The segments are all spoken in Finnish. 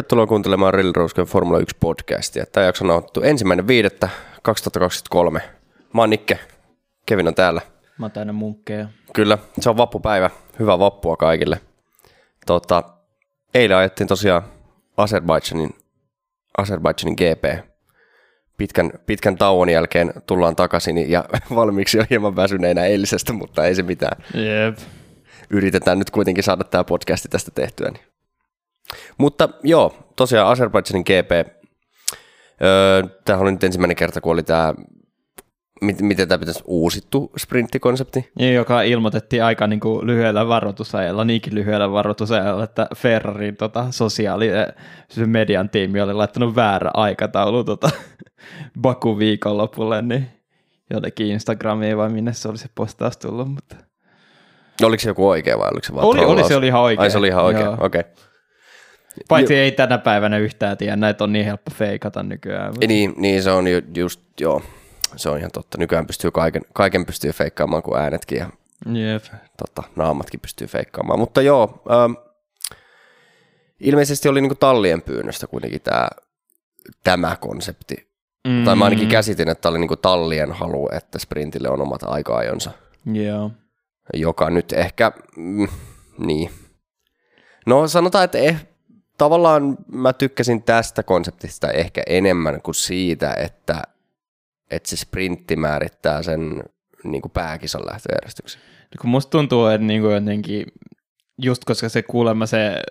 Tervetuloa kuuntelemaan Roscoe Formula 1 podcastia. Tämä jakso on otettu ensimmäinen viidettä 2023. Mä oon Nikke, Kevin on täällä. Mä oon täynnä munkkeja. Kyllä, se on vappupäivä. Hyvää vappua kaikille. Tota, eilen ajettiin tosiaan Azerbaidžanin, Azerbaidžanin GP. Pitkän, pitkän tauon jälkeen tullaan takaisin ja valmiiksi jo hieman väsyneenä eilisestä, mutta ei se mitään. Jep. Yritetään nyt kuitenkin saada tämä podcasti tästä tehtyä. Niin. Mutta joo, tosiaan Azerbaidžanin GP. Öö, Tämähän oli nyt ensimmäinen kerta, kun oli tämä, miten tämä pitäisi uusittu sprinttikonsepti. Niin, joka ilmoitettiin aika niin kuin lyhyellä varoitusajalla, niinkin lyhyellä varoitusajalla, että Ferrarin tota, sosiaalinen median tiimi oli laittanut väärä aikataulu tota, Baku viikonlopulle, niin jotenkin Instagramiin vai minne se oli se postaus tullut, mutta... Oliko se joku oikea vai oliko se vaan Oli, oli se oli ihan oikea. Ai se oli ihan oikea, okei. Okay. Paitsi ei tänä päivänä yhtään tiedä, näitä on niin helppo feikata nykyään. Niin, niin, se on ju, just, joo, se on ihan totta. Nykyään pystyy kaiken, kaiken pystyy feikkaamaan kuin äänetkin ja Jep. tota, naamatkin pystyy feikkaamaan. Mutta joo, ähm, ilmeisesti oli niinku tallien pyynnöstä kuitenkin tämä, tämä konsepti. Mm. Tai mä ainakin käsitin, että oli niinku tallien halu, että sprintille on omat aika-ajonsa, Joo. joka nyt ehkä, mm, niin. No sanotaan, että eh, tavallaan mä tykkäsin tästä konseptista ehkä enemmän kuin siitä, että, että se sprintti määrittää sen niin kuin pääkisan lähtöjärjestyksen. Kun musta tuntuu, että niinku jotenkin, just koska se kuulemma se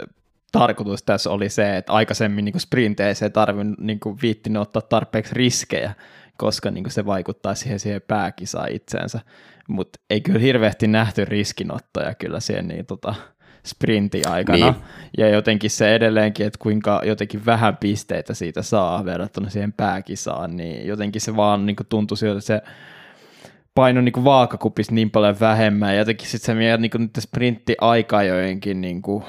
tarkoitus tässä oli se, että aikaisemmin niinku sprinteissä ei tarvinnut niinku viittinyt ottaa tarpeeksi riskejä, koska niinku se vaikuttaa siihen, siihen pääkisaan itseensä. Mutta ei kyllä hirveästi nähty riskinottoja kyllä siihen niin, tota, sprintin aikana. Niin. Niin. Ja jotenkin se edelleenkin, että kuinka jotenkin vähän pisteitä siitä saa verrattuna siihen pääkisaan, niin jotenkin se vaan niinku tuntui siltä, että se paino niinku vaakakupissa niin paljon vähemmän. Ja jotenkin sitten se niinku nyt sprintti-aikajojenkin, niinku,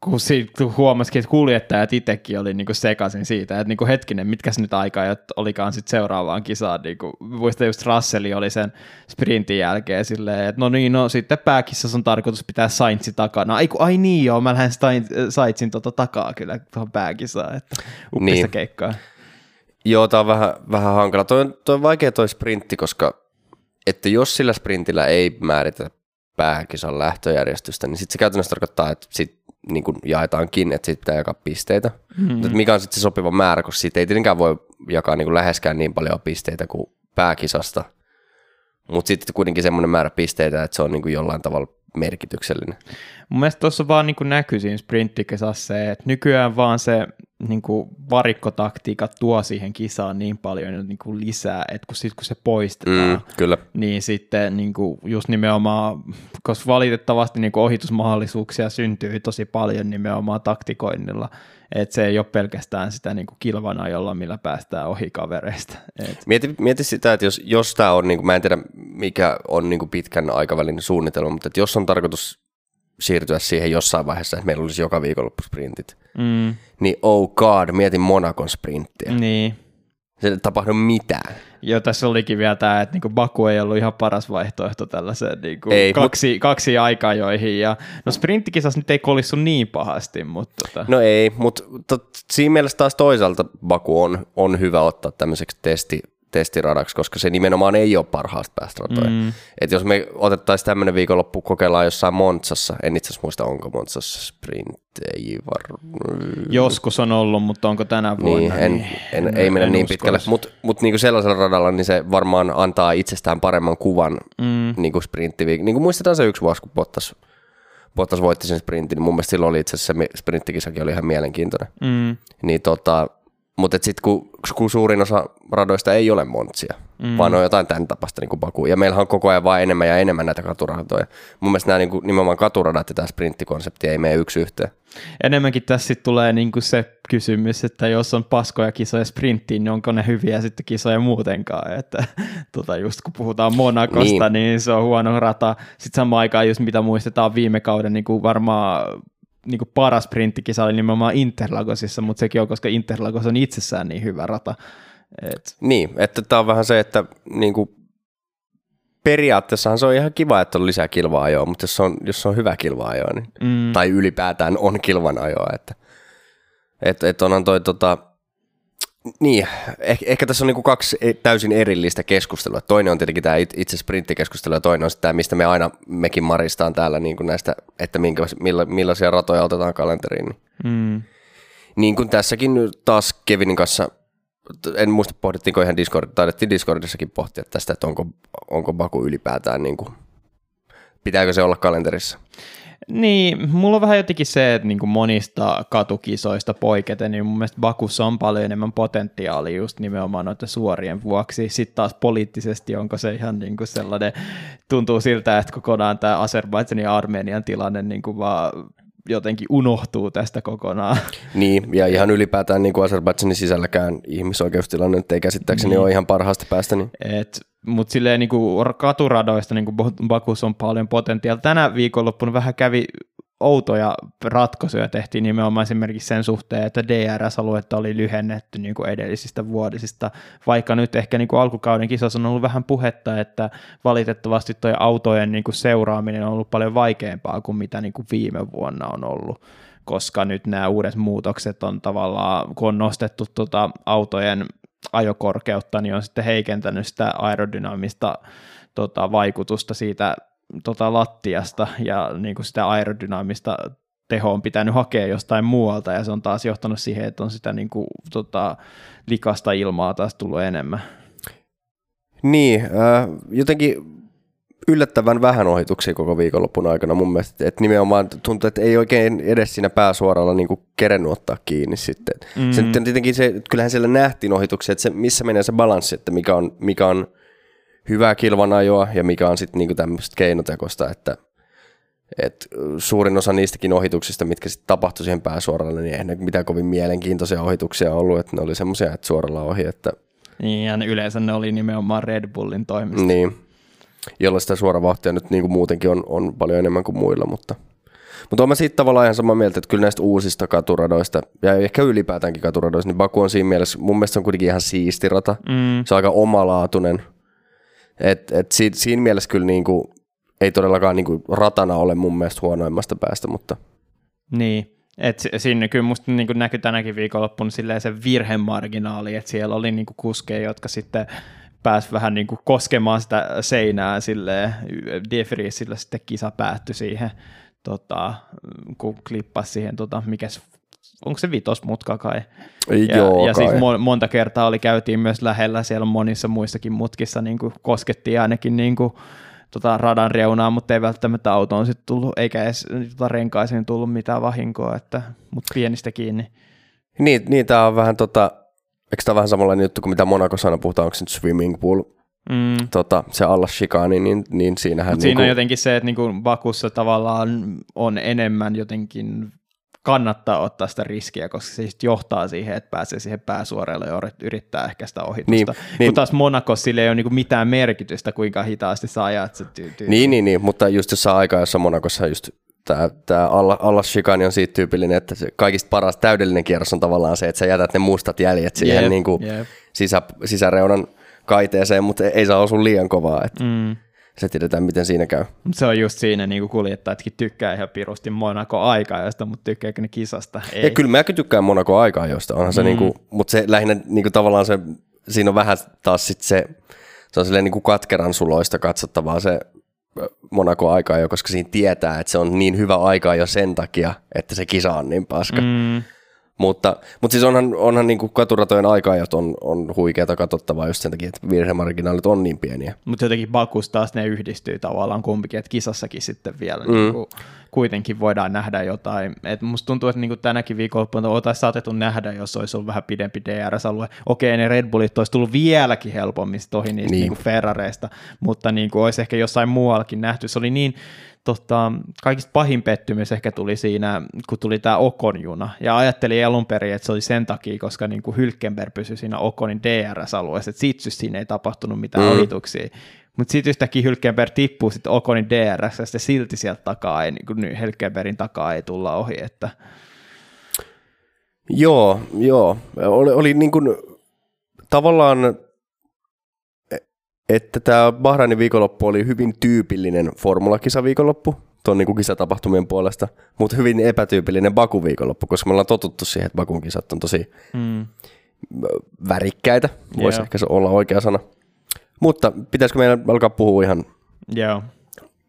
kun siitä huomasikin, että kuljettajat itsekin oli niinku sekaisin siitä, että niinku hetkinen, mitkä nyt aikajat olikaan sitten seuraavaan kisaan. Niinku, muistan just Russelli oli sen sprintin jälkeen silleen, että no niin, no sitten pääkissassa on tarkoitus pitää Saintsi takana. Ai, kun, ai niin joo, mä lähden Sain- Saintsin tota takaa kyllä tuohon pääkisaan, että uppista Niin. niin. keikkaa. Joo, tämä on vähän, vähän hankala. Toi on, toi on vaikea toi sprintti, koska että jos sillä sprintillä ei määritä pääkisan lähtöjärjestystä, niin sitten se käytännössä tarkoittaa, että sit niin kuin jaetaankin, että sitten pitää jakaa pisteitä. Mm-hmm. Mutta mikä on sitten se sopiva määrä, koska siitä ei tietenkään voi jakaa niin kuin läheskään niin paljon pisteitä kuin pääkisasta. Mutta sitten kuitenkin semmoinen määrä pisteitä, että se on niin kuin jollain tavalla merkityksellinen. Mun mielestä tuossa vaan niin näkyy siinä sprinttikisassa se, että nykyään vaan se niin varikkotaktiikka tuo siihen kisaan niin paljon niin kuin lisää, että kun, sit, kun se poistetaan, Mm, kyllä. niin sitten niin kuin just nimenomaan, koska valitettavasti niin kuin ohitusmahdollisuuksia syntyy tosi paljon nimenomaan taktikoinnilla, että se ei ole pelkästään sitä niin kuin kilvan ajolla, millä päästään ohi kavereista. Et, Mieti, mieti sitä, että jos, jos tämä on, niin kuin, mä en tiedä mikä on niin kuin pitkän aikavälin suunnitelma, mutta että jos on tarkoitus siirtyä siihen jossain vaiheessa, että meillä olisi joka viikonloppu sprintit, mm, niin oh god, mietin Monakon sprinttiä. Niin. Se ei tapahdu mitään. Joo, tässä olikin vielä tämä, että niinku Baku ei ollut ihan paras vaihtoehto tällaiseen niinku Ei, kaksi, mut... kaksi aikajoihin. Ja, no sprinttikisassa nyt ei kolissu niin pahasti, mutta tota, No ei, mutta siinä mielessä taas toisaalta Baku on, on hyvä ottaa tämmöiseksi testi, testiradaksi, koska se nimenomaan ei ole parhaasta päästä ratoja. Mm. Et jos me otettaisiin tämmöinen viikonloppu, kokeillaan jossain Montsassa, en itse asiassa muista, onko Montsassa sprinttejä var... joskus on ollut, mutta onko tänä Niin, vuonna? en, en, ei mennä en niin uskoisi. pitkälle, mutta mut niinku sellaisella radalla niin se varmaan antaa itsestään paremman kuvan mm. niinku sprinttiviik- Niin kuin muistetaan se yksi vuosi, kun Bottas, Bottas voitti sen sprintin, niin mun mielestä silloin oli itse asiassa se sprinttikisakin oli ihan mielenkiintoinen. Mm, Niin tota, mutta sitten kun, kun suurin osa radoista ei ole montsia, mm. vaan on jotain tämän tapasta niin kuin Baku. Ja meillähän on koko ajan vaan enemmän ja enemmän näitä katuratoja. Mun mielestä nämä niin kuin, nimenomaan katuradat ja tämä sprinttikonsepti ei mene yksi yhteen. enemmänkin tässä sit tulee niinku se kysymys, että jos on paskoja kisoja sprinttiin, niin onko ne hyviä sitten kisoja muutenkaan. Että, tota just kun puhutaan Monakosta, Niin. niin. niin se on huono rata. Sitten samaan aikaan, just mitä muistetaan viime kauden, niin kuin varmaan niin kuin paras sprinttikisa oli nimenomaan Interlagosissa, mutta sekin on, koska Interlagos on itsessään niin hyvä rata. Et, Niin, että tämä on vähän se, että niin kuin, periaatteessahan se on ihan kiva, että on lisää kilvaa ajoa, mutta jos se on, jos se on hyvä kilva ajoa, niin, mm, tai ylipäätään on kilvan ajoa, että Että et onhan toi tota, niin, ehkä, ehkä tässä on niinku kaksi e- täysin erillistä keskustelua. Toinen on tietenkin tämä itse sprinttikeskustelu ja toinen on tämä, mistä me aina mekin maristaan täällä niinku näistä, että minkä, milla, millaisia ratoja otetaan kalenteriin. Niin. Mm. niin kuin tässäkin taas Kevinin kanssa, en muista pohdittiinko ihan Discord, taidettiin Discordissakin pohtia tästä, että onko, onko Baku ylipäätään, niin kuin, pitääkö se olla kalenterissa. Niin, mulla on vähän jotenkin se, että niin kuin monista katukisoista poiketen, niin mun mielestä Bakussa on paljon enemmän potentiaalia just nimenomaan noiden suorien vuoksi. Sitten taas poliittisesti onko se ihan niin kuin sellainen, tuntuu siltä, että kokonaan tämä Azerbaidžanin ja Armenian tilanne niin kuin vaan jotenkin unohtuu tästä kokonaan. Niin, ja ihan ylipäätään niin kuin Azerbaidžanin sisälläkään ihmisoikeustilanne ei käsittääkseni niin. ole ihan parhaasta päästä. Niin. Et mutta silleen niin kuin katuradoista niin kuin Bakus on paljon potentiaalia. Tänä viikonloppuna vähän kävi outoja ratkaisuja tehtiin nimenomaan esimerkiksi sen suhteen, että DRS-aluetta oli lyhennetty niin kuin edellisistä vuodisista, vaikka nyt ehkä niin kuin alkukauden kisassa on ollut vähän puhetta, että valitettavasti tuo autojen niin kuin seuraaminen on ollut paljon vaikeampaa kuin mitä niin kuin viime vuonna on ollut koska nyt nämä uudet muutokset on tavallaan, kun on nostettu tuota autojen ajokorkeutta, niin on sitten heikentänyt sitä aerodynaamista tota, vaikutusta siitä tota, lattiasta ja niin kuin sitä aerodynaamista tehoa on pitänyt hakea jostain muualta ja se on taas johtanut siihen, että on sitä niin kuin, tota, likasta ilmaa taas tullut enemmän. Niin, äh, jotenkin yllättävän vähän ohituksia koko viikonloppun aikana mun mielestä, että nimenomaan tuntuu, että ei oikein edes siinä pääsuoralla niin kuin kerennyt ottaa kiinni sitten. Mm. Se tietenkin se, kyllähän siellä nähtiin ohituksia, että se, missä menee se balanssi, että mikä on, mikä on hyvää kilvanajoa ja mikä on sitten niin tämmöistä keinotekosta, että et suurin osa niistäkin ohituksista, mitkä sitten tapahtui siihen pääsuoralle, niin ei ne mitään kovin mielenkiintoisia ohituksia ollut, että ne oli semmoisia, että suoralla ohi. Että... Niin, ja yleensä ne oli nimenomaan Red Bullin toimista. Niin, jolla sitä suoravauhtia nyt niin kuin muutenkin on, on paljon enemmän kuin muilla, mutta mutta olen siitä tavallaan ihan samaa mieltä, että kyllä näistä uusista katuradoista, ja ehkä ylipäätäänkin katuradoista, niin Baku on siinä mielessä, mun mielestä se on kuitenkin ihan siisti rata. Mm. Se on aika omalaatuinen. Et, et si, siinä mielessä kyllä niinku, ei todellakaan niinku ratana ole mun mielestä huonoimmasta päästä, mutta... Niin, et siinä kyllä musta niin näkyy tänäkin viikonloppuna se virhemarginaali, että siellä oli niin kuskeja, jotka sitten pääsi vähän niin kuin koskemaan sitä seinää silleen, Defriesillä sitten kisa päättyi siihen, tota, kun klippasi siihen, tota, mikäs onko se vitosmutka kai? Ja, Joo, ja siis mo- monta kertaa oli, käytiin myös lähellä siellä monissa muissakin mutkissa, niin kuin koskettiin ainakin niin kuin, tota, radan reunaa, mutta ei välttämättä autoon sitten tullut, eikä edes tota, renkaisiin tullut mitään vahinkoa, että, mutta pienistä kiinni. Niin, niin tämä on vähän tota, eikö tämä vähän samanlainen juttu kuin mitä Monacossa aina puhutaan, onko se nyt swimming pool, mm. tota, se allas shikani, niin, niin siinähän... Mut siinä on niinku- jotenkin se, että niinku Bakussa tavallaan on enemmän jotenkin kannattaa ottaa sitä riskiä, koska se johtaa siihen, että pääsee siihen pääsuoralle ja yrittää ehkä sitä ohitusta. Niin, Kun niin, taas Monacossa sille ei ole niinku mitään merkitystä, kuinka hitaasti saa ajaa. Se tyy- tyy- niin, niin, niin, mutta just jossain aikaa, jossa Monacossa just tämä, tämä allas shikani on siitä tyypillinen, että se kaikista paras täydellinen kierros on tavallaan se, että sä jätät ne mustat jäljet siihen yep, niin kuin yep. Sisä, sisäreunan kaiteeseen, mutta ei saa osua liian kovaa. Että mm. Se tiedetään, miten siinä käy. Se on just siinä, niin kuin kuljettajatkin tykkää ihan pirusti Monaco aikaa josta, mutta tykkääkö ne kisasta? Ei. Ja kyllä mäkin tykkään Monaco aikaa josta, onhan se mm. niin kuin, mutta se lähinnä niin kuin tavallaan se, siinä on vähän taas sit se, se on silleen niin kuin katkeran suloista katsottavaa se Monaco-aikaa jo, koska siinä tietää, että se on niin hyvä aikaa jo sen takia, että se kisa on niin paska. Mm. Mutta, mutta siis onhan, onhan niin kuin katuratojen aikaajat on, on huikeata katsottavaa just sen takia, että virhemarginaalit on niin pieniä. Mutta jotenkin Bakus taas ne yhdistyy tavallaan kumpikin, että kisassakin sitten vielä mm. niin kuin, kuitenkin voidaan nähdä jotain. Et musta tuntuu, että niin kuin tänäkin viikonloppuna oltaisiin saatettu nähdä, jos olisi ollut vähän pidempi DRS-alue. Okei, ne Red Bullit olisi tullut vieläkin helpommin ohi niistä niin. Niin kuin Ferrareista, mutta niin kuin olisi ehkä jossain muuallakin nähty. Se oli niin tota, kaikista pahin pettymys ehkä tuli siinä, kun tuli tämä Okon-juna. Ja ajattelin alun perin, että se oli sen takia, koska niin kuin Hylkenberg pysyi siinä Okonin DRS-alueessa, että sit siinä ei tapahtunut mitään mm. ohituksia. Mutta sitten yhtäkkiä Hylkenberg tippuu sitten Okonin DRS, ja sitten silti sieltä takaa ei, niin kuin Hylkenbergin takaa ei tulla ohi. Että... Joo, joo. Oli, oli niin kuin, tavallaan että tämä Bahrainin viikonloppu oli hyvin tyypillinen formulakisa viikonloppu. tuon niin kisatapahtumien puolesta, mutta hyvin epätyypillinen Baku-viikonloppu, koska me ollaan totuttu siihen, että Bakun kisat on tosi mm. värikkäitä, voisi ehkä olla oikea sana. Mutta pitäisikö meidän alkaa puhua ihan Joo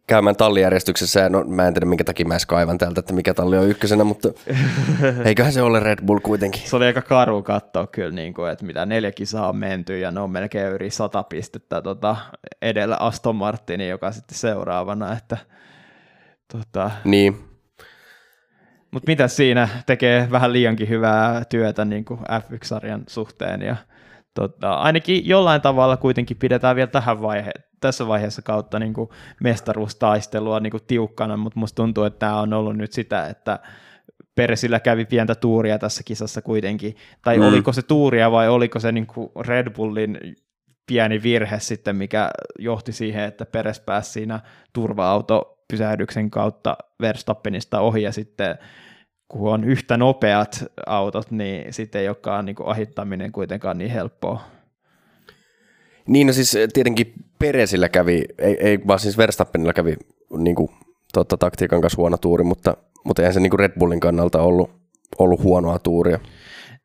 käymään tallijärjestyksessä. No mä en tiedä minkä takia mä edes kaivan täältä, että mikä talli on ykkösenä, mutta eiköhän se ole Red Bull kuitenkin. Se oli aika karu katsoa kyllä, niin kuin, että mitä neljä kisaa on menty ja ne on melkein yli sata pistettä tota, edellä Aston Martini, joka sitten seuraavana. Että, tota, niin. Mutta mitä siinä tekee vähän liiankin hyvää työtä niin kuin F1-sarjan suhteen ja tota, ainakin jollain tavalla kuitenkin pidetään vielä tähän vaihe, tässä vaiheessa kautta niin kuin mestaruustaistelua niin kuin tiukkana, mutta musta tuntuu, että tämä on ollut nyt sitä, että Peresillä kävi pientä tuuria tässä kisassa kuitenkin, tai mm. oliko se tuuria vai oliko se niin kuin Red Bullin pieni virhe sitten, mikä johti siihen, että Peres pääsi siinä turva-auto pysähdyksen kautta Verstappenista ohi ja sitten kun on yhtä nopeat autot, niin sitten ei olekaan niin kuin ahittaminen kuitenkaan niin helppoa. Niin, no siis tietenkin Peresillä kävi, ei, ei vaan siis Verstappenilla kävi niin kuin, totta, taktiikan kanssa huono tuuri, mutta, mutta eihän se niin kuin Red Bullin kannalta ollut, ollut huonoa tuuria.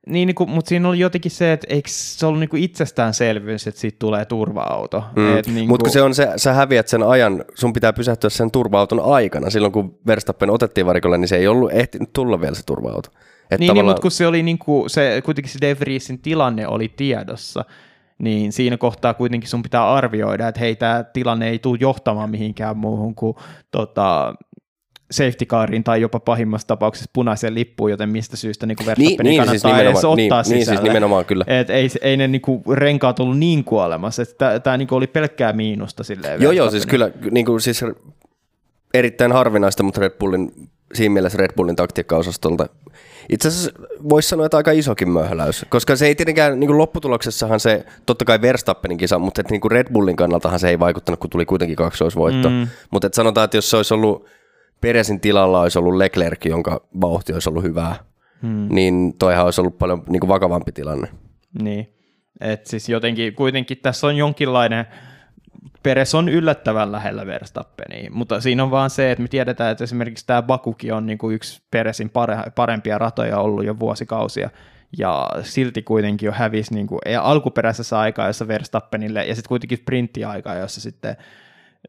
Niin, niin kuin, mutta siinä oli jotenkin se, että eikö se ollut niin itsestäänselvyys, että siitä tulee turva-auto. Mm. niin mutta kuin... se on se, sä häviät sen ajan, sun pitää pysähtyä sen turva-auton aikana. Silloin kun Verstappen otettiin varikolle, niin se ei ollut ehtinyt tulla vielä se turva-auto. Et niin, niin tavallaan... niin, mutta kun se oli niin kuin, se, kuitenkin se De Vriesin tilanne oli tiedossa, niin siinä kohtaa kuitenkin sun pitää arvioida, että hei, tämä tilanne ei tule johtamaan mihinkään muuhun kuin tota, safety cariin tai jopa pahimmassa tapauksessa punaiseen lippuun, joten mistä syystä niin Verstappenin niin, niin, siis kannattaa siis edes ottaa niin, sisälle. Niin, siis nimenomaan kyllä. Et ei, ei ne niin kuin, renkaat ollut niin kuolemassa, että tämä niin oli pelkkää miinusta silleen. Joo, joo, siis kyllä niin kuin, siis erittäin harvinaista, mutta Red Bullin, siinä mielessä Red Bullin taktiikkaosastolta itse asiassa voisi sanoa, että aika isokin möhläys, koska se ei tietenkään, niin kuin lopputuloksessahan se, totta kai Verstappenin kisa, mutta että niin kuin Red Bullin kannaltahan se ei vaikuttanut, kun tuli kuitenkin kaksoisvoitto. Mm. Mutta että sanotaan, että jos se olisi ollut Peresin tilalla olisi ollut Leclerc, jonka vauhti olisi ollut hyvää, mm. niin toihan olisi ollut paljon niin kuin vakavampi tilanne. Niin, että siis jotenkin kuitenkin tässä on jonkinlainen Peres on yllättävän lähellä Verstappenia, mutta siinä on vaan se, että me tiedetään, että esimerkiksi tämä Bakuki on niin kuin yksi Peresin parempia ratoja ollut jo vuosikausia, ja silti kuitenkin jo hävisi niin kuin, alkuperäisessä aikaa, jossa Verstappenille, ja sitten kuitenkin sprinttiaikaa, jossa sitten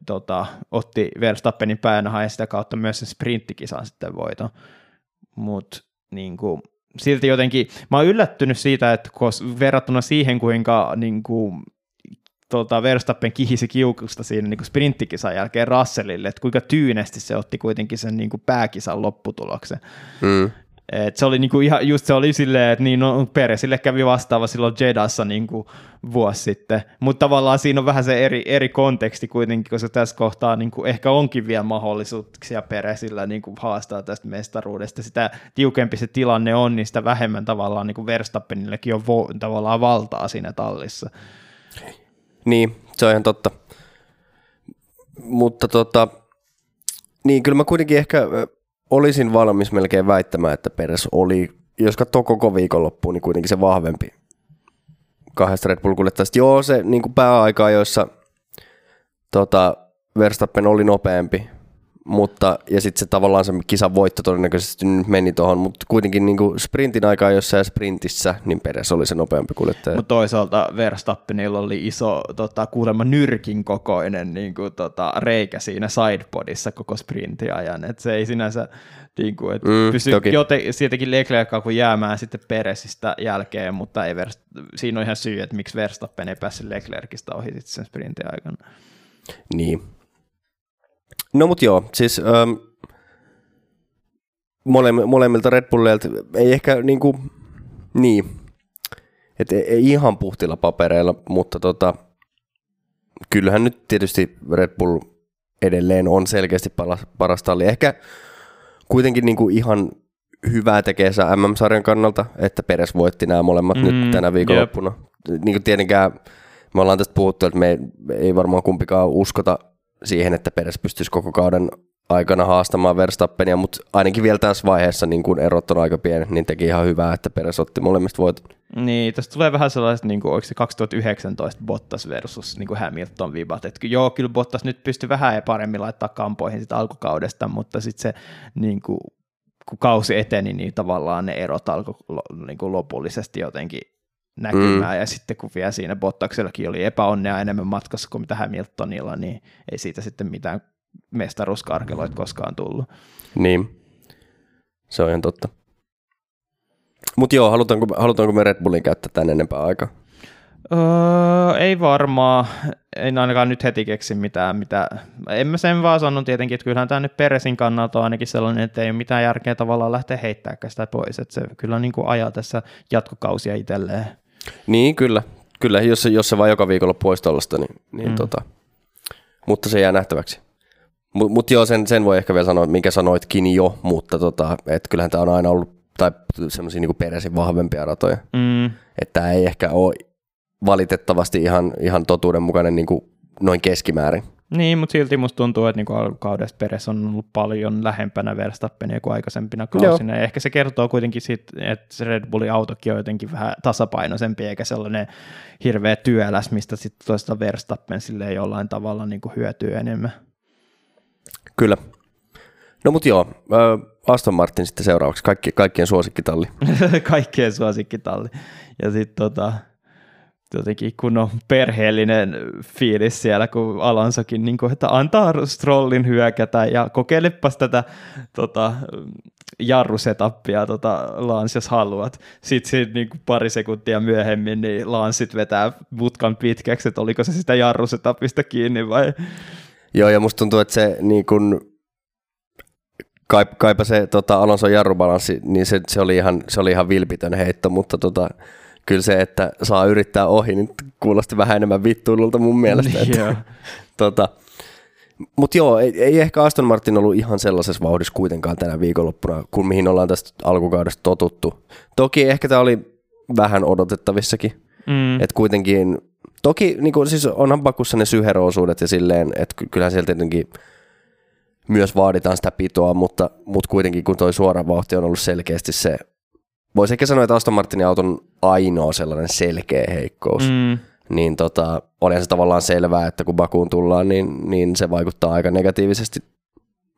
tota, otti Verstappenin päänahan ja sitä kautta myös sen sprinttikisan sitten voiton. Mutta niin kuin, silti jotenkin, mä oon yllättynyt siitä, että verrattuna siihen, kuinka niin kuin, tota, Verstappen kihisi kiukusta siinä niin sprinttikisan jälkeen Russellille, että kuinka tyynesti se otti kuitenkin sen niin kuin pääkisan lopputuloksen. Mm. Et se oli niinku ihan, just se oli silleen, että niin, no, Peresille kävi vastaava silloin Jedassa niinku vuosi sitten, mutta tavallaan siinä on vähän se eri, eri konteksti kuitenkin, koska tässä kohtaa niinku ehkä onkin vielä mahdollisuuksia Peresillä niinku haastaa tästä mestaruudesta. Sitä tiukempi se tilanne on, niin sitä vähemmän tavallaan niinku Verstappenillekin on vo, tavallaan valtaa siinä tallissa. Niin, se on ihan totta. Mutta tota, niin kyllä mä kuitenkin ehkä olisin valmis melkein väittämään, että Peres oli, jos katsoo koko viikonloppuun, niin kuitenkin se vahvempi kahdesta Red Bull-kuljettajasta. Joo, se niin kuin pääaikaa, joissa tota, Verstappen oli nopeampi, mutta, ja sitten se tavallaan se kisan voitto todennäköisesti nyt meni tuohon, mutta kuitenkin niin kuin sprintin aikaa jossain sprintissä, niin Peres oli se nopeampi kuljettaja. Mutta toisaalta Verstappenilla oli iso tota, kuulemma nyrkin kokoinen niin kuin, tota, reikä siinä sidepodissa koko sprintin ajan, että se ei sinänsä niin kuin, että mm, pysy joten, siitäkin Leclerc kun jäämään sitten Peresistä jälkeen, mutta ei Verst- siinä on ihan syy, että miksi Verstappen ei päässyt Leclercistä ohi sitten sen sprintin aikana. Niin, No mut joo, siis ähm, mole, molemmilta Red Bullilta ei ehkä niinku, niin, et ei, ei ihan puhtilla papereilla, mutta tota, kyllähän nyt tietysti Red Bull edelleen on selkeästi paras, paras talli. Ehkä kuitenkin niinku ihan hyvää tekee se MM-sarjan kannalta, että Peres voitti nämä molemmat mm, nyt tänä viikonloppuna. Yep. Niin kuin tietenkään, me ollaan tästä puhuttu, että me ei, ei varmaan kumpikaan uskota siihen, että Peres pystyisi koko kauden aikana haastamaan Verstappenia, mutta ainakin vielä tässä vaiheessa niin kun erot on aika pienet, niin teki ihan hyvää, että Peres otti molemmista voitot. Niin, tästä tulee vähän sellaiset, niin kuin, oliko se 2019 Bottas versus niin kuin Hamilton vibat, että joo, kyllä Bottas nyt pystyy vähän paremmin laittaa kampoihin sitä alkukaudesta, mutta sitten se niin kuin, kun kausi eteni, niin tavallaan ne erot alkoi niin kuin lopullisesti jotenkin näkymään, mm. ja sitten kun vielä siinä Bottaksellakin oli epäonnea enemmän matkassa kuin mitä Hamiltonilla, niin ei siitä sitten mitään mestaruuskarkeloit koskaan tullut. Niin, se on ihan totta. Mutta joo, halutaanko, halutaanko me Red Bullin käyttää tän enempää aikaa? Öö, ei varmaan, en ainakaan nyt heti keksi mitään, mitä, en mä sen vaan sanon tietenkin, että kyllähän tämä nyt Peresin kannalta on ainakin sellainen, että ei ole mitään järkeä tavallaan lähteä heittämään sitä pois, että se kyllä niin kuin ajaa tässä jatkokausia itselleen. Niin, kyllä, kyllä, jos se, jos se vaan joka viikolla pois tuollaista, niin, niin mm. tota, mutta se jää nähtäväksi. Mutta mut joo, sen, sen voi ehkä vielä sanoa, minkä sanoitkin jo, mutta tota, että kyllähän tämä on aina ollut tai semmoisia niin peräisin vahvempia ratoja. Mm. Että ei ehkä ole valitettavasti ihan, ihan totuudenmukainen niin kuin noin keskimäärin. Niin, mutta silti musta tuntuu, että niinku alkukaudesta Peres on ollut paljon lähempänä Verstappenia kuin aikaisempina kausina. Ja ehkä se kertoo kuitenkin siitä, että Red Bullin autokin on jotenkin vähän tasapainoisempi, eikä sellainen hirveä työläs, mistä sitten toista Verstappen sille jollain tavalla niinku hyötyy enemmän. Kyllä. No mutta joo, Aston Martin sitten seuraavaksi, Kaikki, kaikkien suosikkitalli. kaikkien suosikkitalli. Ja sitten tota, jotenkin kun on perheellinen fiilis siellä, kun Alonsokin, niin kuin, että antaa Strollin hyökätä ja kokeilepas tätä tota, jarrusetappia tota, Lans, jos haluat. Sitten sit, niin kuin pari sekuntia myöhemmin niin Lansit vetää mutkan pitkäksi, että oliko se sitä jarrusetapista kiinni vai... Joo, ja musta tuntuu, että se niin kun, kai, kaipa se tota, Alonso jarrubalanssi, niin se, se, oli ihan, se oli ihan vilpitön heitto, mutta tota, kyllä se, että saa yrittää ohi, niin kuulosti vähän enemmän vittuilulta mun mielestä. Niin, että, tota, mutta joo, ei, ei ehkä Aston Martin ollut ihan sellaisessa vauhdissa kuitenkaan tänä viikonloppuna, kuin mihin ollaan tästä alkukaudesta totuttu. Toki ehkä tämä oli vähän odotettavissakin, mm. että kuitenkin, toki niin kuin, siis onhan Bakussa ne syheroosuudet ja silleen, että kyllähän sieltä tietenkin myös vaaditaan sitä pitoa, mutta, mutta kuitenkin kun tuo suora vauhti on ollut selkeästi se, voisi ehkä sanoa, että Aston Martinin auton ainoa sellainen selkeä heikkous, mm. niin tota, olihan se tavallaan selvää, että kun Bakuun tullaan, niin, niin se vaikuttaa aika negatiivisesti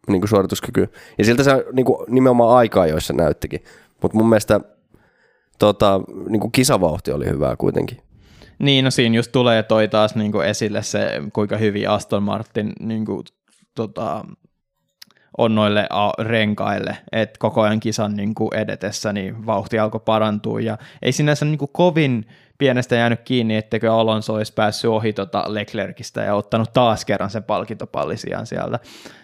niin kuin suorituskykyyn. Ja siltä se niin kuin nimenomaan aikaa, joissa näyttikin. Mutta mun mielestä tota, niin kuin kisavauhti oli hyvää kuitenkin. Niin, no siinä just tulee toi taas niin kuin esille se, kuinka hyvin Aston Martin niin kuin, tota, on noille renkaille, että koko ajan kisan niin kuin edetessä niin vauhti alkoi parantua ja ei sinänsä niin kuin kovin pienestä jäänyt kiinni, etteikö Alonso olisi päässyt ohi tota Leclercistä ja ottanut taas kerran sen palkintopallisiaan sieltä.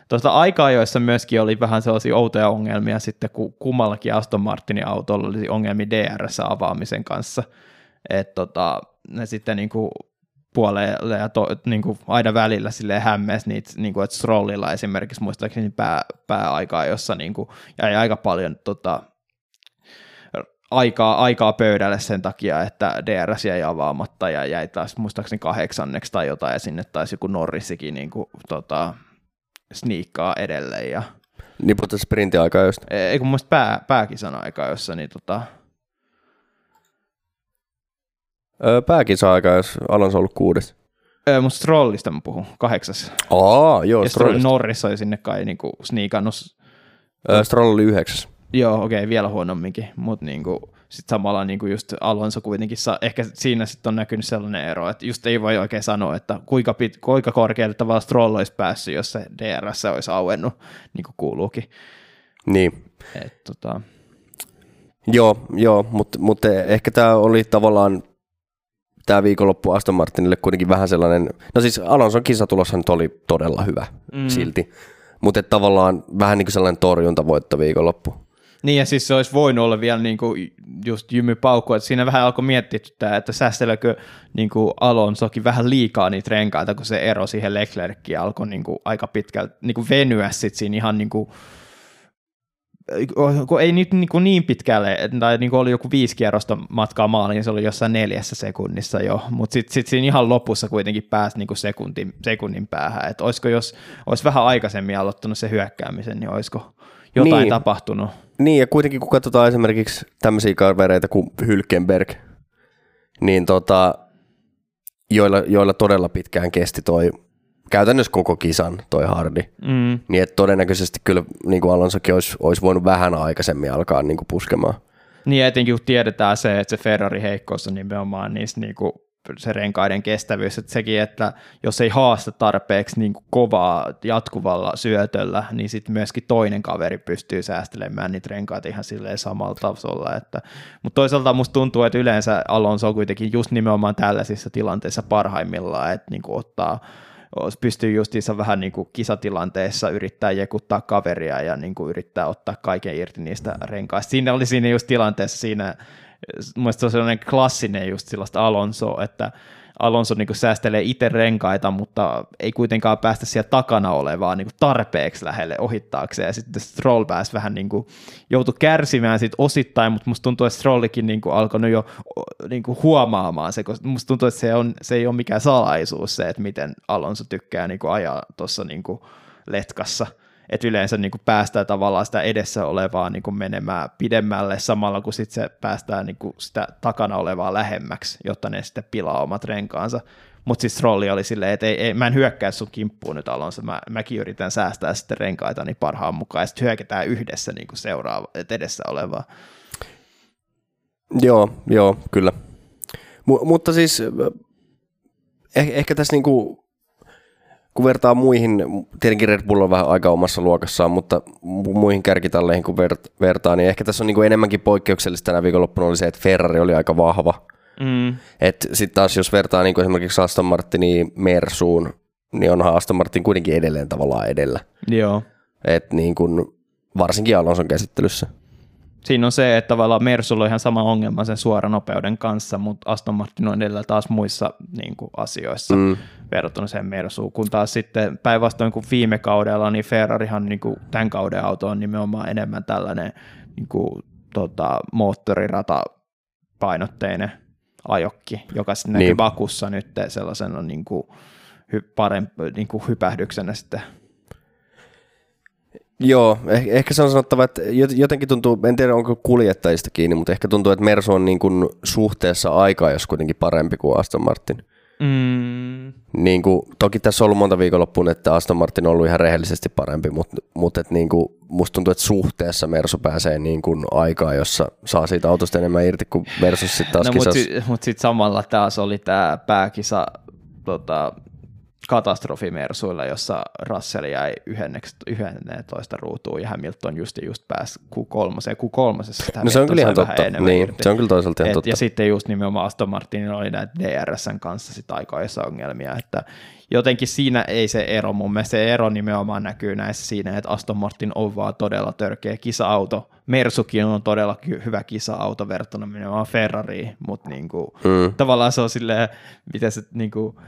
Tuosta aikaa, joissa myöskin oli vähän sellaisia outoja ongelmia sitten, kun kummallakin Aston Martinin autolla oli ongelmia DRS-avaamisen kanssa, että tota, ne sitten niin kuin puolelle ja to, niin kuin aina välillä sille hämmeessä niitä, niin kuin, että Strollilla esimerkiksi muistaakseni pää, pääaikaa, jossa niin kuin, jäi aika paljon tota, aikaa, aikaa pöydälle sen takia, että DRS jäi avaamatta ja jäi taas muistaakseni kahdeksanneksi tai jotain ja sinne taisi joku Norrisikin niin kuin, tota, sniikkaa edelleen. Ja... Niin puhutaan sprintiaikaa just. Ei kun muista pää, pääkisan aikaa, jossa niin tota, Öö, pääkisa-aika, jos Alonso on ollut kuudes. Öö, mutta Strollista mä puhun, kahdeksas. Aa, joo, ja Stroll Norris oli sinne kai niinku sniikannut. Öö, Stroll oli yhdeksäs. Joo, okei, okay, vielä huonomminkin, mutta niinku, sitten samalla niinku just Alonso kuitenkin, saa, ehkä siinä sitten on näkynyt sellainen ero, että just ei voi oikein sanoa, että kuinka, pit, kuinka korkealle tavallaan Stroll olisi päässyt, jos se DRS olisi auennut, niin kuin kuuluukin. Niin. Et, tota... Joo, joo mutta, mutta ehkä tämä oli tavallaan tämä viikonloppu Aston Martinille kuitenkin vähän sellainen, no siis Alonson kisatuloshan nyt oli todella hyvä mm. silti, mutta tavallaan vähän niin kuin sellainen torjuntavoitto viikonloppu. Niin ja siis se olisi voinut olla vielä niin kuin just Jimmy Paukku, että siinä vähän alkoi miettiä, että säästelekö niin kuin Alonsokin vähän liikaa niitä renkaita, kun se ero siihen Leclerckiin alkoi niin kuin aika pitkälti niin kuin venyä sitten siinä ihan niin kuin kun ei nyt niin, kuin niin pitkälle, tai niin kuin oli joku viisi kierrosta matkaa maaliin, niin se oli jossain neljässä sekunnissa jo, mutta sitten sit siinä ihan lopussa kuitenkin pääsi niin kuin sekuntin, sekunnin päähän, että olisiko jos olisi vähän aikaisemmin aloittanut se hyökkäämisen, niin olisiko jotain niin. tapahtunut. Niin, ja kuitenkin kun katsotaan esimerkiksi tämmöisiä kavereita kuin Hylkenberg, niin tota, joilla, joilla todella pitkään kesti toi käytännössä koko kisan toi Hardi, mm. niin että todennäköisesti kyllä niin kuin Alonsokin olisi, olisi voinut vähän aikaisemmin alkaa niin kuin puskemaan. Niin etenkin kun tiedetään se, että se Ferrari heikkous on nimenomaan niissä niin kuin se renkaiden kestävyys, että sekin, että jos ei haasta tarpeeksi niin kuin kovaa jatkuvalla syötöllä, niin sitten myöskin toinen kaveri pystyy säästelemään niitä renkaita ihan silleen samalla tasolla. Että, mutta toisaalta musta tuntuu, että yleensä Alonso on kuitenkin just nimenomaan tällaisissa tilanteissa parhaimmillaan, että niin kuin ottaa pystyy justiinsa vähän niin kuin kisatilanteessa yrittää jekuttaa kaveria ja niin kuin yrittää ottaa kaiken irti niistä renkaista. Siinä oli siinä just tilanteessa siinä, mielestäni se on sellainen klassinen just sellaista Alonso, että Alonso niin säästelee itse renkaita, mutta ei kuitenkaan päästä siellä takana olevaa niin tarpeeksi lähelle ohittaakseen. Ja sitten Stroll pääsi vähän niin kuin, joutui kärsimään sit osittain, mutta musta tuntuu, että Strollikin niin kuin alkoi jo niin kuin huomaamaan se, koska musta tuntuu, että se, on, se ei ole mikään salaisuus se, että miten Alonso tykkää niin kuin ajaa tuossa niin letkassa – että yleensä niin kuin päästään tavallaan sitä edessä olevaa niin kuin menemään pidemmälle samalla, kun sit se päästään niin kuin sitä takana olevaa lähemmäksi, jotta ne sitten pilaa omat renkaansa. Mutta siis Strolli oli silleen, että ei, ei, mä en hyökkää sun kimppuun nyt Alonso, mä, mäkin yritän säästää sitten renkaita niin parhaan mukaan, ja sitten hyökätään yhdessä niin kuin seuraava, edessä olevaa. Joo, joo, kyllä. M- mutta siis eh- ehkä tässä niinku kun vertaa muihin, tietenkin Red Bull on vähän aika omassa luokassaan, mutta muihin kärkitalleihin kun vertaa, niin ehkä tässä on niin kuin enemmänkin poikkeuksellista tänä viikonloppuna oli se, että Ferrari oli aika vahva. Mm. Sitten taas jos vertaa niin kuin esimerkiksi Aston Martinin Mersuun, niin onhan Aston Martin kuitenkin edelleen tavallaan edellä. Joo. Et niin kuin, varsinkin Alonson käsittelyssä siinä on se, että tavallaan Mersulla on ihan sama ongelma sen suoranopeuden kanssa, mutta Aston Martin on edellä taas muissa niin kuin, asioissa mm. verrattuna sen Mersuun, kun taas sitten päinvastoin kuin viime kaudella, niin Ferrarihan niin kuin, tämän kauden auto on nimenomaan enemmän tällainen niin kuin, tota, moottorirata painotteinen ajokki, joka sitten niin. näkyy Bakussa nyt sellaisena niin kuin, hy, parempi, niin kuin hypähdyksenä sitten Joo, eh- ehkä se on sanottava, että jotenkin tuntuu, en tiedä onko kuljettajista kiinni, mutta ehkä tuntuu, että Mersu on niin kuin suhteessa aikaa jos kuitenkin parempi kuin Aston Martin. Mm. Niin kuin, toki tässä on ollut monta viikonloppuun, että Aston Martin on ollut ihan rehellisesti parempi, mutta, mutta että niin kuin, musta tuntuu, että suhteessa Mersu pääsee niin kuin aikaa, jossa saa siitä autosta enemmän irti kuin versus sitten taas no, Mutta sitten mut sit samalla taas oli tämä pääkisa tota, katastrofimersuilla, jossa Russell jäi 11 ruutuun ja Hamilton just, just pääsi Q3, Q3. No se on kyllä ihan totta. Niin, se on kyllä toisaalta ihan Et, totta. Ja sitten just nimenomaan Aston Martinilla oli näitä DRSn kanssa sit aikaisessa ongelmia, että jotenkin siinä ei se ero, mun mielestä se ero nimenomaan näkyy näissä siinä, että Aston Martin on vaan todella törkeä kisa-auto. Mersukin on todella hyvä kisa-auto verrattuna nimenomaan Ferrariin, mutta niinku, mm. tavallaan se on silleen, miten se niinku,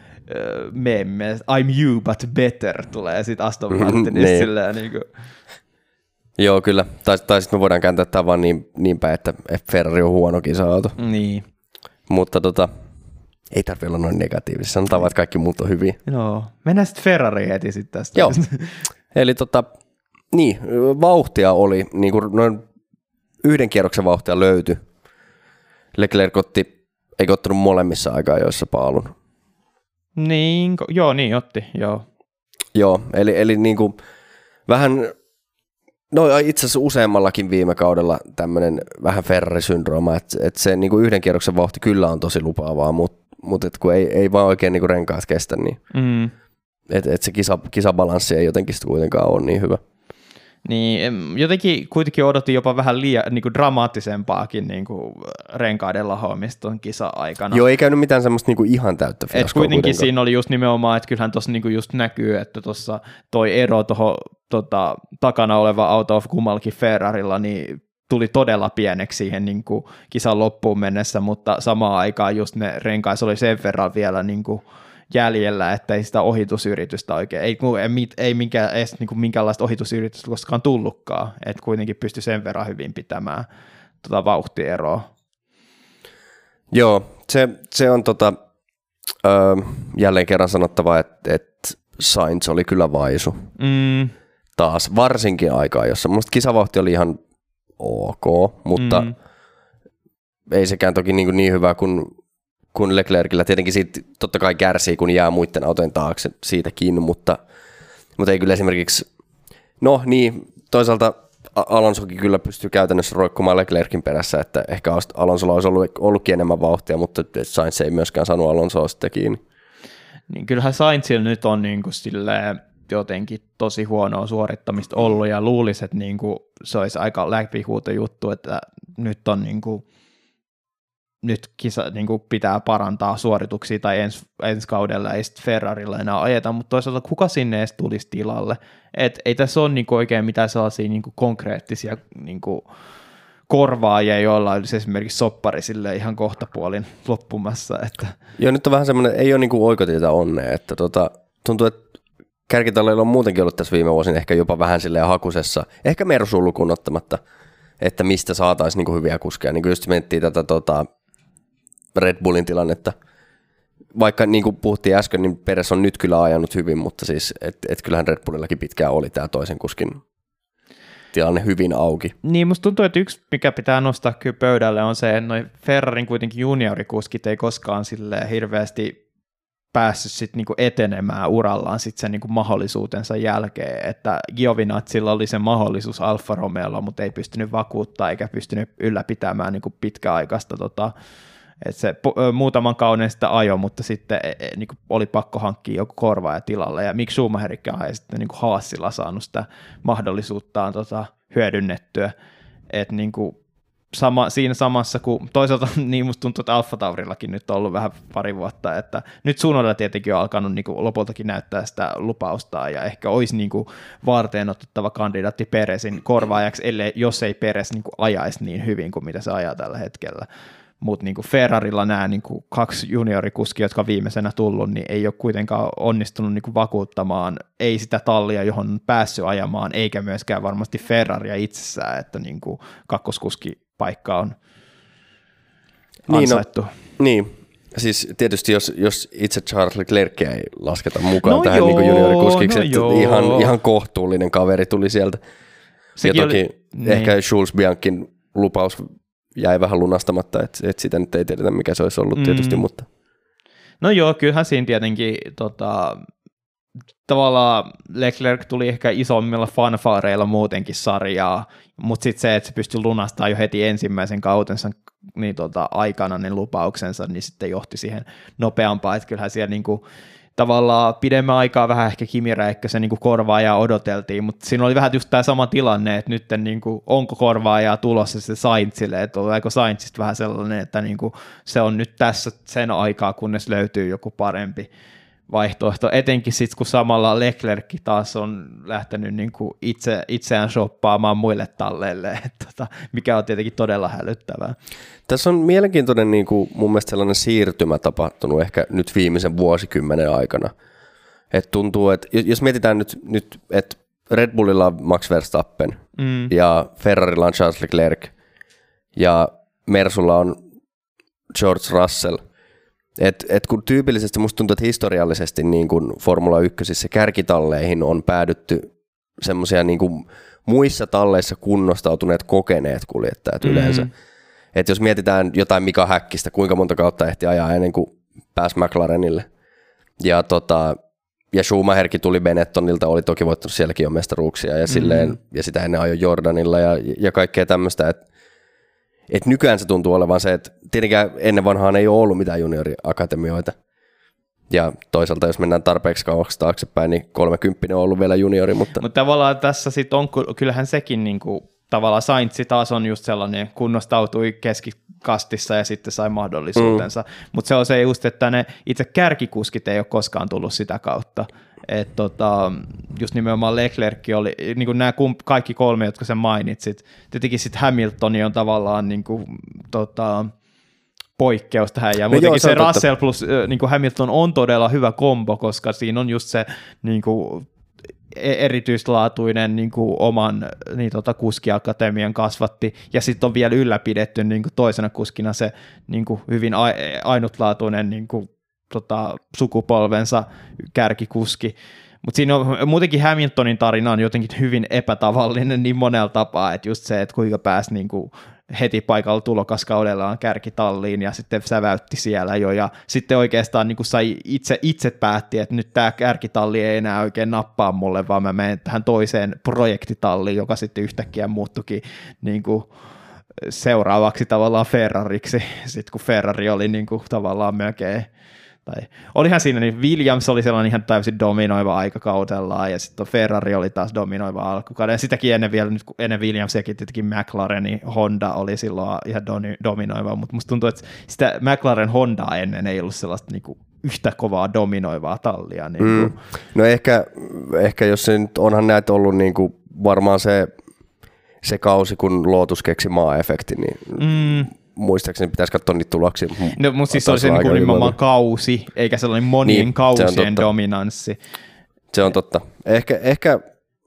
meme, I'm you but better tulee sitten Aston mm-hmm. Martinista niin. silleen niin kuin. Joo, kyllä. Tai, tai sitten me voidaan kääntää tämä vaan niin, niin päin, että Ferrari on huono kisa-auto. Niin. Mutta tota, ei tarvitse olla noin negatiivisia. Sanotaan vaan, että kaikki muut on hyviä. Joo. Mennään sitten Ferrari heti sitten tästä. Joo. Eli tota, niin, vauhtia oli, niin kuin noin yhden kierroksen vauhtia löytyi. Leclerc otti, eikö ottanut molemmissa aikaa joissa paalun. Niin, joo, niin otti, joo. Joo, eli, eli niin kuin vähän, no itse asiassa useammallakin viime kaudella tämmöinen vähän Ferrari-syndrooma, että, että se niin kuin yhden kierroksen vauhti kyllä on tosi lupaavaa, mutta, mutta et kun ei, ei vaan oikein niin kuin renkaat kestä, niin mm. että et se kisa, kisabalanssi ei jotenkin kuitenkaan ole niin hyvä. Niin jotenkin kuitenkin odotin jopa vähän liian niin kuin dramaattisempaakin niin kuin renkaiden lahoamista tuon kisa-aikana. Joo, ei käynyt mitään semmoista niin kuin ihan täyttä fiaskoa. Et kuitenkin kuitenkaan. siinä oli just nimenomaan, että kyllähän tuossa niin just näkyy, että tuossa toi ero tuohon tota, takana oleva auto of kummallakin Ferrarilla, niin tuli todella pieneksi siihen niin kuin kisan loppuun mennessä, mutta samaan aikaan just ne renkais oli sen verran vielä niin kuin jäljellä, että ei sitä ohitusyritystä oikein, ei, ei, ei minkä, edes niin kuin minkäänlaista ohitusyritystä koskaan tullutkaan, että kuitenkin pystyi sen verran hyvin pitämään tota vauhtieroa. Joo, se, se on tota, ö, jälleen kerran sanottava, että, että Sainz oli kyllä vaisu. Mm. Taas, varsinkin aikaa, jossa musta kisavauhti oli ihan ok, mutta mm. ei sekään toki niin, niin hyvä kuin, kuin Leclercillä. Tietenkin siitä totta kai kärsii, kun jää muiden autojen taakse siitäkin, mutta, mutta ei kyllä esimerkiksi, no niin, toisaalta Alonsokin kyllä pystyy käytännössä roikkumaan Leclerkin perässä, että ehkä Alonsolla olisi ollut, ollutkin enemmän vauhtia, mutta Sainz ei myöskään saanut Alonsoa sitten kiinni. Niin kyllähän Sainzilla nyt on niin kuin jotenkin tosi huonoa suorittamista ollut ja luulisi, että niin kuin se olisi aika läpihuuto juttu, että nyt on niin kuin, nyt kisa niin kuin pitää parantaa suorituksia tai ens, ensi kaudella ei sitten Ferrarilla enää ajeta, mutta toisaalta kuka sinne edes tulisi tilalle? Et ei tässä ole niin kuin oikein mitään sellaisia niin kuin konkreettisia niin kuin korvaajia, joilla olisi esimerkiksi soppari sille ihan kohtapuolin loppumassa. Että. Joo, nyt on vähän semmoinen, ei ole niin kuin oikotietä onnea, että tota, tuntuu, että kärkitalleilla on muutenkin ollut tässä viime vuosina ehkä jopa vähän silleen hakusessa, ehkä Mersu lukuun ottamatta, että mistä saataisiin niin hyviä kuskeja. Niin kuin just miettii tätä tota, Red Bullin tilannetta. Vaikka niin kuin puhuttiin äsken, niin Peres on nyt kyllä ajanut hyvin, mutta siis et, et kyllähän Red Bullillakin pitkään oli tämä toisen kuskin tilanne hyvin auki. Niin, musta tuntuu, että yksi, mikä pitää nostaa kyllä pöydälle, on se, että noin Ferrarin kuitenkin juniorikuskit ei koskaan sille hirveästi päässyt sit niinku etenemään urallaan sit sen niinku mahdollisuutensa jälkeen, että Giovinazzilla oli se mahdollisuus Alfa Romeolla, mutta ei pystynyt vakuuttaa eikä pystynyt ylläpitämään niinku pitkäaikaista tota, että se muutaman kauden sitä ajo, mutta sitten niin oli pakko hankkia joku korvaaja tilalle, ja miksi Schumacherikään ei sitten niin Haasilla saanut sitä mahdollisuuttaan tota, hyödynnettyä, että niin kuin sama, siinä samassa, kun toisaalta niin musta tuntuu, että Alfa Taurillakin nyt on ollut vähän pari vuotta, että nyt Sunoda tietenkin on alkanut niin kuin lopultakin näyttää sitä lupausta ja ehkä olisi niin kuin varteen otettava kandidaatti Peresin korvaajaksi, ellei, jos ei Peres niin kuin ajaisi niin hyvin kuin mitä se ajaa tällä hetkellä mutta niin Ferrarilla nämä niin kuin kaksi juniorikuskia, jotka on viimeisenä tullut, niin ei ole kuitenkaan onnistunut niin kuin vakuuttamaan, ei sitä tallia, johon on päässyt ajamaan, eikä myöskään varmasti Ferraria itsessään, että niin kuin kakkoskuskipaikka on ansaittu. Niin, no, niin. Siis tietysti jos, jos itse Charles Leclerc ei lasketa mukaan no tähän joo, niin juniorikuskiksi, no että joo. ihan, ihan kohtuullinen kaveri tuli sieltä. Sekin ja toki oli, ehkä niin. Jules Biancin lupaus jäi vähän lunastamatta, että et sitä nyt ei tiedetä, mikä se olisi ollut mm. tietysti, mutta... No joo, kyllähän siinä tietenkin tota, tavallaan Leclerc tuli ehkä isommilla fanfaareilla muutenkin sarjaa, mutta sitten se, että se pystyi lunastamaan jo heti ensimmäisen kautensa niin tota, aikana ne lupauksensa, niin sitten johti siihen nopeampaan, että kyllähän siellä niinku, tavallaan pidemmän aikaa vähän ehkä Kimi Räikkösen niin korvaajaa odoteltiin, mutta siinä oli vähän just tämä sama tilanne, että nyt niin kuin, onko korvaajaa tulossa se Saintsille, että tuleeko Saintsista vähän sellainen, että niin kuin, se on nyt tässä sen aikaa, kunnes löytyy joku parempi vaihtoehto, etenkin sitten kun samalla Leclerc taas on lähtenyt niin kuin itse, itseään shoppaamaan muille talleille, että, tota, mikä on tietenkin todella hälyttävää. Tässä on mielenkiintoinen niin kuin, mun mielestä sellainen siirtymä tapahtunut ehkä nyt viimeisen vuosikymmenen aikana. Et tuntuu, että jos mietitään nyt, nyt että Red Bullilla on Max Verstappen mm. ja Ferrarilla on Charles Leclerc ja Mersulla on George Russell – et, et kun tyypillisesti musta tuntuu, että historiallisesti niin kuin Formula 1 kärkitalleihin on päädytty semmoisia niin muissa talleissa kunnostautuneet kokeneet kuljettajat mm-hmm. yleensä. Et jos mietitään jotain Mika Häkkistä, kuinka monta kautta ehti ajaa ennen kuin pääsi McLarenille. Ja, tota, ja Schumacherkin tuli Benettonilta, oli toki voittanut sielläkin jo mestaruuksia ja, mm-hmm. silleen, ja sitä ennen ajoi Jordanilla ja, ja kaikkea tämmöistä. Että et nykyään se tuntuu olevan se, että tietenkään ennen vanhaan ei ole ollut mitään junioriakatemioita. Ja toisaalta, jos mennään tarpeeksi kauaksi taaksepäin, niin 30 on ollut vielä juniori. Mutta, mutta tavallaan tässä sitten on, kyllähän sekin niin kuin, tavallaan Saintsi taas on just sellainen, kunnostautui keskikastissa ja sitten sai mahdollisuutensa. Mm. Mutta se on se just, että ne itse kärkikuskit ei ole koskaan tullut sitä kautta. Että tota, just nimenomaan Leclerc oli, niin kuin nämä kaikki kolme, jotka sä mainitsit, tietenkin sitten Hamiltoni on tavallaan niin kuin, tota, poikkeus tähän. Ja No muutenkin joo, se se. Russell plus niin kuin Hamilton on todella hyvä kombo, koska siinä on just se niin kuin, e- erityislaatuinen niin kuin oman niin tota, kuskiakatemian kasvatti, ja sitten on vielä ylläpidetty niin kuin toisena kuskina se niin kuin hyvin a- ainutlaatuinen niin kuin, tota, sukupolvensa kärkikuski. Mutta siinä on muutenkin Hamiltonin tarina on jotenkin hyvin epätavallinen niin monella tapaa, että just se, että kuinka pääsi niin kuin heti paikalla tulokaskaudellaan kärkitalliin ja sitten säväytti siellä jo ja sitten oikeastaan niin sai itse, itse päätti, että nyt tämä kärkitalli ei enää oikein nappaa mulle, vaan mä menen tähän toiseen projektitalliin, joka sitten yhtäkkiä muuttukin niin seuraavaksi tavallaan Ferrariksi, sitten kun Ferrari oli niin tavallaan melkein tai olihan siinä, niin Williams oli sellainen ihan täysin dominoiva aikakaudellaan, ja sitten Ferrari oli taas dominoiva alkukauden, ja sitäkin ennen vielä, nyt kun ennen Williamsiakin tietenkin McLaren, niin Honda oli silloin ihan doni- dominoiva, mutta musta tuntuu, että sitä McLaren Hondaa ennen ei ollut sellaista niin kuin yhtä kovaa dominoivaa tallia. Niin kuin. Mm. No ehkä, ehkä jos se nyt onhan näitä ollut niin kuin varmaan se, se kausi, kun Lotus keksi maa-efekti, niin Mm. Muistaakseni pitäisi katsoa niitä tuloksia. No, mutta siis se oli Taisi se olla niin aika kuin nimenomaan kausi, eikä sellainen monien Niin, kausien dominanssi. Se on totta. Ehkä, ehkä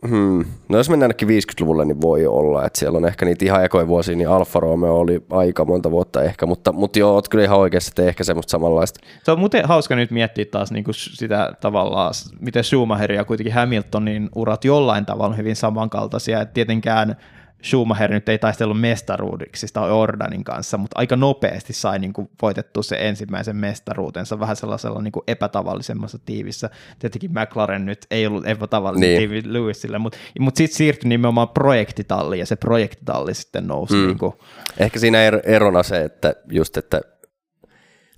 hmm. no jos mennään ainakin 50-luvulle, niin voi olla, että siellä on ehkä niitä ihan ekoja vuosia, niin Alfa Romeo oli aika monta vuotta ehkä, mutta, mutta joo, oot kyllä ihan oikeassa, että ehkä semmoista samanlaista. Se on muuten hauska nyt miettiä taas niin kuin sitä tavallaan, miten Schumacher ja kuitenkin Hamiltonin urat jollain tavalla on hyvin samankaltaisia. Et tietenkään Schumacher nyt ei taistellut mestaruudiksi sitä Ordanin kanssa, mutta aika nopeasti sai niin kuin voitettua se ensimmäisen mestaruutensa vähän sellaisella niin kuin epätavallisemmassa tiivissä. Tietenkin McLaren nyt ei ollut epätavallinen Niin. tiivi Lewisille, mutta, mutta sitten siirtyi nimenomaan projektitalliin ja se projektitalli sitten nousi. Mm. Mm. Niin kuin, Ehkä siinä er- erona se, että just, että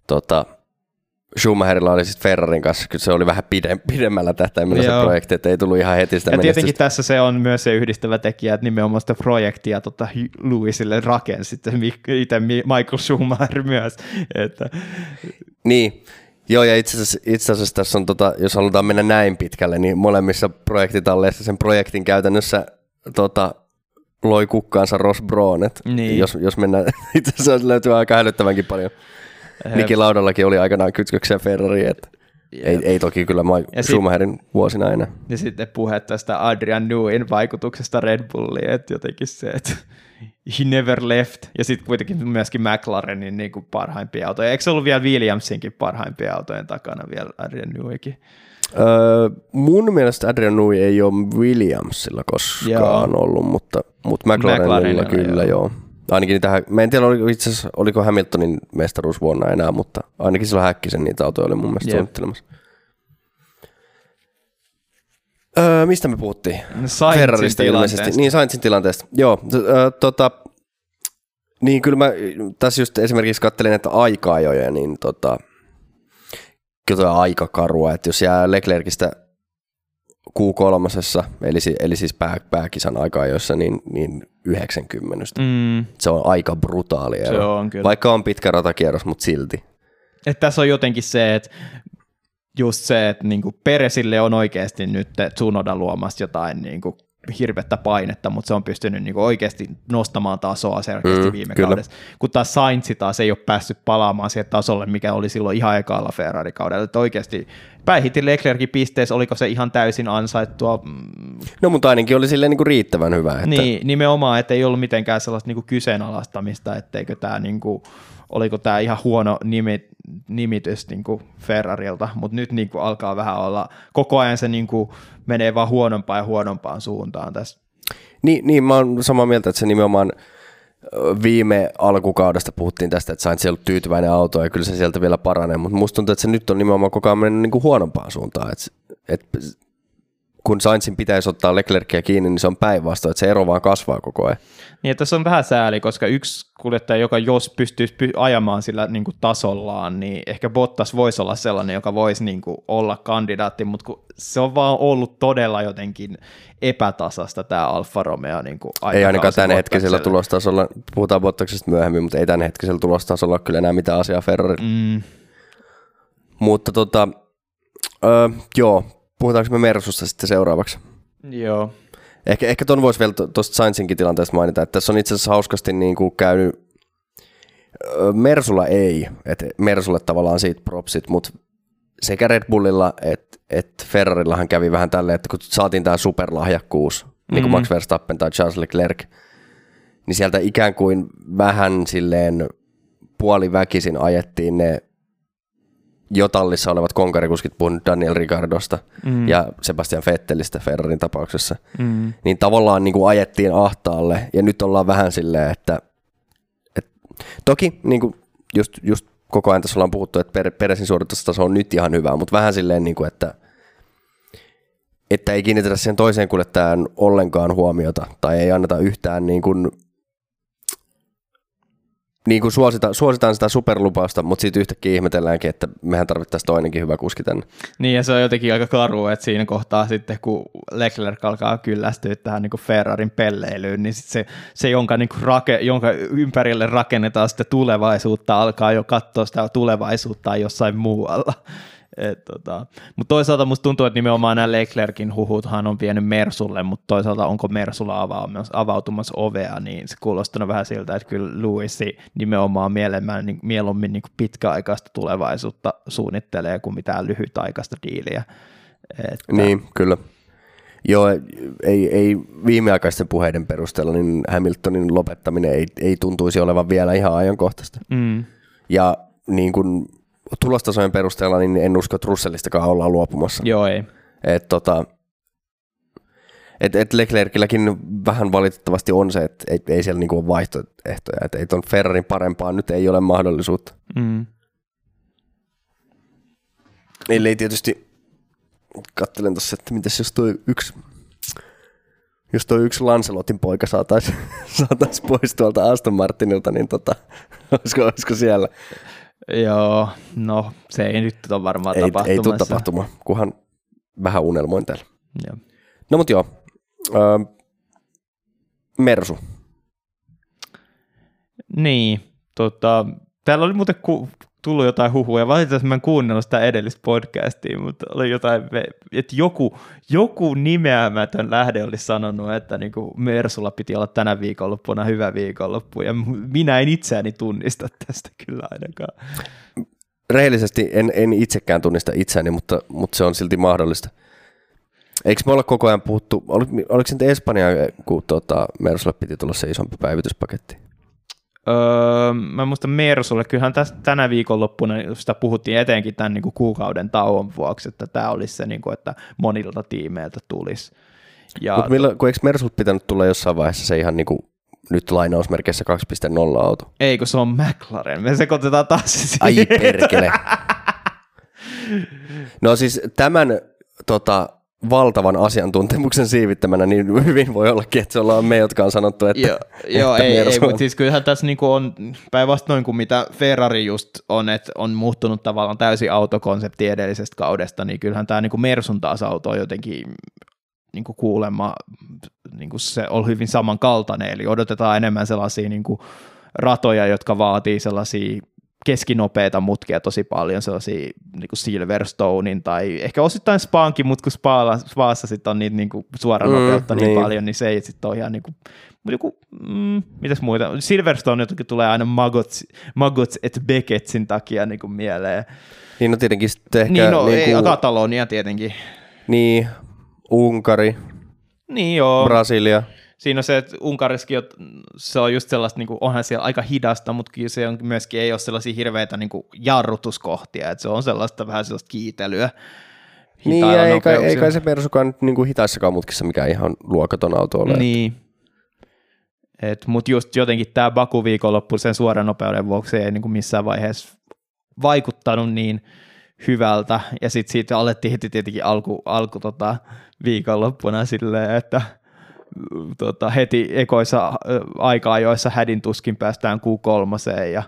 tota, Schumacherilla oli sitten Ferrarin kanssa, kyllä se oli vähän pide- pidemmällä tähtäimellä se Joo. projekti, että ei tullut ihan heti sitä Ja tietenkin menestystä. tässä se on myös se yhdistävä tekijä, että nimenomaan sitä projektia tota, Lewisille rakensi sitten itse Michael Schumacher myös. Että, Niin, joo ja itse asiassa, itse asiassa tässä on, tota, jos halutaan mennä näin pitkälle, niin molemmissa projektitalleissa sen projektin käytännössä tota, loi kukkaansa Ross et Niin. jos, jos mennään, itse asiassa löytyy aika hälyttävänkin paljon. Niki Laudallakin oli aikanaan kytköksiä Ferrariin, että ei, ei toki kyllä Ma- Ja sit- Schumacherin vuosina enää. ja sitten puhe tästä Adrian Newin vaikutuksesta Red Bulliin, että jotenkin se, että he never left, ja sitten kuitenkin myöskin McLarenin niin kuin parhaimpia autoja. Eikö se ollut vielä Williamsinkin parhaimpia autojen takana vielä Adrian Newinkin? Öö, mun mielestä Adrian Newey ei ole Williamsilla koskaan Joo. ollut, mutta, mutta McLarenilla, McLarenilla, kyllä joo. joo. Ainakin tähän, mä en tiedä oliko, itse asiassa, oliko Hamiltonin mestaruusvuonna enää, mutta ainakin silloin Häkkisen niitä autoja oli mun mielestä Jep. suunnittelemassa. Öö, mistä me puhuttiin? Sainzin Ferrarista ilmeisesti. Niin, Sainzin tilanteesta. Joo, t- ö, tota, niin kyllä mä tässä just esimerkiksi kattelin, että aika-ajoja, niin tota, kyllä aika karua, että jos jää Leclercistä Q3, eli, si- eli siis pää, pääkisan aika-ajoissa, niin, niin 90. Mm, Se on aika brutaali ero. se on kyllä. Vaikka on pitkä ratakierros, mutta silti. että tässä on jotenkin se, että just se, että niinku Peresille on oikeasti nyt Tsunoda luomassa jotain niinku hirvettä painetta, mutta se on pystynyt niinku oikeasti nostamaan tasoa selkeästi Mm, viime kyllä. kaudessa. Kun taas Sainz taas ei ole päässyt palaamaan siihen tasolle, mikä oli silloin ihan ekalla Ferrari-kaudella. Että oikeasti päihitti Leclerkin pisteessä, oliko se ihan täysin ansaittua? Mm, No mutta ainakin oli silleen niinku riittävän hyvä. Että, Niin, nimenomaan, että ei ollut mitenkään sellaista niinku kyseenalaistamista, etteikö tämä niinku, oliko tämä ihan huono nimi, nimitys niinku Ferrarilta, mutta nyt niinku alkaa vähän olla, koko ajan se niinku menee vaan huonompaan ja huonompaan suuntaan tässä. Niin, niin, mä oon samaa mieltä, että se nimenomaan viime alkukaudesta puhuttiin tästä, että Sainz ei ollut tyytyväinen auto ja kyllä se sieltä vielä paranee, mutta musta tuntuu, että se nyt on nimenomaan koko ajan mennyt niin kuin huonompaan suuntaan. Että, että kun Sainzin pitäisi ottaa Leclercia kiinni, niin se on päinvastoin, että se ero vaan kasvaa koko ajan. Niin, että tässä on vähän sääli, koska yksi kuljettaja, joka jos pystyisi py- ajamaan sillä niin kuin tasollaan, niin ehkä Bottas voisi olla sellainen, joka voisi niin kuin olla kandidaatti, mutta kun se on vaan ollut todella jotenkin epätasasta tämä Alfa Romeo niin kuin Ei ainakaan tämän hetkisellä tulostasolla, puhutaan Bottaksesta myöhemmin, mutta ei tämän hetkisellä tulostasolla ole kyllä enää mitään asiaa Ferrari. Mm, Mutta tota, öö, joo, puhutaanko me Mersusta sitten seuraavaksi? joo. Ehkä, ehkä ton voisi vielä tuosta Sainzinkin tilanteesta mainita, että tässä on itse asiassa hauskasti niin kuin käynyt Mersulla ei, että Mersulle tavallaan siitä propsit, mutta sekä Red Bullilla että et Ferrarillahan kävi vähän tälleen, että kun saatiin tämä superlahjakkuus, mm-hmm. niin kuin Max Verstappen tai Charles Leclerc, niin sieltä ikään kuin vähän silleen puoliväkisin ajettiin ne jo tallissa olevat konkarikuskit, puhun Daniel Ricardosta mm. ja Sebastian Vettelistä Ferrarin tapauksessa, mm. niin tavallaan niin kuin ajettiin ahtaalle ja nyt ollaan vähän silleen, että, että toki niin kuin just, just koko ajan tässä ollaan puhuttu, että per, Peresin suoritustaso on nyt ihan hyvä, mutta vähän silleen, niin kuin, että, että ei kiinnitetä siihen toiseen kuljettajan ollenkaan huomiota tai ei anneta yhtään niin kuin niin kuin suosita, suositaan sitä superlupausta, mutta sitten yhtäkkiä ihmetelläänkin, että mehän tarvittaisiin toinenkin hyvä kuski tänne. Niin ja se on jotenkin aika karu, että siinä kohtaa sitten kun Leclerc alkaa kyllästyä tähän niin kuin Ferrarin pelleilyyn, niin sit se, se jonka, niin kuin rake, jonka ympärille rakennetaan sitä tulevaisuutta, alkaa jo katsoa sitä tulevaisuutta jossain muualla. Tota. Mutta toisaalta musta tuntuu, että nimenomaan nämä Leclerkin huhuthan on vienyt Mersulle, mutta toisaalta onko Mersulla avautumassa ovea, niin se kuulostaa vähän siltä, että kyllä Lewisi nimenomaan mielemmän, niin, mieluummin niin pitkäaikaista tulevaisuutta suunnittelee kuin mitään lyhytaikaista diiliä. Että... Niin, kyllä. Joo, ei, ei viimeaikaisten puheiden perusteella, niin Hamiltonin lopettaminen ei, ei tuntuisi olevan vielä ihan ajankohtaista. Mm. Ja niin kuin tulostasojen perusteella, niin en usko, että Russellistakaan ollaan luopumassa. Joo, ei. Et, tota, et, et Leclercilläkin vähän valitettavasti on se, että ei, ei siellä niinku ole vaihtoehtoja, että ei tuon Ferrarin parempaan nyt ei ole mahdollisuutta. Mm. ei tietysti, kattelen tuossa, että mitäs jos toi yksi, jos toi yksi Lancelotin poika saataisiin saatais pois tuolta Aston Martinilta, niin tota, olisiko, olisiko siellä Joo, no se ei nyt ole varmaan ei, tapahtumassa. Ei tule tapahtumaan, kunhan vähän unelmoin täällä. Joo. No mut joo, öö, Mersu. Niin, tota, täällä oli muuten ku, tullut jotain huhuja. Valitettavasti mä en kuunnellut sitä edellistä podcastia, mutta oli jotain, että joku, joku nimeämätön lähde oli sanonut, että niin kuin Mersulla piti olla tänä viikonloppuna hyvä viikonloppu, ja minä en itseäni tunnista tästä kyllä ainakaan. Rehellisesti en, en itsekään tunnista itseäni, mutta, mutta se on silti mahdollista. Eikö me olla koko ajan puhuttu, oliko, oliko se nyt Espanja, kun tuota, Mersulle piti tulla se isompi päivityspaketti? Öö, mä muistan Mersulle, kyllähän tästä, tänä viikonloppuna sitä puhuttiin etenkin tämän niin kuin kuukauden tauon vuoksi, että tämä olisi se, niin kuin, että monilta tiimeiltä tulisi. Ja Mut millä, kun eikö Mersulta pitänyt tulla jossain vaiheessa se ihan niin kuin nyt lainausmerkeissä 2.0 auto? Ei, kun se on McLaren. Me sekoitetaan taas Ai perkele. no siis tämän tota, valtavan asiantuntemuksen siivittämänä, niin hyvin voi ollakin, että se ollaan me, jotka on sanottu, että Joo, joo ei, ei mutta siis kyllähän tässä niinku on päinvastoin kuin mitä Ferrari just on, että on muuttunut tavallaan täysin autokonsepti edellisestä kaudesta, niin kyllähän tämä niinku Mersun taas auto on jotenkin niinku kuulemma niinku se on hyvin samankaltainen, eli odotetaan enemmän sellaisia niinku ratoja, jotka vaatii sellaisia keskinopeita mutkia tosi paljon, sellaisia niin kuin Silverstonein tai ehkä osittain Spaankin, mutta kun Spaalla, Spaassa sitten on niitä niin kuin suoranopeutta mm, niin, niin, paljon, niin se ei sitten ole ihan niin kuin, joku, mm, mitäs muita, Silverstone jotenkin tulee aina Magots, Magots et Beckettsin takia niin kuin mieleen. Niin no tietenkin sitten ehkä... Niin no, niin kuin, ei, Katalonia tietenkin. Niin, Unkari. Niin joo. Brasilia siinä on se, että Unkariskin se on just sellaista, niin kuin, onhan siellä aika hidasta, mutta kyllä se on myöskin ei ole sellaisia hirveitä niin kuin jarrutuskohtia, että se on sellaista vähän sellaista kiitelyä. Niin, ja ei kai, ei kai se Mersukaan nyt niin kuin hitaissakaan mutkissa mikä ihan luokaton auto ole. Niin. Mutta just jotenkin tämä Baku-viikonloppu sen suoran nopeuden vuoksi ei niin kuin missään vaiheessa vaikuttanut niin hyvältä, ja sitten siitä alettiin heti tietenkin alku, alku tota, viikonloppuna silleen, että – tota, heti ekoissa aikaa, joissa hädin tuskin päästään Q3 ja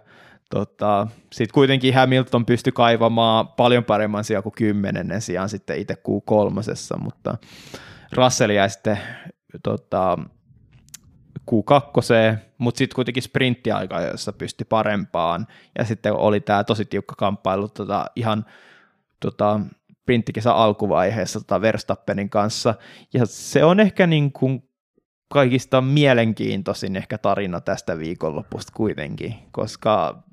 tota, sitten kuitenkin Hamilton pystyi kaivamaan paljon paremman sijaan kuin kymmenennen sijaan sitten itse Q3, mutta Russell jäi sitten tota, Q2, mutta sitten kuitenkin sprinttiaika, jossa pystyi parempaan, ja sitten oli tämä tosi tiukka kamppailu tota, ihan tota, sprinttikesä alkuvaiheessa tota Verstappenin kanssa, ja se on ehkä niin kuin kaikista mielenkiintoisin ehkä tarina tästä viikonlopusta kuitenkin, koska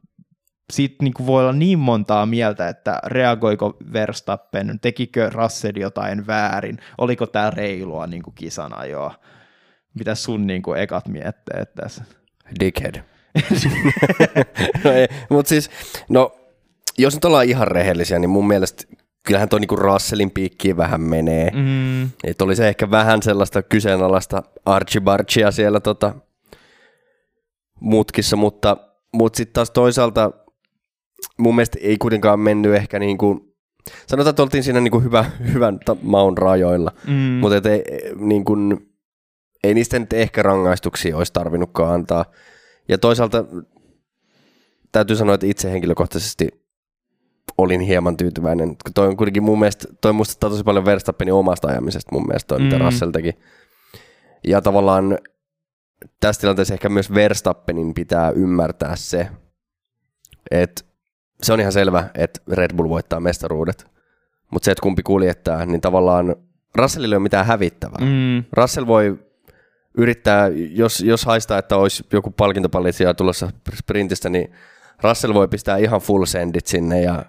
siitä niin voi olla niin montaa mieltä, että reagoiko Verstappen, tekikö Russell jotain väärin, oliko tämä reilua niin kuin kisana jo. Mitä sun niin kuin ekat mietteet tässä? Dickhead. no mutta siis, no jos nyt ollaan ihan rehellisiä, niin mun mielestä kyllähän toi niinku Russellin piikkiin vähän menee. Mm. Et oli se ehkä vähän sellaista kyseenalaista archibarchia siellä tota, mutkissa, mutta, mutta sitten taas toisaalta mun mielestä ei kuitenkaan mennyt ehkä niin kuin, sanotaan, että oltiin siinä niin kuin hyvä, hyvän maun rajoilla, mm. mutta ei, niin kuin, ei niistä nyt ehkä rangaistuksia olisi tarvinnutkaan antaa. Ja toisaalta täytyy sanoa, että itse henkilökohtaisesti olin hieman tyytyväinen. Toi on kuitenkin mun mielestä, toi muistuttaa tosi paljon Verstappenin omasta ajamisesta mun mielestä, toi mm. mitä Russell teki. Ja tavallaan tässä tilanteessa ehkä myös Verstappenin pitää ymmärtää se, että se on ihan selvä, että Red Bull voittaa mestaruudet, mutta se, että kumpi kuljettaa, niin tavallaan Russellille ei ole mitään hävittävää. Mm. Russell voi yrittää, jos, jos haistaa, että olisi joku palkintopallitsija tulossa sprintistä, niin Russell voi pistää ihan full sendit sinne ja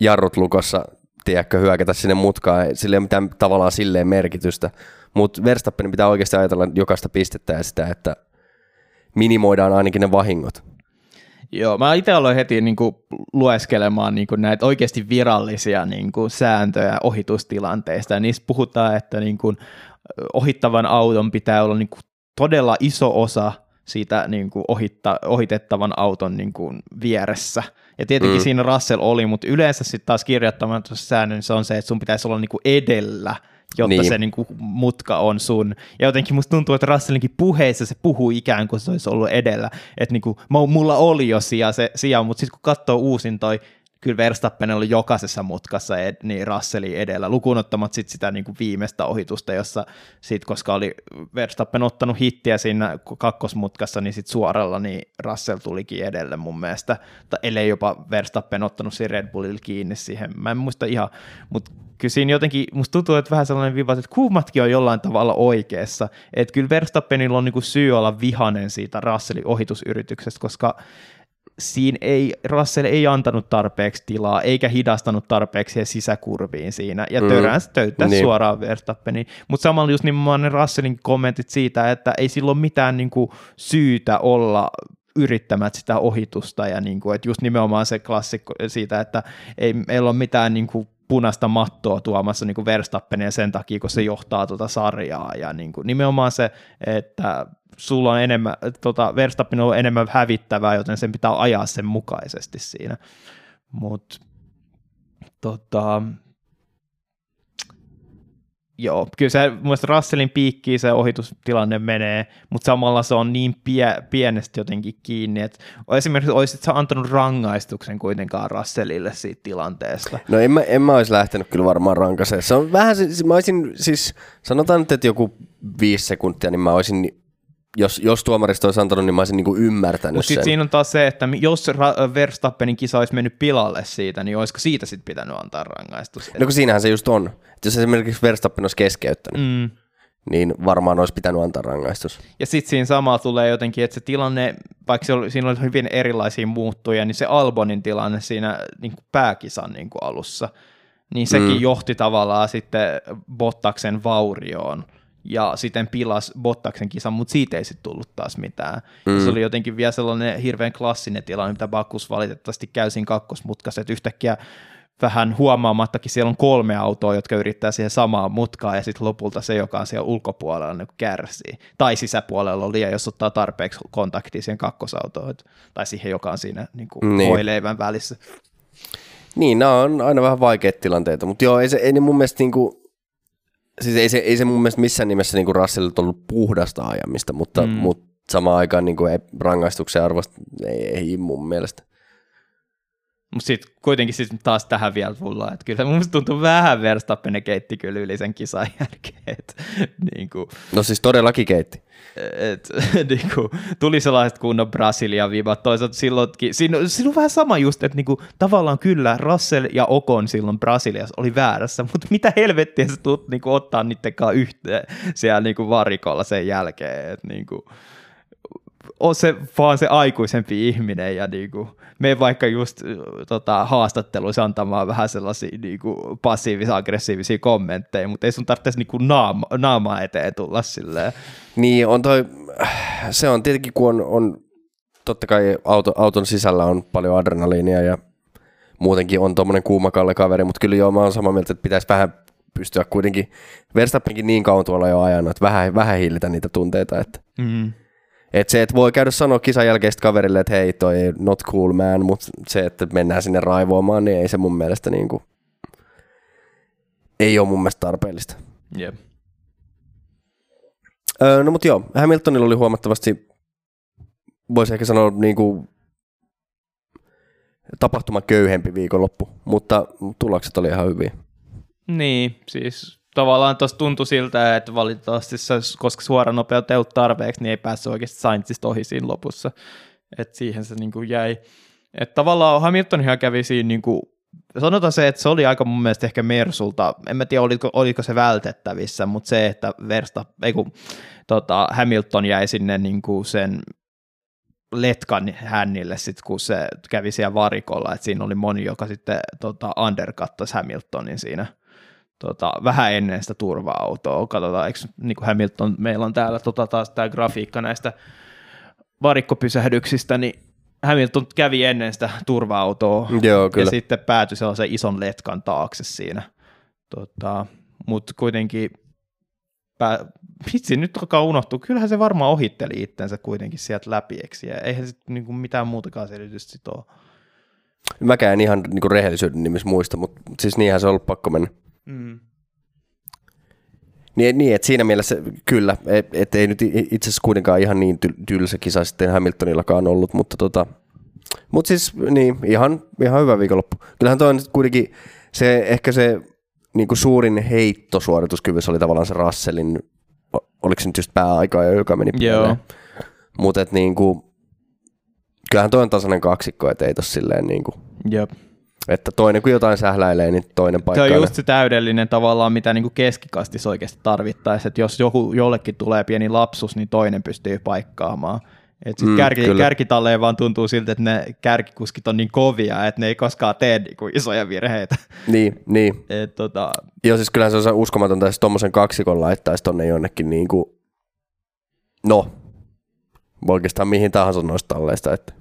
jarrut lukossa, tiedätkö, hyökätä sinne mutkaan. Sillä ei ole mitään tavallaan silleen merkitystä. Mutta Verstappenin pitää oikeasti ajatella jokaista pistettä ja sitä, että minimoidaan ainakin ne vahingot. Joo, mä itse aloin heti niin kuin, lueskelemaan niin kuin, näitä oikeasti virallisia niin kuin, sääntöjä ohitustilanteista. Ja niissä puhutaan, että niin kuin, ohittavan auton pitää olla niin kuin, todella iso osa siitä niin kuin, ohitta, ohitettavan auton niin kuin, vieressä. Ja tietenkin mm. siinä Russell oli, mutta yleensä sitten taas kirjoittamaan säännön, niin se on se, että sun pitäisi olla niin kuin, edellä – jotta niin. se niin kuin, mutka on sun. Ja jotenkin musta tuntuu, että Russellinkin puheissa se puhuu ikään kuin se olisi ollut edellä. Että niin kuin, mulla oli jo sija, se sija, mutta sitten kun katsoo uusin toi kyllä Verstappen oli jokaisessa mutkassa ed, niin Russellin edellä, lukuun ottamat sit sitä niin kuin viimeistä ohitusta, jossa sit, koska oli Verstappen ottanut hittiä siinä kakkosmutkassa, niin sit suoralla niin Russell tulikin edelle mun mielestä, tai ellei jopa Verstappen ottanut siinä Red Bullilla kiinni siihen, mä en muista ihan, mutta kyllä siinä jotenkin, musta tuntuu, että vähän sellainen viva, että kummatkin on jollain tavalla oikeassa, että kyllä Verstappenilla on niin kuin syy olla vihanen siitä Russellin ohitusyrityksestä, koska siinä ei, Russell ei antanut tarpeeksi tilaa, eikä hidastanut tarpeeksi sisäkurviin siinä, ja mm. töränsä töyttää niin. suoraan Verstappeniin. Mutta samalla just nimenomaan ne Russellin kommentit siitä, että ei silloin mitään niinku syytä olla yrittämät sitä ohitusta, ja niinku, että just nimenomaan se klassikko siitä, että ei meillä ole mitään niinku punaista mattoa tuomassa niin Verstappenia sen takia, kun se johtaa tuota sarjaa, ja niin kuin, nimenomaan se, että sulla on enemmän, tota, Verstappen on enemmän hävittävää, joten sen pitää ajaa sen mukaisesti siinä. Mutta tota, joo, kyllä se mun Russellin piikkiin se ohitustilanne menee, mutta samalla se on niin pie, pienestä jotenkin kiinni, että esimerkiksi olisit sä antanut rangaistuksen kuitenkaan Russellille siitä tilanteesta. No en mä, en mä olisi lähtenyt kyllä varmaan rankaseen. Se on vähän, mä olisin siis, sanotaan nyt, että joku viisi sekuntia, niin mä olisin jos, jos tuomarista olisi antanut, niin mä olisin niin ymmärtänyt Mut sit sen. siinä on taas se, että jos Verstappenin kisa olisi mennyt pilalle siitä, niin olisiko siitä sitten pitänyt antaa rangaistus? No kun siinähän se just on. Että jos esimerkiksi Verstappen olisi keskeyttänyt, mm. niin varmaan olisi pitänyt antaa rangaistus. Ja sitten siinä samalla tulee jotenkin, että se tilanne, vaikka se oli, siinä oli hyvin erilaisia muuttuja, niin se Albonin tilanne siinä niin kuin pääkisan niin kuin alussa, niin sekin mm. johti tavallaan sitten Bottaksen vaurioon ja sitten pilas Bottaksen kisan, mutta siitä ei sitten tullut taas mitään. Mm. se oli jotenkin vielä sellainen hirveän klassinen tilanne, mitä Bakus valitettavasti käy siinä kakkosmutkassa, että yhtäkkiä vähän huomaamattakin siellä on kolme autoa, jotka yrittää siihen samaan mutkaan, ja sitten lopulta se, joka on siellä ulkopuolella, niin kärsii. Tai sisäpuolella liian, jos ottaa tarpeeksi kontaktia siihen kakkosautoon, tai siihen, joka on siinä niin kuin niin. välissä. Niin, nämä on aina vähän vaikeita tilanteita, mutta joo, ei, se, ei mun mielestä niin kuin, siis ei se, ei se mun mielestä missään nimessä niin Russellilta ollut puhdasta ajamista, mutta, mm. mutta samaan aikaan niin kuin ei, rangaistuksen arvosta ei, ei mun mielestä. Mutta sitten kuitenkin sit taas tähän vielä tullaan, että kyllä mun tuntuu vähän Verstappen keitti kyllä yli sen kisan jälkeen. Et, niin kuin, no siis todellakin keitti. Et, niin kuin, tuli sellaiset kunnon Brasilian viivat. Toisaalta silloinkin, siinä, siinä on vähän sama just, että niin kuin, tavallaan kyllä Russell ja Okon silloin Brasiliassa oli väärässä, mutta mitä helvettiä sä tulet niin kuin, ottaa niiden kanssa yhteen siellä niin kuin varikolla sen jälkeen. Et, niin kuin, on se vaan se aikuisempi ihminen ja niinku, me vaikka just tota, haastatteluissa antamaan vähän sellaisia niinku, passiivis-aggressiivisia kommentteja, mutta ei sun tarvitsisi niinku naama, naamaa eteen tulla silleen. Niin, on toi, se on tietenkin, kun on, on totta kai auto, auton sisällä on paljon adrenaliinia ja muutenkin on tuommoinen kuumakalle kaveri, mutta kyllä joo, mä oon samaa mieltä, että pitäisi vähän pystyä kuitenkin, Verstappenkin niin kauan tuolla jo ajanut, että vähän, vähän hillitä niitä tunteita, että mm. Et se, että voi käydä sanoa kisan jälkeistä kaverille, että hei, toi not cool man, mutta se, että mennään sinne raivoamaan, niin ei se mun mielestä niin kuin, ei ole mun mielestä tarpeellista. Yep. Öö, no mutta joo, Hamiltonilla oli huomattavasti, voisi ehkä sanoa niin kuin, tapahtuma köyhempi viikonloppu, mutta tulokset oli ihan hyviä. Niin, siis tavallaan tuossa tuntui siltä, että valitettavasti koska suora nopeutta ei ollut tarpeeksi, niin ei päässyt oikeasti Sainzista ohi siinä lopussa. Et siihen se niin kuin jäi. Et tavallaan Hamilton kävi siinä, niin kuin, sanotaan se, että se oli aika mun mielestä ehkä Mersulta, en mä tiedä oliko, oliko se vältettävissä, mutta se, että Versta, ei kun, tota, Hamilton jäi sinne niin kuin sen letkan hännille, sit, kun se kävi siellä varikolla, että siinä oli moni, joka sitten tota, undercuttasi Hamiltonin siinä – tota, vähän ennen sitä turva-autoa. Katsotaan, eikö niin kuin Hamilton, meillä on täällä tota, taas tämä grafiikka näistä varikkopysähdyksistä, niin Hamilton kävi ennen sitä turva-autoa Joo, kyllä. ja sitten päätyi sellaisen ison letkan taakse siinä. Tota, Mutta kuitenkin, pää, vitsi, nyt alkaa unohtua. Kyllähän se varmaan ohitteli itsensä kuitenkin sieltä läpi, eikö? Ja eihän se niinku mitään muutakaan selitystä sit ole. Mäkään ihan niinku rehellisyyden nimissä muista, mutta siis niinhän se on ollut pakko mennä. Mm. Niin, niin että siinä mielessä kyllä, että et ei nyt itse asiassa kuitenkaan ihan niin tylsä kisa sitten Hamiltonillakaan ollut, mutta tota, mut siis niin, ihan, ihan hyvä viikonloppu. Kyllähän toi on kuitenkin se, ehkä se niin kuin suurin heitto suorituskyvyssä oli tavallaan se Russellin, oliko se nyt just pääaikaa, joka meni pieleen. Mutta niin kuin, kyllähän toi on tasainen kaksikko, että ei tossa silleen niin kuin, Jep. Että toinen kun jotain sähläilee, niin toinen paikka. Se on just se täydellinen tavallaan, mitä niin keskikastis oikeasti tarvittaisiin, että jos joku, jollekin tulee pieni lapsus, niin toinen pystyy paikkaamaan. Et sit mm, kärki, kärkitalleen vaan tuntuu siltä, että ne kärkikuskit on niin kovia, että ne ei koskaan tee niin kuin isoja virheitä. Niin, niin. Et, tota... Joo, siis kyllähän se on uskomatonta, jos tuommoisen kaksikon laittaisi tonne jonnekin niin kuin, no, oikeastaan mihin tahansa noista talleista. Että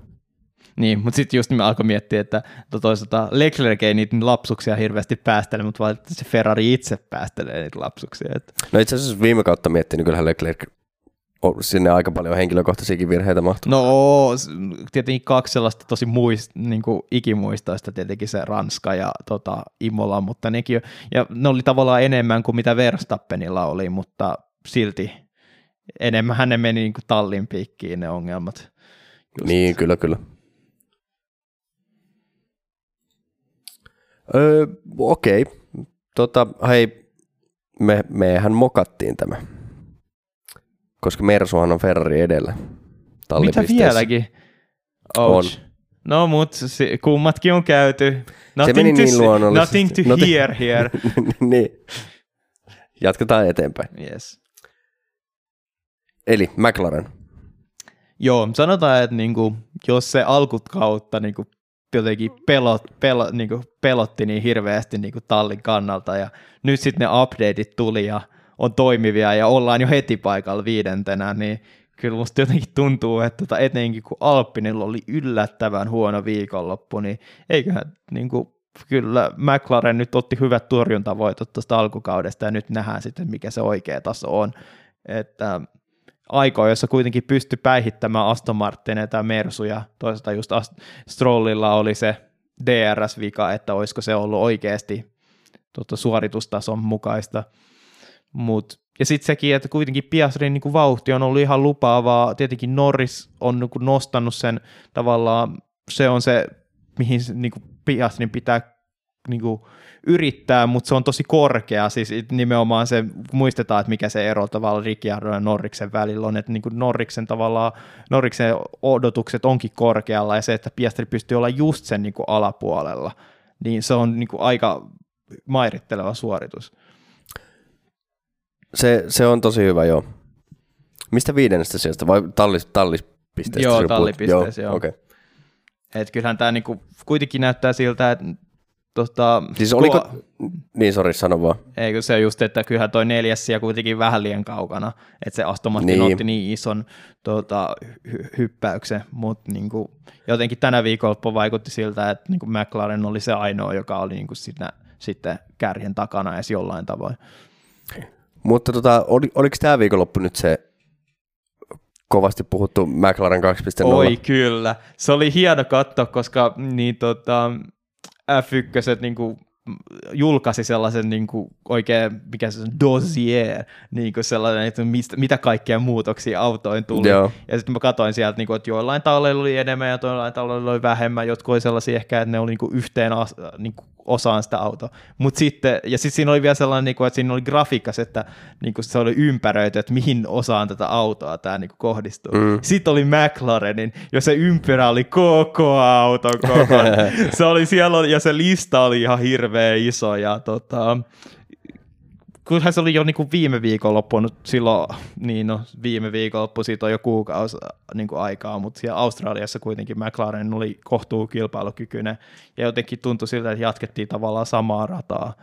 niin, mutta sitten just me alkoi miettiä, että toisaalta Leclerc ei niitä lapsuksia hirveästi päästele, mutta vaan se Ferrari itse päästelee niitä lapsuksia. Että. No itse asiassa viime kautta miettinyt, niin kyllähän Leclerc sinne aika paljon henkilökohtaisiakin virheitä mahtuu. No tietenkin kaksi sellaista tosi muist, niin kuin ikimuistoista, tietenkin se Ranska ja tota, Imola, mutta nekin, ja ne oli tavallaan enemmän kuin mitä Verstappenilla oli, mutta silti enemmän hänen meni niin kuin tallin piikkiin ne ongelmat. Just. Niin, kyllä, kyllä. Öö, okei. Okay. Tota, hei, me, mehän mokattiin tämä. Koska Mersuhan on Ferrari edellä. Mitä vieläkin? On. No mut kummatkin on käyty. Nothing se meni niin luonnollisesti. Nothing to Nothing. hear here. niin. Jatketaan eteenpäin. Yes. Eli McLaren. Joo, sanotaan, että niinku, jos se alkukautta niinku jotenkin pelot, pelot, niin kuin pelotti niin hirveästi niin kuin tallin kannalta ja nyt sitten ne updateit tuli ja on toimivia ja ollaan jo heti paikalla viidentenä, niin kyllä musta jotenkin tuntuu, että tota etenkin kun Alppinilla oli yllättävän huono viikonloppu, niin eiköhän niin kuin, kyllä McLaren nyt otti hyvät torjuntavoitot tuosta alkukaudesta ja nyt nähdään sitten, mikä se oikea taso on. Että aikoja, jossa kuitenkin pystyi päihittämään Aston Martinia tai Mersuja. Toisaalta just Strollilla oli se DRS-vika, että olisiko se ollut oikeasti tuota, suoritustason mukaista. Mut, ja sitten sekin, että kuitenkin Piastrin niin vauhti on ollut ihan lupaavaa. Tietenkin Norris on niin kuin nostanut sen tavallaan, se on se, mihin niin kuin Piastrin pitää niin kuin, yrittää, mutta se on tosi korkea, siis nimenomaan se, muistetaan, että mikä se ero tavallaan Ricciardo ja Norriksen välillä on, että niin kuin Norriksen tavallaan, Norriksen odotukset onkin korkealla, ja se, että Piastri pystyy olla just sen niin kuin alapuolella, niin se on niin kuin aika mairitteleva suoritus. Se, se on tosi hyvä, joo. Mistä viidennestä sijasta, vai tallis, tallispisteestä? Joo, tallipisteessä, joo. Okay. Et kyllähän tämä niinku kuitenkin näyttää siltä, että Tota, siis oliko, ko- niin sori sano vaan. Eikö se just, että kyllähän toi neljäs ja kuitenkin vähän liian kaukana, että se Aston Martin niin. otti niin ison tota, hy- hyppäyksen, mutta niinku, jotenkin tänä viikolla vaikutti siltä, että niinku McLaren oli se ainoa, joka oli niinku siinä, sitten kärjen takana edes jollain tavoin. Mutta tota, oli, oliko tämä viikonloppu nyt se kovasti puhuttu McLaren 2.0? Oi kyllä, se oli hieno katsoa, koska niin tota, F1 niin kuin, julkaisi sellaisen niin kuin, oikein, mikä se on, dossier, niin kuin sellainen, että mistä, mitä kaikkia muutoksia autoihin tuli. Joo. Ja sitten mä katsoin sieltä, niin kuin, että joillain talleilla oli enemmän ja joillain talleilla oli vähemmän, jotkut oli sellaisia ehkä, että ne oli niin kuin, yhteen niin kuin, osaan sitä autoa. Mut sitten, ja sitten siinä oli vielä sellainen, niin kuin, että siinä oli grafiikas, että niin kuin se oli ympäröity, että mihin osaan tätä autoa tämä niin kuin, kohdistuu. Mm. Sitten oli McLarenin, ja se ympyrä oli koko auto, koko. se oli siellä, ja se lista oli ihan hirveä iso, ja tota, kyllähän se oli jo niin kuin viime viikonloppu, silloin, niin no, viime viikonloppu, siitä on jo kuukausi niin kuin aikaa, mutta siellä Australiassa kuitenkin McLaren oli kohtuu kilpailukykyinen, ja jotenkin tuntui siltä, että jatkettiin tavallaan samaa rataa.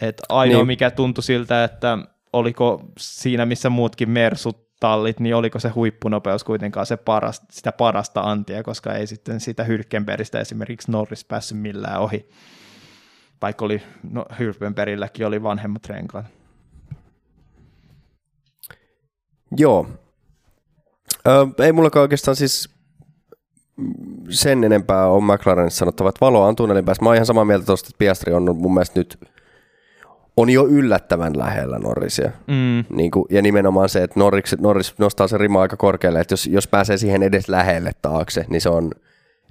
Et ainoa, niin. mikä tuntui siltä, että oliko siinä, missä muutkin Mersut tallit, niin oliko se huippunopeus kuitenkaan se parasta, sitä parasta antia, koska ei sitten sitä Hylkenbergistä esimerkiksi Norris päässyt millään ohi vaikka oli, no Hylkenbergilläkin oli vanhemmat renkaat. Joo. Ö, ei mullakaan oikeastaan siis sen enempää on McLarenissa sanottava, että valoa on tunnelin päässä. Mä oon ihan samaa mieltä tuosta, että Piastri on mun mielestä nyt on jo yllättävän lähellä Norrisia. Mm. Niin kuin, ja nimenomaan se, että Norris, Norris nostaa se rima aika korkealle, että jos, jos pääsee siihen edes lähelle taakse, niin se on –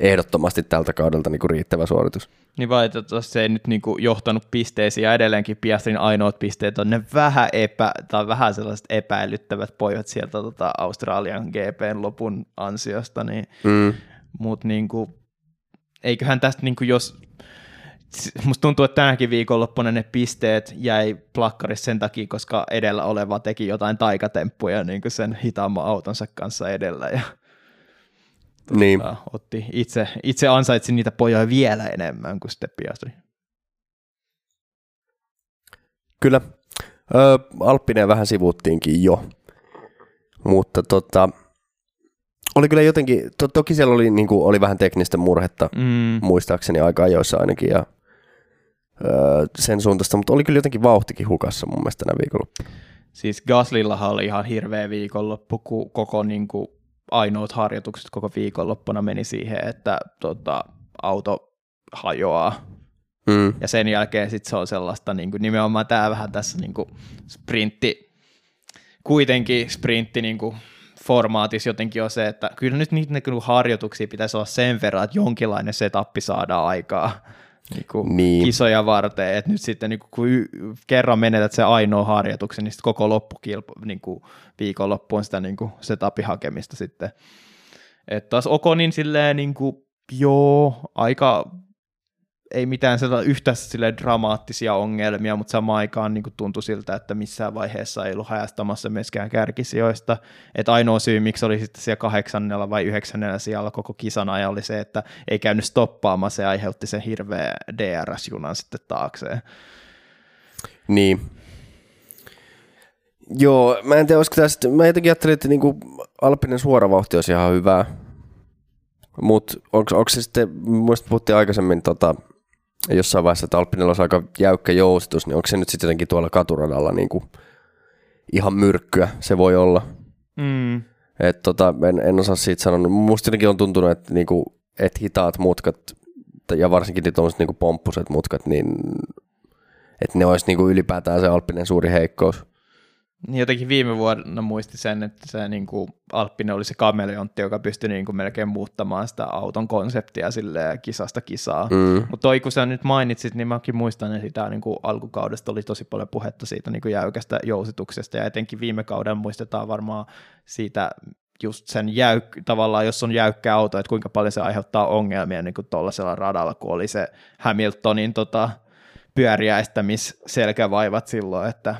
ehdottomasti tältä kaudelta niin kuin riittävä suoritus. Niin valitettavasti se ei nyt niin kuin johtanut pisteisiin ja edelleenkin Piastrin ainoat pisteet on ne vähän, epä, tai vähän sellaiset epäilyttävät pojat sieltä tota Australian GPn lopun ansiosta, niin, mm. mutta niin kuin, eiköhän tästä niin kuin jos Musta tuntuu, että tänäkin viikonloppuna ne pisteet jäi plakkarissa sen takia, koska edellä oleva teki jotain taikatemppuja niin kuin sen hitaamman autonsa kanssa edellä. Ja niin. Tota, otti itse, itse ansaitsi niitä pojoja vielä enemmän kuin sitten Piastri. Kyllä. Ö, Alppinen vähän sivuttiinkin jo. Mutta tota, oli kyllä jotenkin, to, toki siellä oli, niin kuin, oli vähän teknistä murhetta, mm. muistaakseni aika ajoissa ainakin, ja ö, sen suuntaista, mutta oli kyllä jotenkin vauhtikin hukassa mun mielestä tänä viikonloppu. Siis Gaslillahan oli ihan hirveä viikonloppu, kun koko niin kuin, ainoat harjoitukset koko viikonloppuna meni siihen, että tota, auto hajoaa. Mm. Ja sen jälkeen sit se on sellaista, niin kuin, nimenomaan tämä vähän tässä niin kuin sprintti, kuitenkin sprintti niin kuin, formaatissa jotenkin on se, että kyllä nyt niitä harjoituksia pitäisi olla sen verran, että jonkinlainen setappi saadaan aikaa niin kuin niin. kisoja varten, että nyt sitten niin kuin, kun y- kerran menetät se ainoa harjoituksen, niin sitten koko loppukilpa, niin kuin viikonloppu on sitä niin kuin setupin hakemista sitten. Että taas Okonin silleen niin kuin, joo, aika ei mitään yhtä sille dramaattisia ongelmia, mutta samaan aikaan niin tuntui siltä, että missään vaiheessa ei ollut hajastamassa myöskään kärkisijoista. Että ainoa syy, miksi oli sitten siellä kahdeksannella vai yhdeksännellä siellä koko kisan ajan, oli se, että ei käynyt stoppaamaan, se aiheutti sen hirveä DRS-junan sitten taakseen. Niin. Joo, mä en tiedä, tästä, mä jotenkin ajattelin, että niinku Alppinen suoravauhti olisi ihan hyvää, mutta onko se sitten, muista puhuttiin aikaisemmin tota, jossain vaiheessa, että Alppinella olisi aika jäykkä joustus, niin onko se nyt sitten jotenkin tuolla katuradalla niin kuin ihan myrkkyä, se voi olla. Mm. Et tota, en, en osaa siitä sanoa. Musta jotenkin on tuntunut, että, niinku, että hitaat mutkat ja varsinkin ne tuollaiset niinku pomppuset mutkat, niin että ne olisi niinku ylipäätään se Alppinen suuri heikkous. Niin jotenkin viime vuonna muisti sen, että se niin kuin Alppinen oli se kameleontti, joka pystyi niin kuin melkein muuttamaan sitä auton konseptia sille kisasta kisaa. Mm. Mutta toi, kun sä nyt mainitsit, niin mäkin muistan, että sitä niin kuin alkukaudesta oli tosi paljon puhetta siitä niin kuin jäykästä jousituksesta, ja etenkin viime kauden muistetaan varmaan siitä just sen jäyk, tavallaan, jos on jäykkä auto, että kuinka paljon se aiheuttaa ongelmia niin kuin tuollaisella radalla, kun oli se Hamiltonin tota, pyöriäistämisselkävaivat silloin, että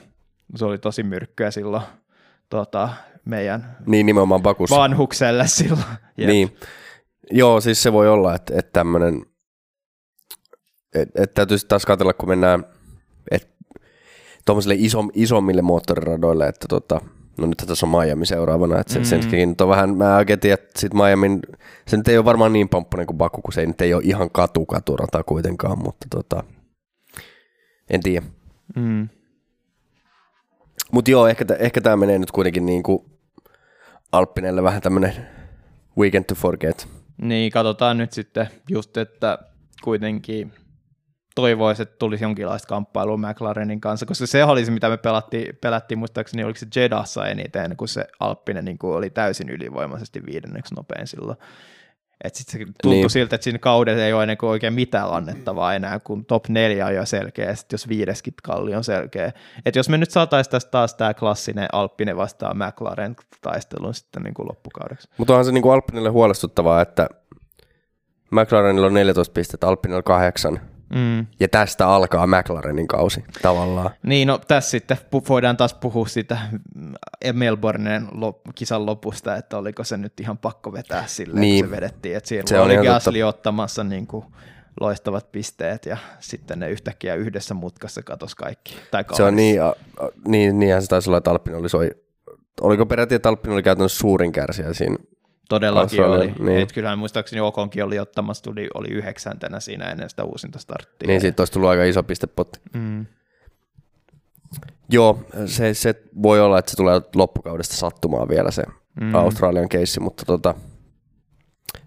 se oli tosi myrkkyä silloin tota, meidän Niin nimenomaan Bakussa. vanhukselle silloin. Jep. Niin. Joo, siis se voi olla, että, että tämmöinen, että, että täytyy sitten taas katsella, kun mennään tuommoisille isom, isommille moottoriradoille, että tota, no nyt tässä on Miami seuraavana, että sen, Mm. senkin nyt on vähän, mä oikein tiedän, että sit Miamin, se nyt ei ole varmaan niin pompponen kuin Baku, kun se ei nyt ei ole ihan katu katurata kuitenkaan, mutta tota, en tiedä. Mm. Mutta joo, ehkä, ehkä tämä menee nyt kuitenkin niin kuin Alppinelle vähän tämmöinen weekend to forget. Niin, katsotaan nyt sitten just, että kuitenkin toivoisi, että tulisi jonkinlaista kamppailua McLarenin kanssa, koska se oli se, mitä me pelattiin, pelättiin muistaakseni, oliko se Jedassa eniten, kun se Alppinen niin kuin oli täysin ylivoimaisesti viidenneksi nopein silloin. Että sitten se tuntui Niin. siltä, että siinä kaudessa ei ole niin oikein mitään annettavaa enää, kun top neljä on jo selkeä, ja sitten jos viideskin kalli on selkeä. Että jos me nyt saataisiin tästä taas tämä klassinen Alppinen vastaan McLaren taistelun sitten niin kuin loppukaudeksi. Mutta onhan se niin kuin Alppinille huolestuttavaa, että McLarenilla on 14 pistettä, Alppinilla 8. Mm. Ja tästä alkaa McLarenin kausi tavallaan. Niin, no tässä sitten voidaan taas puhua siitä mm, Melbourneen lop- kisan lopusta, että oliko se nyt ihan pakko vetää silleen, Niin. kun se vedettiin. Että siellä Se oli Gasly ottamassa niin kuin loistavat pisteet ja sitten ne yhtäkkiä yhdessä mutkassa katos kaikki. Tai Se on niin, a, a, niin, niinhän se taisi olla, että Alppinen oli soi, oliko peräti, että Alppinen oli käytännössä suurin kärsijä siinä. Todellakin Australia, oli. niin. Et kyllähän muistaakseni Okonkin oli ottamassa, tuli, oli yhdeksäntenä siinä ennen sitä uusinta starttia. Niin siitä olisi tullut aika iso pistepotti. Mm. Joo, se, se voi olla, että se tulee loppukaudesta sattumaan vielä se mm. Australian keissi, mutta tota,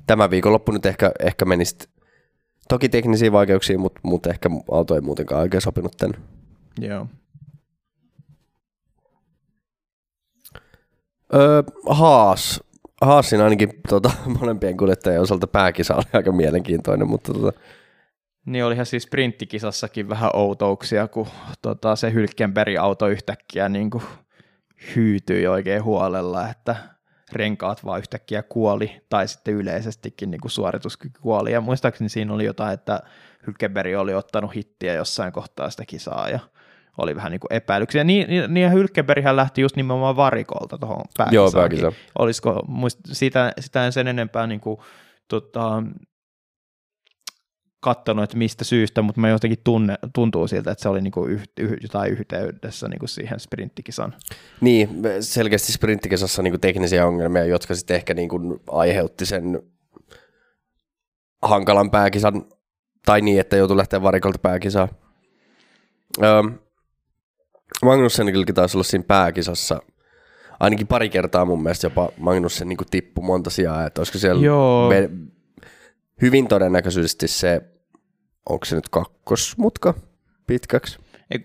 tämä viikonloppu nyt ehkä, ehkä menisi toki teknisiin vaikeuksiin, mutta, mutta ehkä auto ei muutenkaan oikein sopinut tänne. Joo. Öö, Haas. Haasin ainakin tota, molempien kuljettajien osalta pääkisa oli aika mielenkiintoinen, mutta tota, Niin olihan siis sprinttikisassakin vähän outouksia, kun tota, se Hylkenbergin auto yhtäkkiä niin kuin hyytyi oikein huolella, että renkaat vaan yhtäkkiä kuoli, tai sitten yleisestikin niin kuin suorituskyky kuoli. Ja muistaakseni siinä oli jotain, että Hylkenberg oli ottanut hittiä jossain kohtaa sitä kisaa, ja oli vähän niin kuin epäilyksiä. Niin, niin, niin Hylkenberghän lähti just nimenomaan varikolta tuohon pääkisaan. joo, pääkisa. Olisiko, muist, sitä, sitä en sen enempää niin kuin, tota, kattonut, että mistä syystä, mutta mä jotenkin tunne, tuntuu siltä, että se oli niinku yh, yh, jotain yhteydessä niinku siihen sprinttikisan. Niin, selkeästi sprinttikisassa niinku teknisiä ongelmia, jotka sitten ehkä niinku aiheutti sen hankalan pääkisan, tai niin, että joutui lähteä varikolta pääkisaan. Öö, Magnussenillekin taisi olla siinä pääkisassa ainakin pari kertaa mun mielestä jopa Magnussen niin tippui monta sijaa, että olisiko siellä Joo. ve- hyvin todennäköisesti se, onko se nyt kakkosmutka pitkäksi?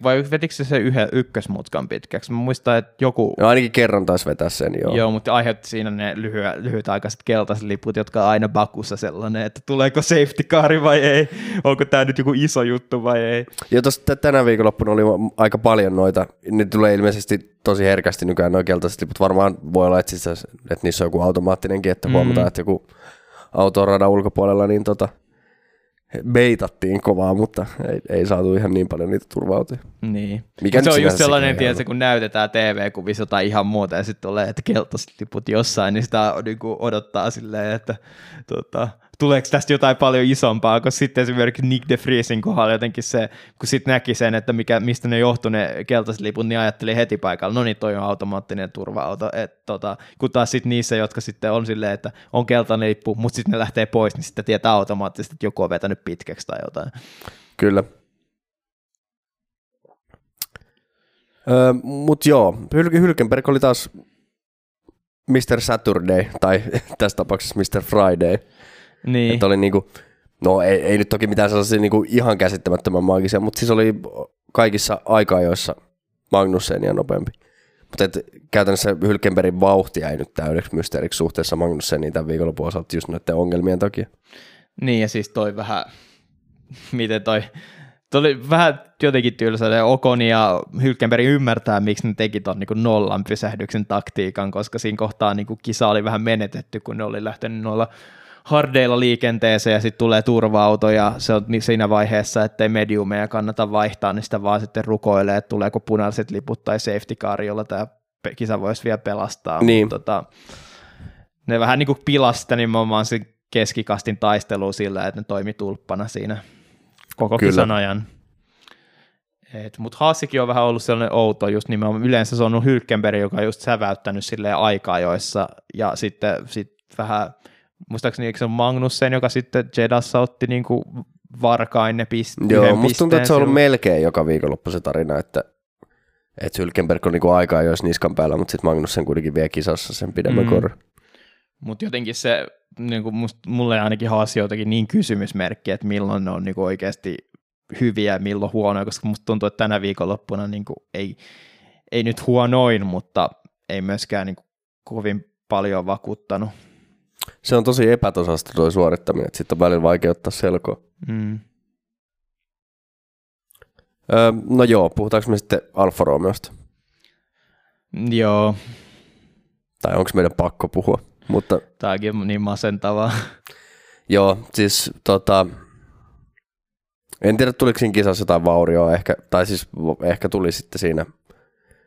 Vai vetikö se se yhden ykkösmutkan pitkäksi? Mä muistan, että joku, No ainakin kerran taisi vetää sen, joo. joo. joo, mutta aiheutti siinä ne lyhy- lyhytaikaiset keltaiset liput, jotka on aina Bakussa sellainen, että tuleeko safety car vai ei, onko tämä nyt joku iso juttu vai ei. Ja tuossa tänä viikonloppuna oli aika paljon noita, ne tulee ilmeisesti tosi herkästi nykyään nuo keltaiset liput, varmaan voi olla, että, siis, että niissä on joku automaattinenkin, että Mm. huomataan, että joku auto on radan ulkopuolella, niin tota, beitattiin kovaa, mutta ei, ei saatu ihan niin paljon niitä turvautuja. Niin. Mikä se on just sellainen, tiedätkö, kun näytetään TV-kuvissa jotain ihan muuta ja sitten tulee, että keltaiset liput jossain, niin sitä niin odottaa silleen, että tota, tuleeko tästä jotain paljon isompaa, koska sitten esimerkiksi Nick de Vriesin kohdalla jotenkin se, kun sitten näki sen, että mikä, mistä ne johtuu ne keltaiset liput, niin ajatteli heti paikalla, no niin toi on automaattinen turva-auto, Et, tota, kun taas sitten niissä, jotka sitten on silleen, että on keltainen lippu, mutta sitten ne lähtee pois, niin sitten tietää automaattisesti, että joku on vetänyt pitkäksi tai jotain. Kyllä. Öö, mut joo, Hyl- Hylkenberg oli taas Mr. Saturday, tai tässä tapauksessa Mr. Friday. Niin. Että oli niinku, no ei, ei nyt toki mitään sellaisia niinku ihan käsittämättömän maagisia, mutta siis oli kaikissa aika-ajoissa Magnussenia nopeampi. Mutta et, käytännössä Hylkenbergin vauhti ei nyt täydeksi mysteeriksi suhteessa Magnusseniin tämän viikonlopun osalta just noiden ongelmien takia. Niin ja siis toi vähän, miten toi, toi oli vähän jotenkin tylsä, Okoni ja Hylkenberg ymmärtää, miksi ne teki ton niin nollan pysähdyksen taktiikan, koska siinä kohtaa niin kisa oli vähän menetetty, kun ne oli lähtenyt noilla hardeilla liikenteeseen ja sitten tulee turva-auto ja se on siinä vaiheessa, ettei mediumeja kannata vaihtaa, niin sitä vaan sitten rukoilee, että tuleeko punaiset liput tai safety car, jolla tämä kisa voisi vielä pelastaa. Niin. Mutta, tota, ne vähän niin kuin pilasta nimenomaan se keskikastin taistelu sillä, että ne toimi tulppana siinä koko Kyllä. kisan ajan. Mutta Haasikin on vähän ollut sellainen outo, just nimenomaan yleensä se on ollut Hylkenberg, joka on just säväyttänyt silleen aikaa joissa, ja sitten sit vähän muistaakseni eikö se on Magnussen, joka sitten Jedassa otti niin kuin varkain ne pist- Joo, musta tuntuu, että se on ollut melkein joka viikonloppu se tarina, että, että Hylkenberg on niin kuin aikaa jos niskan päällä, mutta sitten Magnussen kuitenkin vie kisassa sen pidemmän mm. korre. Mutta jotenkin se, niin kuin must, mulle ainakin haasi jotenkin niin kysymysmerkki, että milloin ne on niin kuin oikeasti hyviä ja milloin huonoja, koska musta tuntuu, että tänä viikonloppuna niin kuin ei, ei nyt huonoin, mutta ei myöskään niin kuin kovin paljon vakuuttanut se on tosi epätasasta tuo suorittaminen, että sitten on välillä vaikea ottaa selkoa. Mm. Öö, no joo, puhutaanko me sitten Alfa Romeosta? Joo. Tai onko meidän pakko puhua? Mutta... Tämäkin on niin masentavaa. joo, siis tota, en tiedä tuliko siinä kisassa jotain vaurioa, ehkä, tai siis ehkä tuli sitten siinä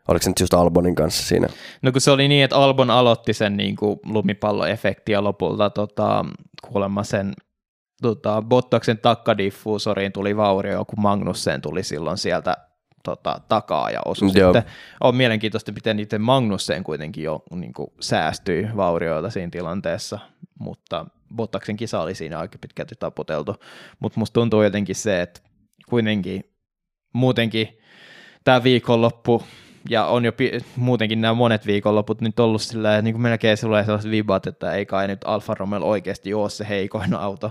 Oliko se nyt just Albonin kanssa siinä? No kun se oli niin, että Albon aloitti sen niin kuin lumipalloefekti ja lopulta tota, kuulemma sen tota, Bottaksen takkadiffuusoriin tuli vaurio, kun Magnussen tuli silloin sieltä tota, takaa ja osui Joo. sitten. On mielenkiintoista, miten niiden Magnussen kuitenkin jo niin kuin, säästyi vaurioilta siinä tilanteessa, mutta Bottaksen kisa oli siinä aika pitkälti taputeltu, mutta musta tuntuu jotenkin se, että kuitenkin muutenkin tämä viikonloppu ja on jo pi- muutenkin nämä monet viikonloput nyt ollut sillä niin kuin melkein sellainen sellaiset vibat, että ei kai nyt Alfa Romeo oikeasti ole se heikoin auto.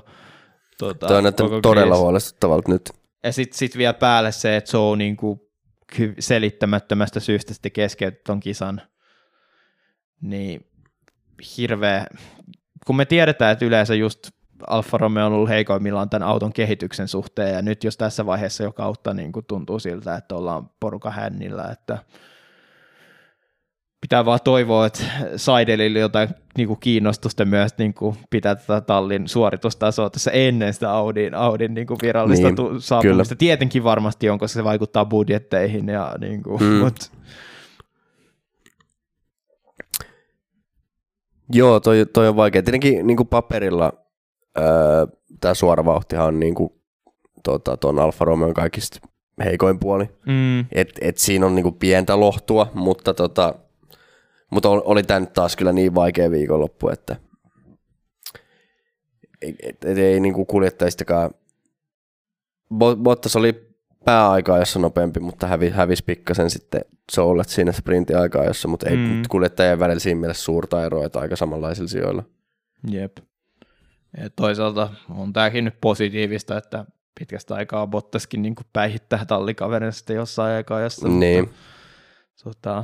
Tuota, Tämä on näyttänyt todella huolestuttavalta nyt. Ja sitten sit vielä päälle se, että se on niin kuin selittämättömästä syystä sitten keskeytti ton kisan. Niin hirveä, kun me tiedetään, että yleensä just Alfa Romeo on ollut heikoimmillaan tämän auton kehityksen suhteen, ja nyt jos tässä vaiheessa jo kautta niin kuin tuntuu siltä, että ollaan poruka hännillä, että pitää vaan toivoa, että Saidelille jotain niin kuin kiinnostusta myös niin kuin pitää tätä tallin suoritustasoa tässä ennen sitä Audin, Audin niin kuin virallista niin, tu- saapumista. Kyllä. Tietenkin varmasti on, koska se vaikuttaa budjetteihin. Ja, niin kuin, mm. mut. Joo, toi, toi on vaikea. Tietenkin niin kuin paperilla öö, tämä suora vauhtihan on niin kuin, tota, ton Alfa Romeon kaikista heikoin puoli. Mm. Et, et siinä on niinku pientä lohtua, mutta, tota, mutta oli tämä nyt taas kyllä niin vaikea viikonloppu, että et, et, et ei niinku kuljettajistakaan. Bottas oli pääaikaa, jossa nopeampi, mutta hävi, hävisi pikkasen sitten Soulet siinä sprintin aikaa, jossa, mutta ei mm. kuljettajien välillä siinä mielessä suurta eroa, että aika samanlaisilla sijoilla. Jep. Ja toisaalta on tämäkin nyt positiivista, että pitkästä aikaa Bottaskin niin päihittää tallikaverin sitten jossain aikaa. Jossa, niin. Mutta, tota,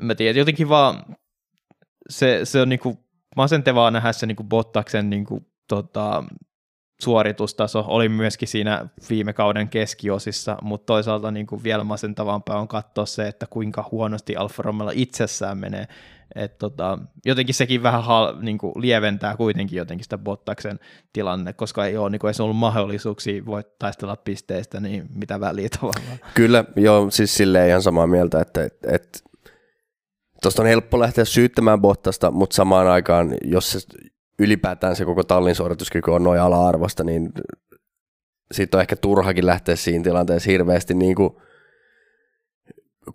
en mä tiedä, jotenkin vaan se, se on niin kuin, masentevaa nähdä se niin kuin Bottaksen niin kuin, tota, suoritustaso oli myöskin siinä viime kauden keskiosissa, mutta toisaalta niin kuin vielä masentavampaa on katsoa se, että kuinka huonosti Alfa Romeo itsessään menee. Et tota, jotenkin sekin vähän hal, niin kuin lieventää kuitenkin jotenkin sitä Bottaksen tilanne, koska ei ole niin kuin edes ollut mahdollisuuksia voi taistella pisteistä, niin mitä väliä tavallaan. Kyllä, joo, siis silleen ihan samaa mieltä, että, että, että tuosta on helppo lähteä syyttämään Bottasta, mutta samaan aikaan, jos se ylipäätään se koko tallin suorituskyky on noin ala-arvosta, niin siitä on ehkä turhakin lähteä siinä tilanteessa hirveästi niin kuin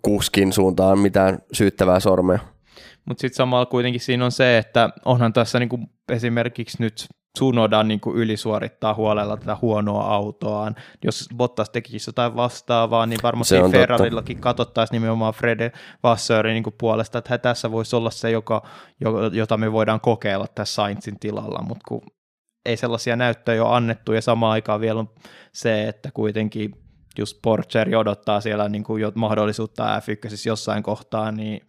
kuskin suuntaan mitään syyttävää sormea. Mutta sitten samalla kuitenkin siinä on se, että onhan tässä niinku esimerkiksi nyt Tsunoda niin kuin ylisuorittaa huolella tätä huonoa autoaan. Jos Bottas tekisi jotain vastaavaa, niin varmasti Ferrarillakin katsottaisiin nimenomaan Frede Vassörin niin puolesta, että tässä voisi olla se, joka, jota me voidaan kokeilla tässä Sainzin tilalla, mutta kun ei sellaisia näyttöjä ole annettu, ja samaan aikaan vielä on se, että kuitenkin just Porcheri odottaa siellä niin kuin jo mahdollisuutta F1 jossain kohtaa, niin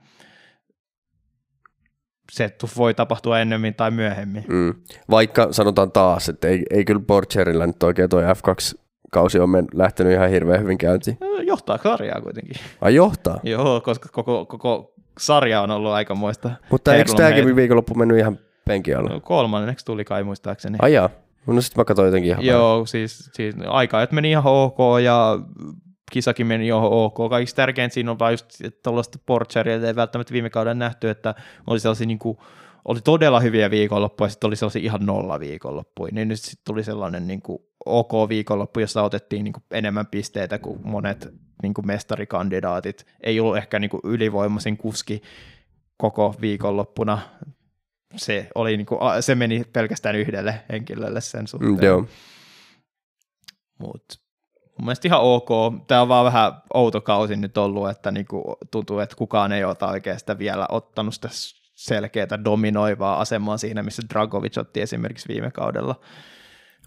se voi tapahtua ennemmin tai myöhemmin. Mm. Vaikka sanotaan taas, että ei, ei kyllä Porcherilla nyt oikein toi F2-kausi on men, lähtenyt ihan hirveän hyvin käyntiin. Johtaa sarjaa kuitenkin. Ai johtaa? Joo, koska koko, koko sarja on ollut aikamoista. Mutta eikö tämäkin viikonloppu mennyt ihan penki alla? No, kolmanneksi tuli kai muistaakseni. Ai jaa. No sitten mä katsoin jotenkin ihan Joo, siis, siis aika, että meni ihan ok ja kisakin meni jo ok. Kaikista tärkeintä siinä on vaan just tuollaista Porcheria, ei välttämättä viime kauden nähty, että oli sellaisia niin kuin, oli todella hyviä viikonloppuja, sitten oli sellaisia ihan nolla viikonloppuja, niin nyt sitten tuli sellainen niin kuin ok viikonloppu, jossa otettiin niin kuin enemmän pisteitä kuin monet niin kuin mestarikandidaatit. Ei ollut ehkä niin kuin ylivoimaisin kuski koko viikonloppuna. Se, oli niin kuin, se meni pelkästään yhdelle henkilölle sen suhteen. Mm, joo. Mut mun mielestä ihan ok. Tämä on vaan vähän outo kausi nyt ollut, että niinku tuntuu, että kukaan ei ole oikeastaan vielä ottanut sitä selkeää dominoivaa asemaa siinä, missä Dragovic otti esimerkiksi viime kaudella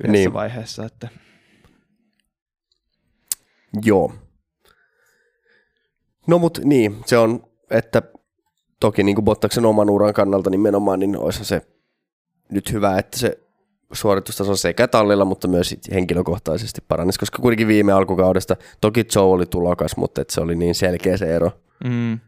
yhdessä niin. vaiheessa. Että... Joo. No mut niin, se on, että toki niin kuin Bottaksen oman uran kannalta nimenomaan, niin olisi se nyt hyvä, että se suoritustaso sekä tallilla, mutta myös henkilökohtaisesti parannisi, koska kuitenkin viime alkukaudesta, toki Joe oli tulokas, mutta et se oli niin selkeä se ero. Mm.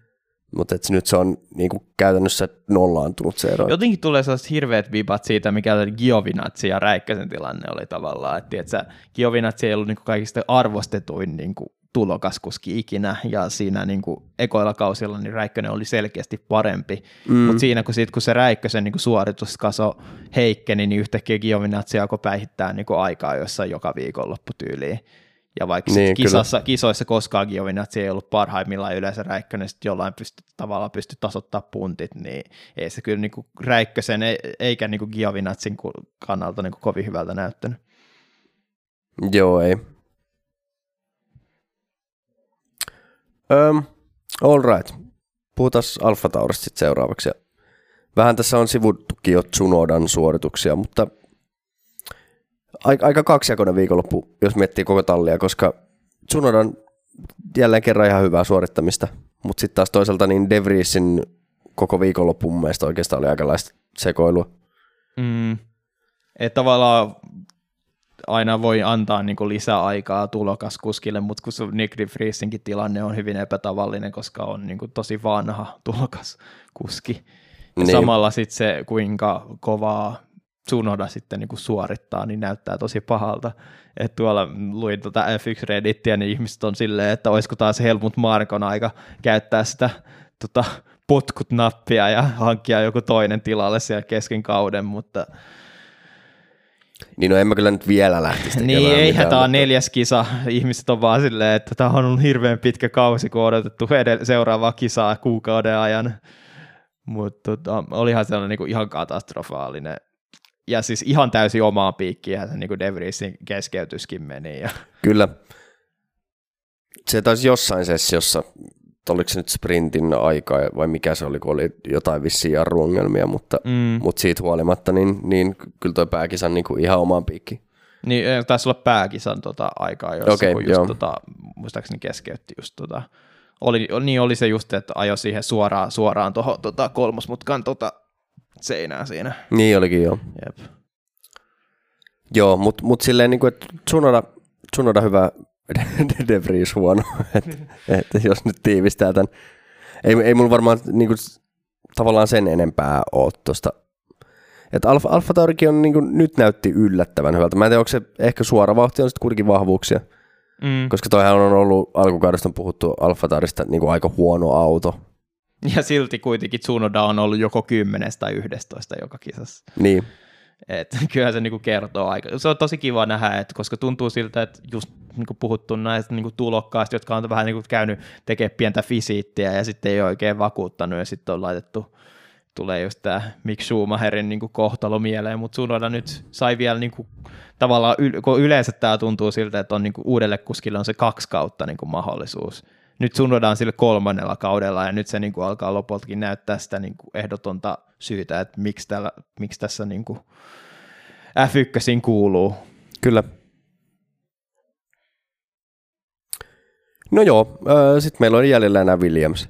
Mutta nyt se on niin kuin käytännössä nollaantunut se ero. Jotenkin tulee sellaiset hirveät vibat siitä, mikä Giovinazzi ja Räikkösen tilanne oli tavallaan. Että, että Giovinazzi ei ollut niin kuin kaikista arvostetuin niin kuin tulokaskuski ikinä, ja siinä niin kuin ekoilla kausilla niin Räikkönen oli selkeästi parempi, mm. mutta siinä kun, sit, kun se Räikkösen niin kuin suorituskaso heikkeni, niin yhtäkkiä Giovinazzi alkoi päihittää niin kuin aikaa jossain joka viikonloppu tyyliin. Ja vaikka niin, kisassa, kisoissa koskaan Giovinazzi ei ollut parhaimmillaan yleensä Räikkönen sitten jollain pysty, tavalla pysty tasoittaa puntit, niin ei se kyllä niin kuin Räikkösen eikä niin kuin Giovinazzin kannalta niin kuin kovin hyvältä näyttänyt. Joo, ei. Um, all right. Puhutaan Alfa Taurista sitten seuraavaksi. Vähän tässä on sivuttukin jo Tsunodan suorituksia, mutta aika, kaksijakoinen viikonloppu, jos miettii koko tallia, koska Tsunodan jälleen kerran ihan hyvää suorittamista, mutta sitten taas toisaalta niin De Vriesin koko viikonloppu mun mielestä oikeastaan oli aikalaista sekoilua. Mm. Että tavallaan aina voi antaa niin kuin lisäaikaa tulokaskuskille, mutta kun Nick DeFriesinkin tilanne on hyvin epätavallinen, koska on niin kuin tosi vanha tulokaskuski. Ja niin. samalla sitten se, kuinka kovaa Tsunoda sitten niin kuin suorittaa, niin näyttää tosi pahalta. Et tuolla luin tuota F1 Reddittiä, niin ihmiset on silleen, että olisiko taas Helmut Markon aika käyttää sitä tota, potkut-nappia ja hankkia joku toinen tilalle siellä kesken kauden, mutta niin no en mä kyllä nyt vielä lähtisi Niin, eihän tämä on neljäs kisa. Ihmiset on vaan silleen, että tämä on ollut hirveän pitkä kausi, kun on odotettu edell- seuraavaa kisaa kuukauden ajan. Mutta tota, olihan sellainen niin kuin ihan katastrofaalinen. Ja siis ihan täysin omaan piikkiin se niin De Vriesin keskeytyskin meni. Ja... Kyllä. Se taisi jossain sessiossa oliko se nyt sprintin aika vai mikä se oli, kun oli jotain vissiin jarruongelmia, mutta, mm. mutta siitä huolimatta, niin, niin kyllä toi pääkisan niin kuin ihan omaan piikki. Niin, taisi olla pääkisan tota aikaa, jossa okay, kun just tota, muistaakseni keskeytti just tota, oli, niin oli se just, että ajo siihen suoraan, suoraan tuohon tota, kolmosmutkan tota, seinään siinä. Niin olikin, joo. Jep. Joo, mutta mut silleen, niin kuin, että Tsunoda, Tsunoda hyvä, De Vries huono, että et, jos nyt tiivistää tämän. Ei, ei mulla varmaan niinku, tavallaan sen enempää ole tuosta. Että Alfa, Alfa Taurikin on niinku, nyt näytti yllättävän hyvältä. Mä en tiedä, onko se ehkä suora vauhti on sitten kuitenkin vahvuuksia. Mm. Koska toihan on ollut alkukaudesta on puhuttu Alfa Taurista niinku aika huono auto. Ja silti kuitenkin Tsunoda on ollut joko 10 tai 11 joka kisassa. Niin. Et, kyllä se niinku kertoo aika. Se on tosi kiva nähdä, että koska tuntuu siltä, että just niinku puhuttu näistä niinku tulokkaista, jotka on vähän niinku käynyt tekemään pientä fisiittiä ja sitten ei oikein vakuuttanut ja sitten on laitettu, tulee just tämä Mick Schumacherin niinku kohtalo mieleen, mutta Sunoda nyt sai vielä niinku, tavallaan, kun yleensä tämä tuntuu siltä, että on niinku uudelle kuskille on se kaksi kautta niinku mahdollisuus. Nyt Sunoda on sille kolmannella kaudella ja nyt se niinku alkaa lopultakin näyttää sitä niinku ehdotonta syytä, että miksi, täällä, miksi tässä niinku F1 kuuluu. Kyllä. No joo, sitten meillä on jäljellä enää Williams.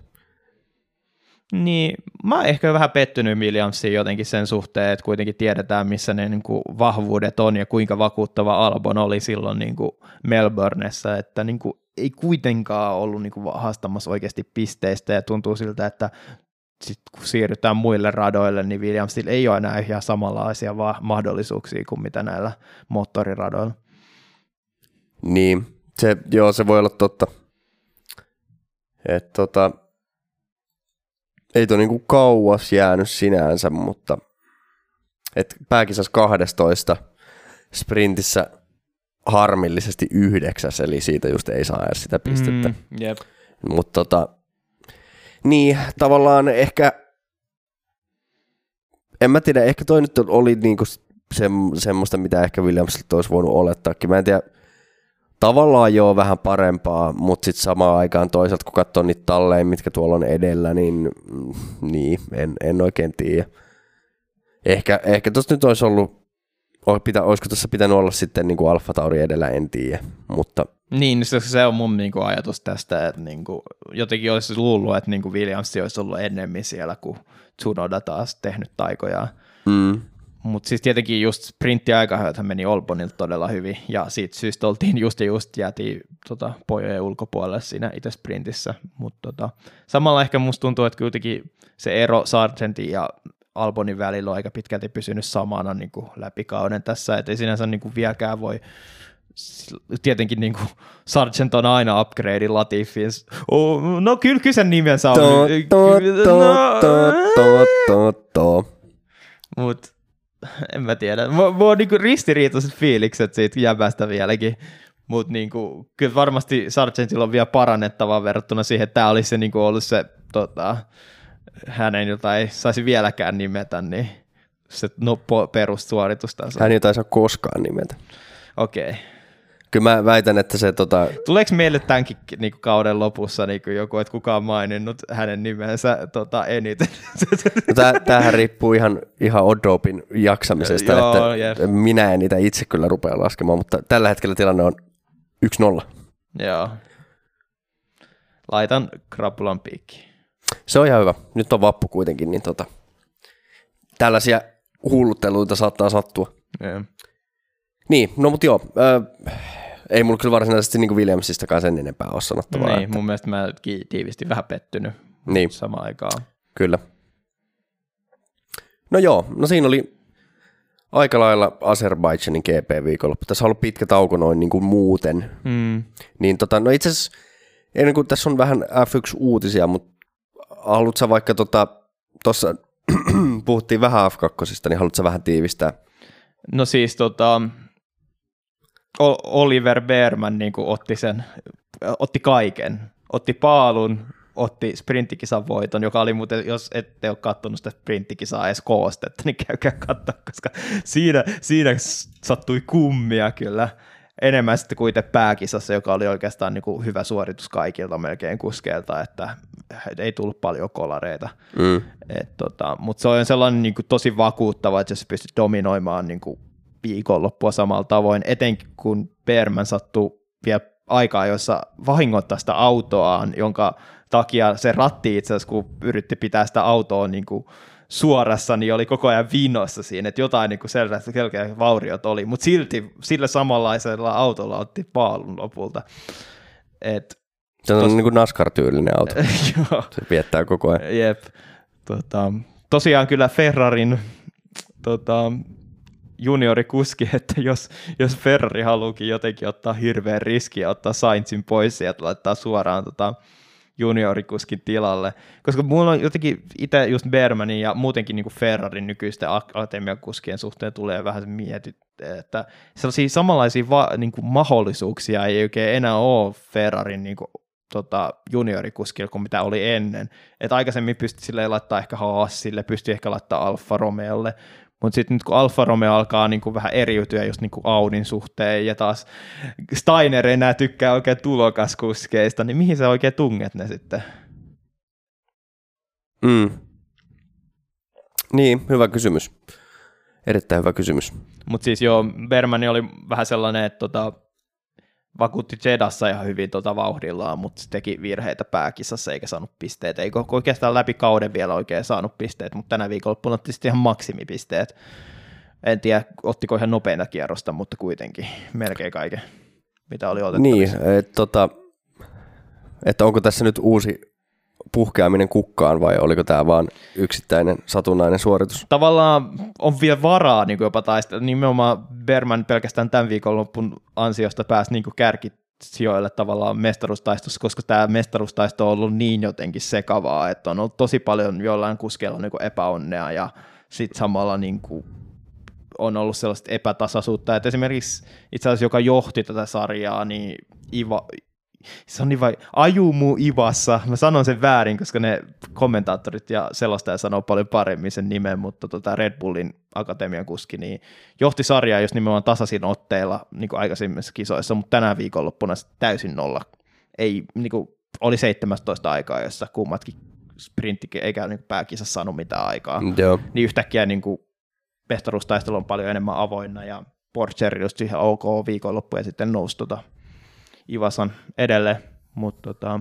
Niin, mä oon ehkä vähän pettynyt Williamsiin jotenkin sen suhteen, että kuitenkin tiedetään, missä ne niin kuin, vahvuudet on ja kuinka vakuuttava Albon oli silloin niin kuin Melbourneessa, että niin kuin, ei kuitenkaan ollut niin kuin, haastamassa oikeasti pisteistä ja tuntuu siltä, että sit kun siirrytään muille radoille, niin Williamsilla ei ole enää ihan samanlaisia va- mahdollisuuksia kuin mitä näillä moottoriradoilla. Niin, se, joo, se voi olla totta. Et, tota, ei tuo niinku kauas jäänyt sinänsä, mutta et pääkisas 12 sprintissä harmillisesti yhdeksäs, eli siitä just ei saa edes sitä pistettä. Mm, yep. Mutta tota, niin, tavallaan ehkä, en mä tiedä, ehkä toi nyt oli niinku se, semmoista, mitä ehkä Williamsilta olisi voinut olettaakin. Mä en tiedä, tavallaan joo vähän parempaa, mutta sitten samaan aikaan toisaalta kun katsoo niitä talleja, mitkä tuolla on edellä, niin, mm, niin en, en oikein tiedä. Ehkä, ehkä tuossa nyt olisi ollut, pitä, olisiko tuossa pitänyt olla sitten niin kuin Alfa Tauri edellä, en tiedä, mutta niin, se, se on mun niinku ajatus tästä, että niinku, jotenkin olisi luullut, että niinku Williams olisi ollut ennemmin siellä, kuin Tsunoda taas tehnyt taikoja. Mm. Mutta siis tietenkin just sprinttiaikahööthän meni Olbonilta todella hyvin, ja siitä syystä oltiin just ja just jäätiin tota, pojojen ulkopuolelle siinä itse sprintissä. Mutta tota, samalla ehkä musta tuntuu, että kuitenkin se ero Sargentin ja Albonin välillä on aika pitkälti pysynyt samana niin kuin läpi kauden tässä, että ei sinänsä niin kuin vieläkään voi tietenkin niin kuin Sargent on aina upgrade Latifiin. Oh, no kyllä, sen nimensä on. To, to, to, to, to, to, to. Mut en mä tiedä. Mulla on niinku ristiriitaiset fiilikset siitä jäbästä vieläkin. Mutta niinku, kyllä varmasti Sargentilla on vielä parannettavaa verrattuna siihen, että tämä olisi se, niinku ollut se tota, hänen, jota ei saisi vieläkään nimetä, niin se no, perussuoritustaso. Hän ei taisi koskaan nimetä. Okei. Okay. Kyllä mä väitän, että se... Tota... Tuleeko meille tämänkin niin kuin kauden lopussa niin kuin joku, että kukaan maininnut hänen nimensä tota, eniten? No, tämähän riippuu ihan, ihan Odopin jaksamisesta, Joo, että yes. minä en niitä itse kyllä rupea laskemaan, mutta tällä hetkellä tilanne on 1-0. Joo. Laitan krapulan piikkiin. Se on ihan hyvä. Nyt on vappu kuitenkin, niin tota, tällaisia hullutteluita saattaa sattua. Yeah. Niin, no mutta joo, äh, ei mulla kyllä varsinaisesti niin Williamsistakaan sen enempää ole sanottavaa. Niin, että... mun mielestä mä tiivisti vähän pettynyt niin. samaan aikaan. Kyllä. No joo, no siinä oli aika lailla Azerbaidžanin GP-viikonloppu. Tässä on ollut pitkä tauko noin niin kuin muuten. Mm. Niin tota, no itse asiassa, ennen kuin tässä on vähän F1-uutisia, mutta haluatko vaikka tuossa tota, puhuttiin vähän F2, niin haluatko vähän tiivistää? No siis tota, Oliver Berman niin otti sen, otti kaiken. Otti paalun, otti sprinttikisan voiton, joka oli muuten, jos ette ole katsonut sitä sprinttikisaa edes koostetta, niin käykää katsoa, koska siinä, siinä sattui kummia kyllä enemmän sitten kuin itse pääkisassa, joka oli oikeastaan niin kuin hyvä suoritus kaikilta melkein kuskeilta, että ei tullut paljon kolareita. Mm. tota, Mutta se on sellainen niin kuin tosi vakuuttava, että jos pystyt dominoimaan niin kuin viikonloppua samalla tavoin, etenkin kun Berman sattuu vielä aikaa, jossa vahingoittaa sitä autoaan, jonka takia se ratti itse asiassa, kun yritti pitää sitä autoa niin kuin suorassa, niin oli koko ajan vinossa siinä, että jotain niin selkeä, selkeä vauriot oli, mutta silti sillä samanlaisella autolla otti paalun lopulta. Et, se on tos... niin kuin NASCAR-tyylinen auto. se viettää koko ajan. Jep. Tota, tosiaan kyllä Ferrarin tota, juniorikuski, että jos, jos Ferrari haluukin jotenkin ottaa hirveän riski ja ottaa Sainzin pois ja laittaa suoraan tota juniorikuskin tilalle, koska mulla on jotenkin itse just Bermanin ja muutenkin niin Ferrarin nykyisten akatemiakuskien suhteen tulee vähän mietit, että sellaisia samanlaisia va, niin kuin mahdollisuuksia ei oikein enää ole Ferrarin niin kuin, tota, juniorikuskilla kuin mitä oli ennen. Et aikaisemmin pystyi sille laittaa ehkä Haasille, pystyi ehkä laittaa Alfa Romeolle, mutta sitten nyt kun Alfa Romeo alkaa niin kuin vähän eriytyä just niin kuin Audin suhteen ja taas Steiner ei enää tykkää oikein tulokaskuskeista, niin mihin sä oikein tunget ne sitten? Mm. Niin, hyvä kysymys. Erittäin hyvä kysymys. Mutta siis joo, Bermani oli vähän sellainen, että tota, vakuutti Jedassa ihan hyvin tota vauhdillaan, mutta se teki virheitä pääkisassa eikä saanut pisteitä. Ei oikeastaan läpi kauden vielä oikein saanut pisteet, mutta tänä viikolla otti sitten ihan maksimipisteet. En tiedä, ottiko ihan nopeinta kierrosta, mutta kuitenkin melkein kaiken, mitä oli otettavissa. Niin, että tota, että onko tässä nyt uusi puhkeaminen kukkaan vai oliko tämä vain yksittäinen satunnainen suoritus? Tavallaan on vielä varaa niin jopa taistella. Nimenomaan Berman pelkästään tämän viikonloppun ansiosta pääsi niin kärki sijoille tavallaan mestaruustaistossa, koska tämä mestaruustaisto on ollut niin jotenkin sekavaa, että on ollut tosi paljon jollain kuskeilla niin epäonnea ja sitten samalla niin kuin on ollut sellaista epätasaisuutta, että esimerkiksi itse asiassa joka johti tätä sarjaa, niin Iva, se on niin vai, Ajumu Ivassa, mä sanon sen väärin, koska ne kommentaattorit ja selostaja sanoo paljon paremmin sen nimen, mutta tota Red Bullin akatemian kuski, niin johti sarjaa jos nimenomaan tasaisin otteilla niin kuin aikaisemmissa kisoissa, mutta tänään viikonloppuna täysin nolla. Ei, niin kuin, oli 17 aikaa, jossa kummatkin sprintti eikä niin pääkisassa saanut mitään aikaa. Joo. Niin yhtäkkiä niin kuin, mestaruustaistelu on paljon enemmän avoinna ja Porsche just ihan ok viikonloppu ja sitten nousi tota Ivasan edelle, mutta tota,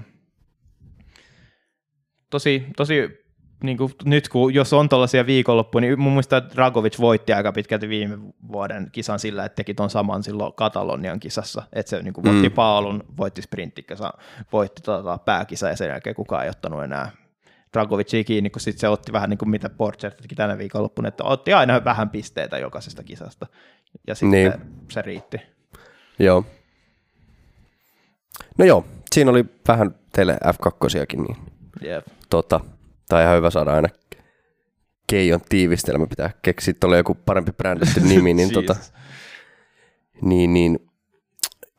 tosi, tosi niin kuin nyt kun, jos on tällaisia viikonloppuja, niin mun mielestä Dragovic voitti aika pitkälti viime vuoden kisan sillä, että teki ton saman silloin Katalonian kisassa, että se niin kuin voitti mm. paalun, voitti sprinttikisa, voitti tota, pääkisa ja sen jälkeen kukaan ei ottanut enää Dragovicia kiinni, kun sitten se otti vähän niin kuin mitä Porcher teki tänä viikonloppuna, että otti aina vähän pisteitä jokaisesta kisasta ja sitten niin. se riitti. Joo, No joo, siinä oli vähän teille F2-siakin, niin yep. tota, tai ihan hyvä saada aina Keijon tiivistelmä, pitää keksiä tuolle joku parempi brändetty nimi, niin, tota, niin, niin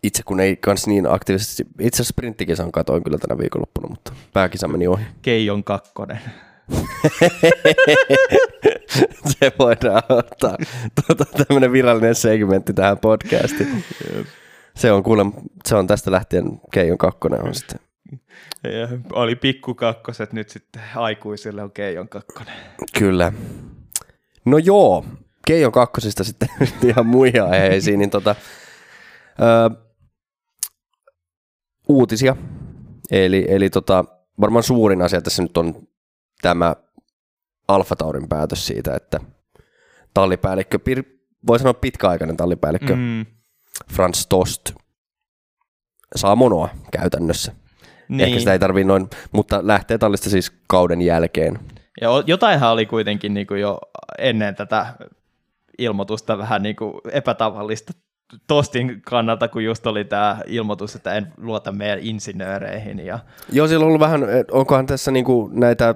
itse kun ei kans niin aktiivisesti, itse asiassa sprinttikisan katoin kyllä tänä viikonloppuna, mutta pääkisa meni ohi. Keijon kakkonen. se voidaan ottaa tuota, tämmöinen virallinen segmentti tähän podcastiin. Yep. Se on kuule, se on tästä lähtien Keijon kakkonen on sitten. Ja oli pikku kakkoset, nyt sitten aikuisille on Keijon kakkonen. Kyllä. No joo, Keijon kakkosista sitten ihan muihin aiheisiin, niin tota, ö, uutisia. Eli, eli tota, varmaan suurin asia tässä nyt on tämä Alfa Taurin päätös siitä, että tallipäällikkö, voi sanoa pitkäaikainen tallipäällikkö, mm Franz Tost saa monoa käytännössä. Niin. Ehkä sitä ei tarvii noin, mutta lähtee tallista siis kauden jälkeen. Ja jotainhan oli kuitenkin niin kuin jo ennen tätä ilmoitusta vähän niin kuin epätavallista Tostin kannalta, kun just oli tämä ilmoitus, että en luota meidän insinööreihin. Ja... Joo, siellä on ollut vähän, onkohan tässä niinku näitä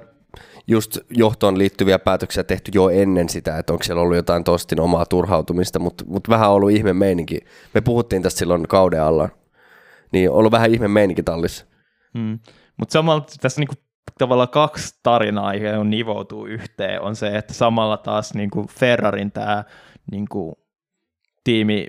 just johtoon liittyviä päätöksiä tehty jo ennen sitä, että onko siellä ollut jotain Tostin omaa turhautumista, mutta mut vähän ollut ihme meininki. Me puhuttiin tästä silloin kauden alla, niin ollut vähän ihme meininki tallissa. Hmm. Mutta samalla tässä niinku tavallaan kaksi tarinaa on nivoutuu yhteen, on se, että samalla taas niinku Ferrarin tämä niinku tiimi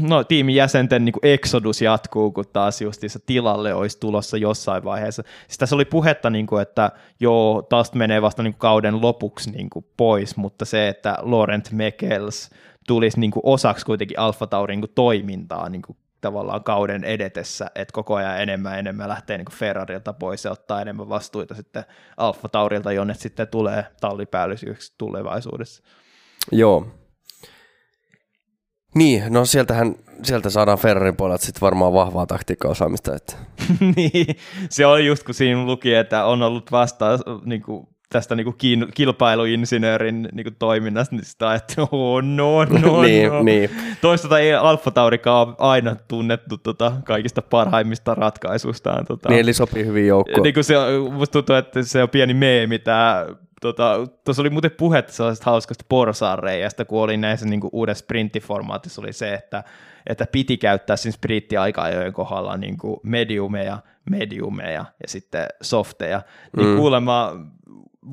no, tiimin jäsenten niin kuin exodus jatkuu, kun taas justiinsa tilalle olisi tulossa jossain vaiheessa. Siis tässä oli puhetta, niin kuin, että joo, taas menee vasta niin kuin kauden lopuksi niin kuin pois, mutta se, että Laurent Mekels tulisi niin kuin osaksi kuitenkin Alfa Taurin niin toimintaa niin kuin tavallaan kauden edetessä, että koko ajan enemmän ja enemmän lähtee niin Ferrarilta pois ja ottaa enemmän vastuita sitten Alfa Taurilta, jonne sitten tulee tallipäällisyyksi tulevaisuudessa. Joo, niin, no sieltähän, sieltä saadaan Ferrarin puolelta sitten varmaan vahvaa taktiikkaosaamista. Että. niin, se oli just kun siinä luki, että on ollut vasta niin kuin, tästä niin kuin kilpailuinsinöörin niin kuin toiminnasta, niin sitä että oh, no, no, niin, no. Niin. Toisaalta ei Alfa Taurikaan aina tunnettu tota, kaikista parhaimmista ratkaisuistaan. Tota. Niin, eli sopii hyvin joukkoon. Niin kuin se, musta tuntuu, että se on pieni meemi, tämä Tota, tuossa oli muuten puhetta sellaisesta hauskasta porsaanreijasta, kun oli näissä niin uudessa sprinttiformaatissa oli se, että, että piti käyttää siinä sprinttiaika-ajojen kohdalla niin kuin mediumeja, mediumeja ja sitten softeja. Niin mm. kuulemma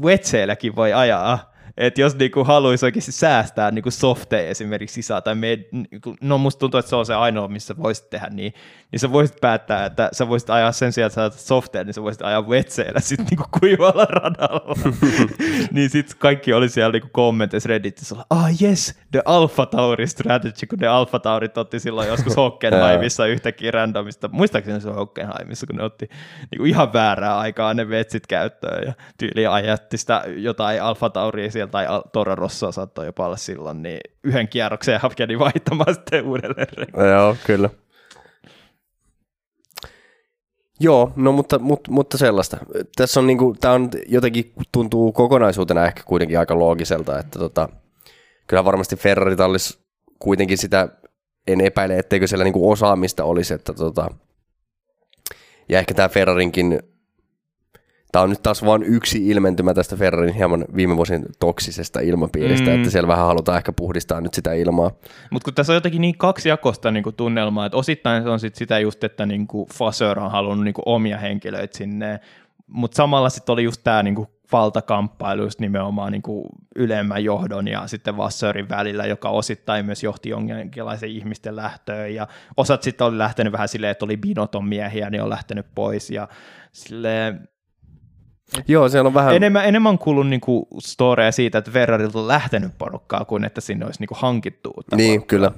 Wetseilläkin voi ajaa että jos niinku haluaisi oikeasti säästää niinku softeja esimerkiksi sisään, tai me, niinku, no musta tuntuu, että se on se ainoa, missä voisit tehdä niin, niin sä voisit päättää, että sä voisit ajaa sen sijaan, että sä softeja, niin sä voisit ajaa vetseillä sitten niinku kuivalla radalla. niin sitten kaikki oli siellä niinku kommenteissa Redditissä, ah yes, the Alpha Tauri strategy, kun ne Alpha Taurit otti silloin joskus Hockenheimissa yhtäkkiä randomista, muistaakseni se on Hockenheimissa, kun ne otti niinku ihan väärää aikaa ne vetsit käyttöön ja tyyli ajatti sitä jotain Alpha Tauria sieltä tai Toro Rossoa saattoi jopa olla silloin, niin yhden kierroksen kävi vaihtamaan sitten uudelleen. Joo, kyllä. Joo, no mutta, mutta, mutta sellaista. Tässä on niinku, tämä on jotenkin tuntuu kokonaisuutena ehkä kuitenkin aika loogiselta, että tota, kyllä varmasti Ferrari-tallis kuitenkin sitä, en epäile, etteikö siellä niinku osaamista olisi, että tota, ja ehkä tämä Ferrarinkin Tämä on nyt taas vain yksi ilmentymä tästä Ferrarin hieman viime vuosien toksisesta ilmapiiristä, mm. että siellä vähän halutaan ehkä puhdistaa nyt sitä ilmaa. Mutta kun tässä on jotenkin niin kaksi jakosta niin kuin tunnelmaa, että osittain se on sit sitä just, että niin kuin on halunnut niin kuin omia henkilöitä sinne, mutta samalla sitten oli just tämä niin valtakamppailu just nimenomaan niin ylemmän johdon ja sitten Vassörin välillä, joka osittain myös johti jonkinlaisen ihmisten lähtöön ja osat sitten oli lähtenyt vähän silleen, että oli binoton miehiä, niin on lähtenyt pois ja silleen, Joo, siellä on vähän... Enemmän, enemmän kuullut niinku storeja siitä, että Ferrarilta on lähtenyt porukkaa, kuin että sinne olisi niinku hankittu Niin, porukkaa, kyllä.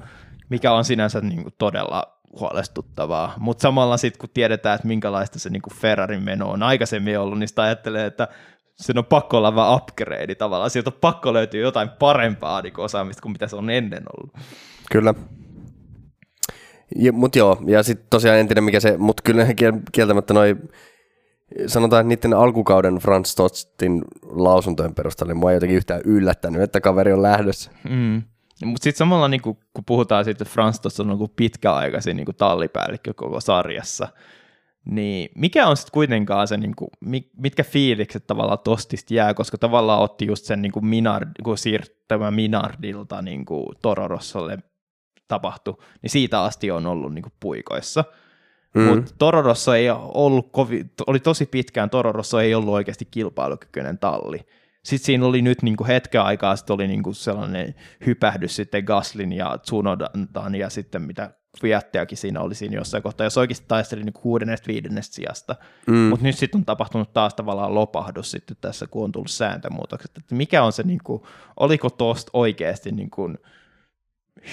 Mikä on sinänsä niinku todella huolestuttavaa. Mutta samalla sitten, kun tiedetään, että minkälaista se niinku Ferrarin meno on aikaisemmin ollut, niin sitä ajattelee, että sen on pakko olla vähän upgrade tavallaan. Sieltä on pakko löytyä jotain parempaa niin osaamista kuin mitä se on ennen ollut. Kyllä. Mutta joo, ja sitten tosiaan en tiedä mikä se, mutta kyllä kieltämättä noin sanotaan, että niiden alkukauden Franz Tostin lausuntojen perusteella niin mua ei jotenkin yhtään yllättänyt, että kaveri on lähdössä. Mm. Mutta sitten samalla, niin kun, puhutaan siitä, että Franz Tost on niin pitkäaikaisin niin tallipäällikkö koko sarjassa, niin mikä on sitten kuitenkaan se, niin kuin, mitkä fiilikset tavallaan Tostista jää, koska tavallaan otti just sen niin kuin Minard, kun siirtymä Minardilta niin Tororossolle tapahtui, niin siitä asti on ollut niin kuin puikoissa – Mm. Mutta Tororosso ei ollut kovin, oli tosi pitkään, Tororosso ei ollut oikeasti kilpailukykyinen talli. Sitten siinä oli nyt niin kuin hetken aikaa, sitten oli niin kuin sellainen hypähdys sitten Gaslin ja Tsunodan ja sitten mitä Fiattiakin siinä oli siinä jossain kohtaa, jos oikeasti taisteli niin kuudennesta viidennestä sijasta. Mm. Mutta nyt sitten on tapahtunut taas tavallaan lopahdus sitten tässä, kun on tullut sääntömuutokset. Että mikä on se, niin kuin, oliko tuosta oikeasti niin kuin,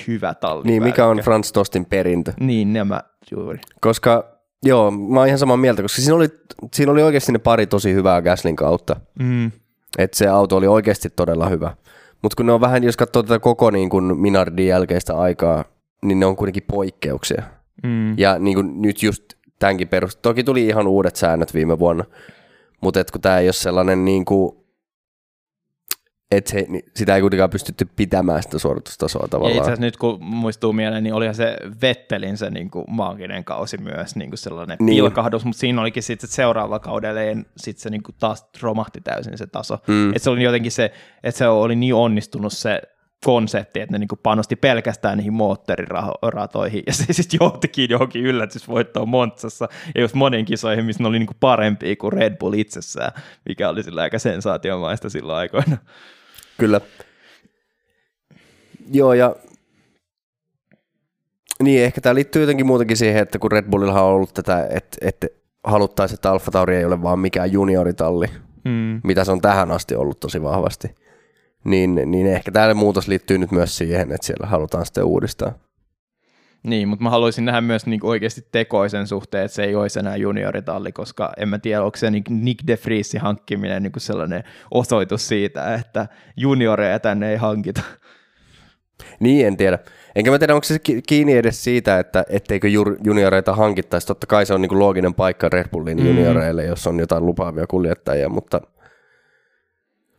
hyvä talli. Niin, mikä on Franz Tostin perintö. Niin, nämä juuri. Koska, joo, mä oon ihan samaa mieltä, koska siinä oli, siinä oli oikeasti ne pari tosi hyvää Gaslin kautta. Mm. Että se auto oli oikeasti todella hyvä. Mutta kun ne on vähän, jos katsoo tätä koko niin kuin Minardin jälkeistä aikaa, niin ne on kuitenkin poikkeuksia. Mm. Ja niin kuin nyt just tämänkin perusteella. Toki tuli ihan uudet säännöt viime vuonna, mutta kun tämä ei ole sellainen niin kuin että se, niin sitä ei kuitenkaan pystytty pitämään sitä suoritustasoa tavallaan. Ja itse asiassa nyt kun muistuu mieleen, niin olihan se Vettelin se niin kuin maaginen kausi myös niin kuin sellainen niin. pilkahdus, mutta siinä olikin sitten seuraava kaudelle sitten se niin kuin taas romahti täysin se taso. Mm. Että se oli jotenkin se, että se oli niin onnistunut se konsepti, että ne niin panosti pelkästään niihin moottoriratoihin, ja se sitten johtikin johonkin yllätysvoittoon Montsassa, ja just monin kisoihin, missä ne oli niin parempia kuin Red Bull itsessään, mikä oli sillä aika sensaatiomaista silloin aikoina. Kyllä. Joo, ja niin, ehkä tämä liittyy jotenkin muutenkin siihen, että kun Red Bullilla on ollut tätä, että, että haluttaisiin, että Alfa Tauri ei ole vaan mikään junioritalli, mm. mitä se on tähän asti ollut tosi vahvasti, niin, niin ehkä tämä muutos liittyy nyt myös siihen, että siellä halutaan sitten uudistaa. Niin, mutta mä haluaisin nähdä myös niin oikeasti tekoisen suhteen, että se ei olisi enää junioritalli, koska en mä tiedä, onko se niin Nick de Vriesin hankkiminen niin sellainen osoitus siitä, että junioreja tänne ei hankita. Niin, en tiedä. Enkä mä tiedä, onko se kiinni edes siitä, että etteikö junioreita hankittaisi. Totta kai se on niin looginen paikka Red Bullin mm. junioreille, jos on jotain lupaavia kuljettajia, mutta,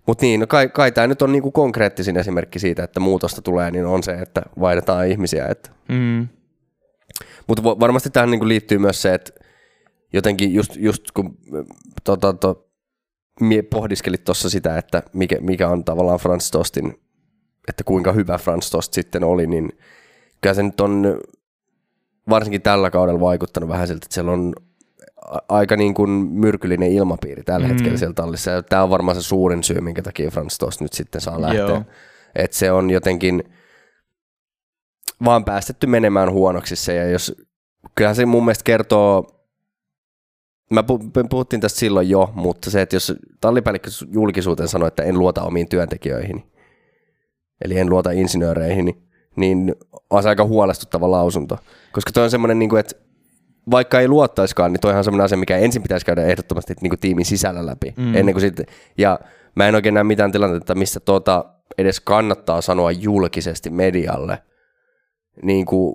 mutta niin, no kai, kai tämä nyt on niin konkreettisin esimerkki siitä, että muutosta tulee, niin on se, että vaihdetaan ihmisiä. Että. Mm. Mutta varmasti tähän niin liittyy myös se, että jotenkin just, just kun tota, to, pohdiskelit tuossa sitä, että mikä, mikä on tavallaan Franz Tostin, että kuinka hyvä Franz Tost sitten oli, niin kyllä se nyt on varsinkin tällä kaudella vaikuttanut vähän siltä, että siellä on aika niin kuin myrkyllinen ilmapiiri tällä Mm. hetkellä siellä tallissa. Ja tämä on varmaan se suurin syy, minkä takia Frans tuosta nyt sitten saa lähteä. Joo. Että se on jotenkin vaan päästetty menemään huonoksi se. Ja jos, kyllähän se mun mielestä kertoo, mä puhuttiin tästä silloin jo, mutta se, että jos tallipäällikkö julkisuuteen sanoo, että en luota omiin työntekijöihin, eli en luota insinööreihin, niin on se aika huolestuttava lausunto. Koska toi on semmoinen, niin kuin, että vaikka ei luottaiskaan, niin toihan on semmoinen asia, mikä ensin pitäisi käydä ehdottomasti niin kuin tiimin sisällä läpi. Mm. Ennen kuin sitten, ja mä en oikein näe mitään tilannetta, missä tuota edes kannattaa sanoa julkisesti medialle, niin kuin,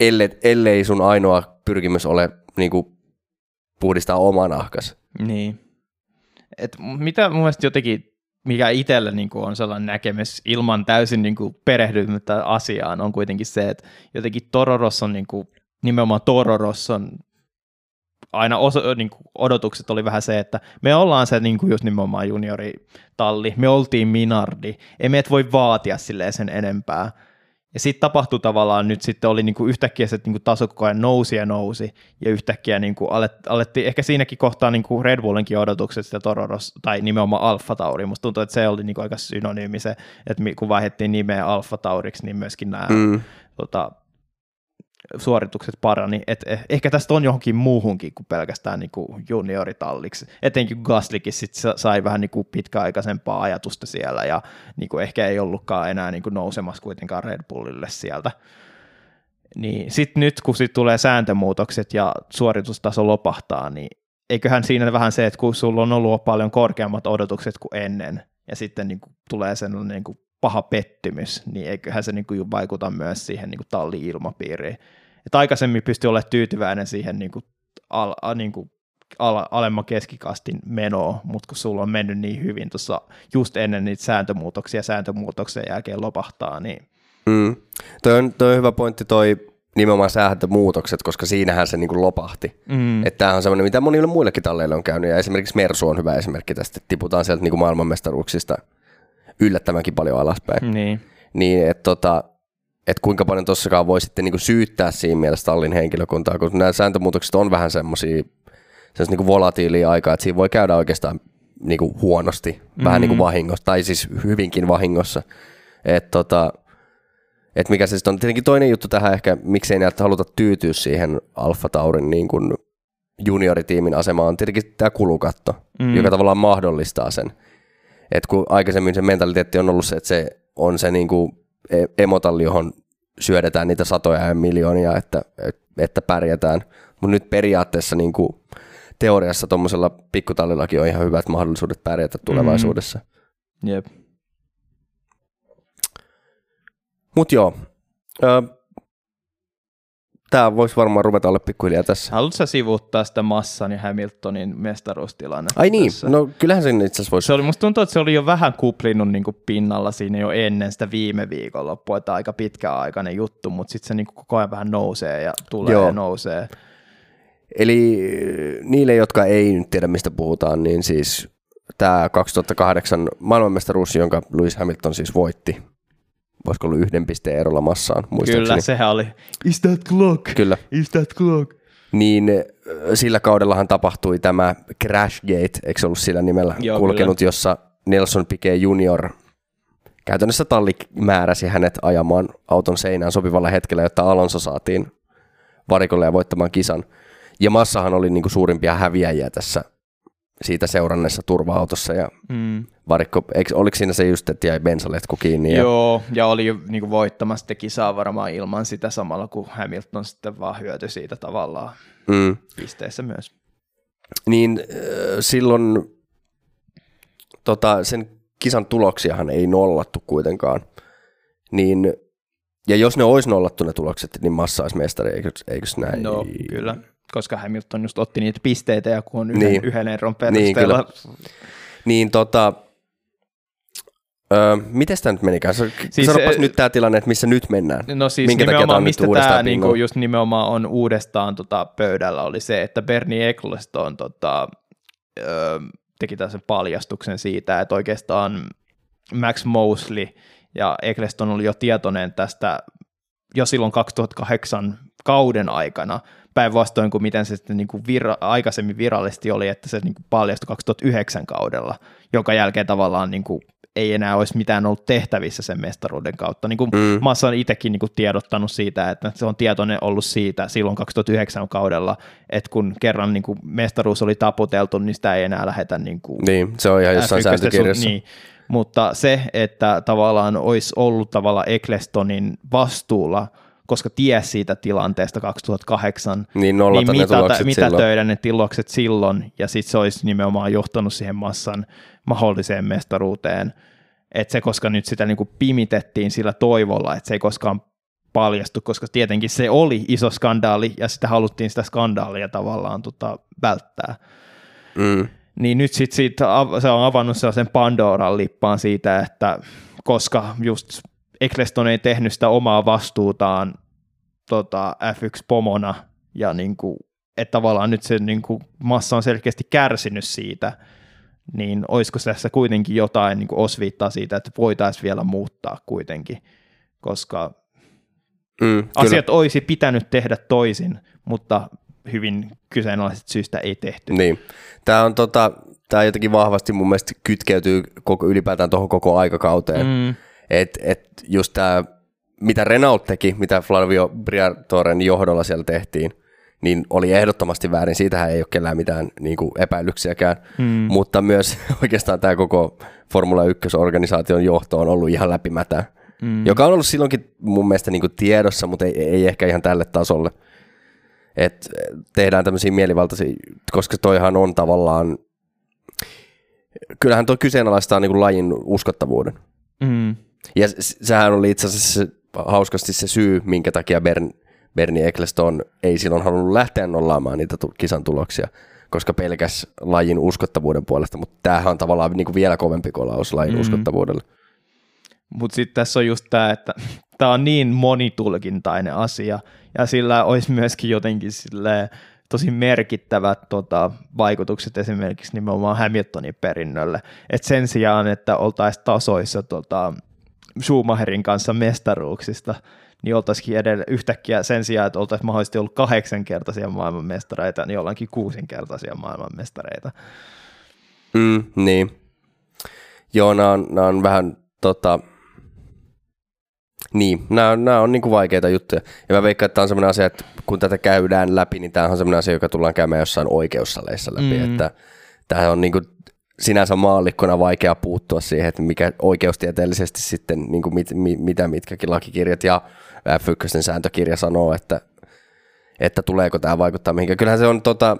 ellei, ellei sun ainoa pyrkimys ole niin kuin, puhdistaa oma nahkas. Niin. Et mitä mun mielestä jotenkin, mikä itsellä niin on sellainen näkemys ilman täysin niin kuin perehdymättä asiaan, on kuitenkin se, että jotenkin Tororos on niin kuin, nimenomaan Tororos on aina oso, niin kuin odotukset oli vähän se, että me ollaan se niin kuin just nimenomaan junioritalli, me oltiin Minardi, ei meitä voi vaatia silleen sen enempää. Ja sitten tapahtui tavallaan nyt sitten oli niinku yhtäkkiä se niinku taso koko ajan nousi ja nousi ja yhtäkkiä niinku alet, alettiin, ehkä siinäkin kohtaa niinku Red Bullinkin odotukset sitä Tororos, tai nimenomaan Alfa Tauri, musta tuntuu, että se oli niinku aika synonyymi se, että kun vaihdettiin nimeä Alfa Tauriksi, niin myöskin nämä Mm. tota, suoritukset parani. Et eh- ehkä tästä on johonkin muuhunkin kuin pelkästään niinku junioritalliksi. Etenkin Gaslikin sit sa- sai vähän niinku pitkäaikaisempaa ajatusta siellä ja niinku ehkä ei ollutkaan enää niinku nousemassa kuitenkaan Red Bullille sieltä. Niin sitten nyt kun sit tulee sääntömuutokset ja suoritustaso lopahtaa, niin eiköhän siinä vähän se, että kun sulla on ollut paljon korkeammat odotukset kuin ennen, ja sitten niin kuin tulee sellainen niin kuin paha pettymys, niin eiköhän se niin kuin vaikuta myös siihen niin kuin talli-ilmapiiriin. Et aikaisemmin pystyi olemaan tyytyväinen siihen niin kuin al, a, niin kuin al, alemman keskikastin menoa, mutta kun sulla on mennyt niin hyvin tuossa just ennen niitä sääntömuutoksia, sääntömuutoksen jälkeen lopahtaa, niin Mm. Toi, on, toi on hyvä pointti toi nimenomaan sääntömuutokset, koska siinähän se niinku lopahti. mm, Että tämähän on semmoinen, mitä monille muillekin talleille on käynyt, ja esimerkiksi Mersu on hyvä esimerkki tästä, että tiputaan sieltä niinku maailmanmestaruuksista yllättävänkin paljon alaspäin. niin, Niin, että tota, et kuinka paljon tossakaan voi sitten niinku syyttää siinä mielessä tallin henkilökuntaa, kun nämä sääntömuutokset on vähän semmoisia niinku volatiilia aikaa, että siinä voi käydä oikeastaan niinku huonosti, vähän Mm. niinku vahingossa, tai siis hyvinkin vahingossa. Että tota, et mikä se sitten on. Tietenkin toinen juttu tähän ehkä, miksei näitä haluta tyytyä siihen Alfa Taurin niin kuin junioritiimin asemaan, on tietenkin tämä kulukatto, Mm. mm. joka tavallaan mahdollistaa sen. Et kun aikaisemmin se mentaliteetti on ollut se, että se on se niin kuin e- emotalli, johon syödetään niitä satoja ja miljoonia, että, et- että pärjätään. Mutta nyt periaatteessa niin kuin teoriassa tuommoisella pikkutallillakin on ihan hyvät mahdollisuudet pärjätä tulevaisuudessa. jep. Mutta joo, tämä voisi varmaan ruveta olla pikkuhiljaa tässä. Haluatko sä sivuuttaa sitä Massan ja Hamiltonin mestaruustilannetta Ai niin, tässä? no kyllähän sen itse asiassa voisi. Se oli, musta tuntuu, että se oli jo vähän kuplinnut niin kuin pinnalla siinä jo ennen sitä viime viikonloppua, että aika pitkäaikainen juttu, mutta sitten se niin kuin koko ajan vähän nousee ja tulee Joo. ja nousee. Eli äh, niille, jotka ei nyt tiedä mistä puhutaan, niin siis tämä 2008 maailmanmestaruus, jonka Lewis Hamilton siis voitti, voisiko ollut yhden pisteen erolla massaan, muistaakseni. Kyllä, sehän oli, is that clock? Kyllä. Is that clock? Niin äh, sillä kaudellahan tapahtui tämä Crashgate, eikö se ollut sillä nimellä Joo, kulkenut, jossa Nelson Piquet Junior käytännössä talli määräsi hänet ajamaan auton seinään sopivalla hetkellä, jotta Alonso saatiin varikolle ja voittamaan kisan. Ja Massahan oli niinku suurimpia häviäjiä tässä siitä seurannessa turva-autossa ja Mm. varikko, eikö, oliko siinä se just, että jäi bensaletku kiinni? Ja, Joo, ja oli jo niin kuin voittamassa sitä kisaa varmaan ilman sitä samalla, kun Hamilton sitten vaan hyötyi siitä tavallaan mm, pisteissä myös. niin äh, silloin tota, sen kisan tuloksiahan ei nollattu kuitenkaan. Niin, ja jos ne olisi nollattu ne tulokset, niin Massa olisi mestari, eikö, eikös näin? No kyllä, koska Hamilton just otti niitä pisteitä ja kun on yhden, Niin. yhden eron Niin, perusteella. Niin tota, öö, miten tämä nyt menikään? Siis, Sanopas eh, nyt tämä tilanne, että missä nyt mennään. No siis Minkä takia nimenomaan, on mistä tämä niinku, just nimenomaan on uudestaan tota, pöydällä, oli se, että Bernie Eccleston tota, ö, teki tällaisen paljastuksen siitä, että oikeastaan Max Mosley ja Eccleston oli jo tietoinen tästä jo silloin 2008 kauden aikana, päinvastoin kuin miten se sitten niin kuin vira, aikaisemmin virallisesti oli, että se niin kuin paljastui 2009 kaudella, jonka jälkeen tavallaan niin kuin ei enää olisi mitään ollut tehtävissä sen mestaruuden kautta. Niin kuin mm. Massa on itsekin niin kuin tiedottanut siitä, että se on tietoinen ollut siitä silloin 2009 kaudella, että kun kerran niin kuin mestaruus oli taputeltu, niin sitä ei enää lähetä niin kuin Niin, se on ihan jossain sääntökirjassa. Niin, mutta se, että tavallaan olisi ollut tavallaan Ecclestonin vastuulla – koska ties siitä tilanteesta 2008, niin, niin mitata, mitä töidä ne tilokset silloin, ja sitten se olisi nimenomaan johtanut siihen massan mahdolliseen mestaruuteen. Että se, koska nyt sitä niin kuin pimitettiin sillä toivolla, että se ei koskaan paljastu, koska tietenkin se oli iso skandaali, ja sitä haluttiin sitä skandaalia tavallaan tota, välttää. Mm. Niin nyt sit siitä, se on avannut sellaisen Pandoran lippaan siitä, että koska just Eccleston ei tehnyt sitä omaa vastuutaan tota, F1-pomona, ja niin kuin, että tavallaan nyt se niin kuin, massa on selkeästi kärsinyt siitä, niin olisiko tässä kuitenkin jotain niin kuin osviittaa siitä, että voitaisiin vielä muuttaa kuitenkin, koska mm, asiat olisi pitänyt tehdä toisin, mutta hyvin kyseenalaiset syystä ei tehty. Niin. Tämä on tota, tämä jotenkin vahvasti mun mielestä kytkeytyy koko, ylipäätään tuohon koko aikakauteen. Mm. Et, et just tämä, mitä Renault teki, mitä Flavio Briatoren johdolla siellä tehtiin, niin oli ehdottomasti väärin. Siitähän ei ole kellään mitään niin kuin epäilyksiäkään, mm. mutta myös oikeastaan tämä koko Formula 1-organisaation johto on ollut ihan läpimätä, mm. joka on ollut silloinkin mun mielestä niin kuin tiedossa, mutta ei, ei ehkä ihan tälle tasolle. Et tehdään tämmöisiä mielivaltaisia, koska toihan on tavallaan, kyllähän tuo kyseenalaistaa niin kuin lajin uskottavuuden. Mm. Ja sehän oli itse asiassa se, hauskasti se syy, minkä takia Bern, Bernie Eccleston ei silloin halunnut lähteä nollaamaan niitä kisan tuloksia, koska pelkäs lajin uskottavuuden puolesta, mutta tämähän on tavallaan niin kuin vielä kovempi kolaus lajin mm. uskottavuudelle. Mutta sitten tässä on just tämä, että tämä on niin monitulkintainen asia, ja sillä olisi myöskin jotenkin silleen, tosi merkittävät tota, vaikutukset esimerkiksi nimenomaan Hamiltonin perinnölle. Et sen sijaan, että oltaisiin tasoissa tota, Schumacherin kanssa mestaruuksista, niin oltaisikin edelleen yhtäkkiä sen sijaan, että oltaisiin mahdollisesti ollut kahdeksankertaisia maailmanmestareita, niin ollaankin kuusinkertaisia maailmanmestareita. Mm, niin. Joo, nämä on, nämä on vähän tota, niin, nämä, nämä on niin kuin vaikeita juttuja. Ja mä veikkaan, että tämä on sellainen asia, että kun tätä käydään läpi, niin tämä on sellainen asia, joka tullaan käymään jossain oikeussaleissa läpi. Mm. Että tämä on niin kuin sinänsä maallikkona vaikea puuttua siihen, että mikä oikeustieteellisesti sitten, niin kuin mit, mit, mitä mitkäkin lakikirjat ja F1 sääntökirja sanoo, että, että tuleeko tämä vaikuttaa mihinkään. Kyllähän se on, tota,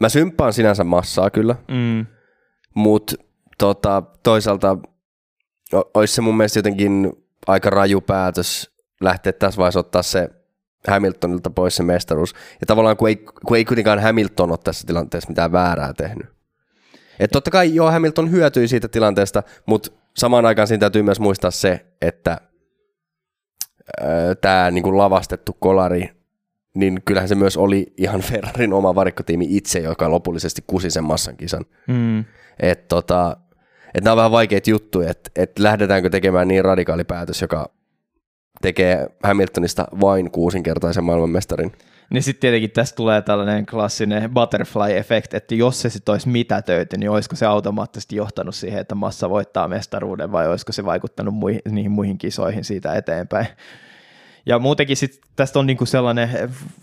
mä symppaan sinänsä massaa kyllä, mm. mutta tota, toisaalta olisi se mun mielestä jotenkin aika raju päätös lähteä tässä vaiheessa ottaa se Hamiltonilta pois se mestaruus. Ja tavallaan kun ei, kun ei kuitenkaan Hamilton ole tässä tilanteessa mitään väärää tehnyt. Että totta kai joo, Hamilton hyötyi siitä tilanteesta, mutta samaan aikaan siinä täytyy myös muistaa se, että tämä niinku lavastettu kolari, niin kyllähän se myös oli ihan Ferrarin oma varikkotiimi itse, joka lopullisesti kusi sen massan kisan. Mm. Että tota, et nämä on vähän vaikeita juttuja, että et lähdetäänkö tekemään niin radikaali päätös, joka tekee Hamiltonista vain kuusinkertaisen maailmanmestarin. Niin sitten tietenkin tästä tulee tällainen klassinen butterfly-effekt, että jos se sitten olisi mitätöity, niin olisiko se automaattisesti johtanut siihen, että massa voittaa mestaruuden vai olisiko se vaikuttanut muihin, niihin muihin kisoihin siitä eteenpäin. Ja muutenkin sit tästä on niinku sellainen,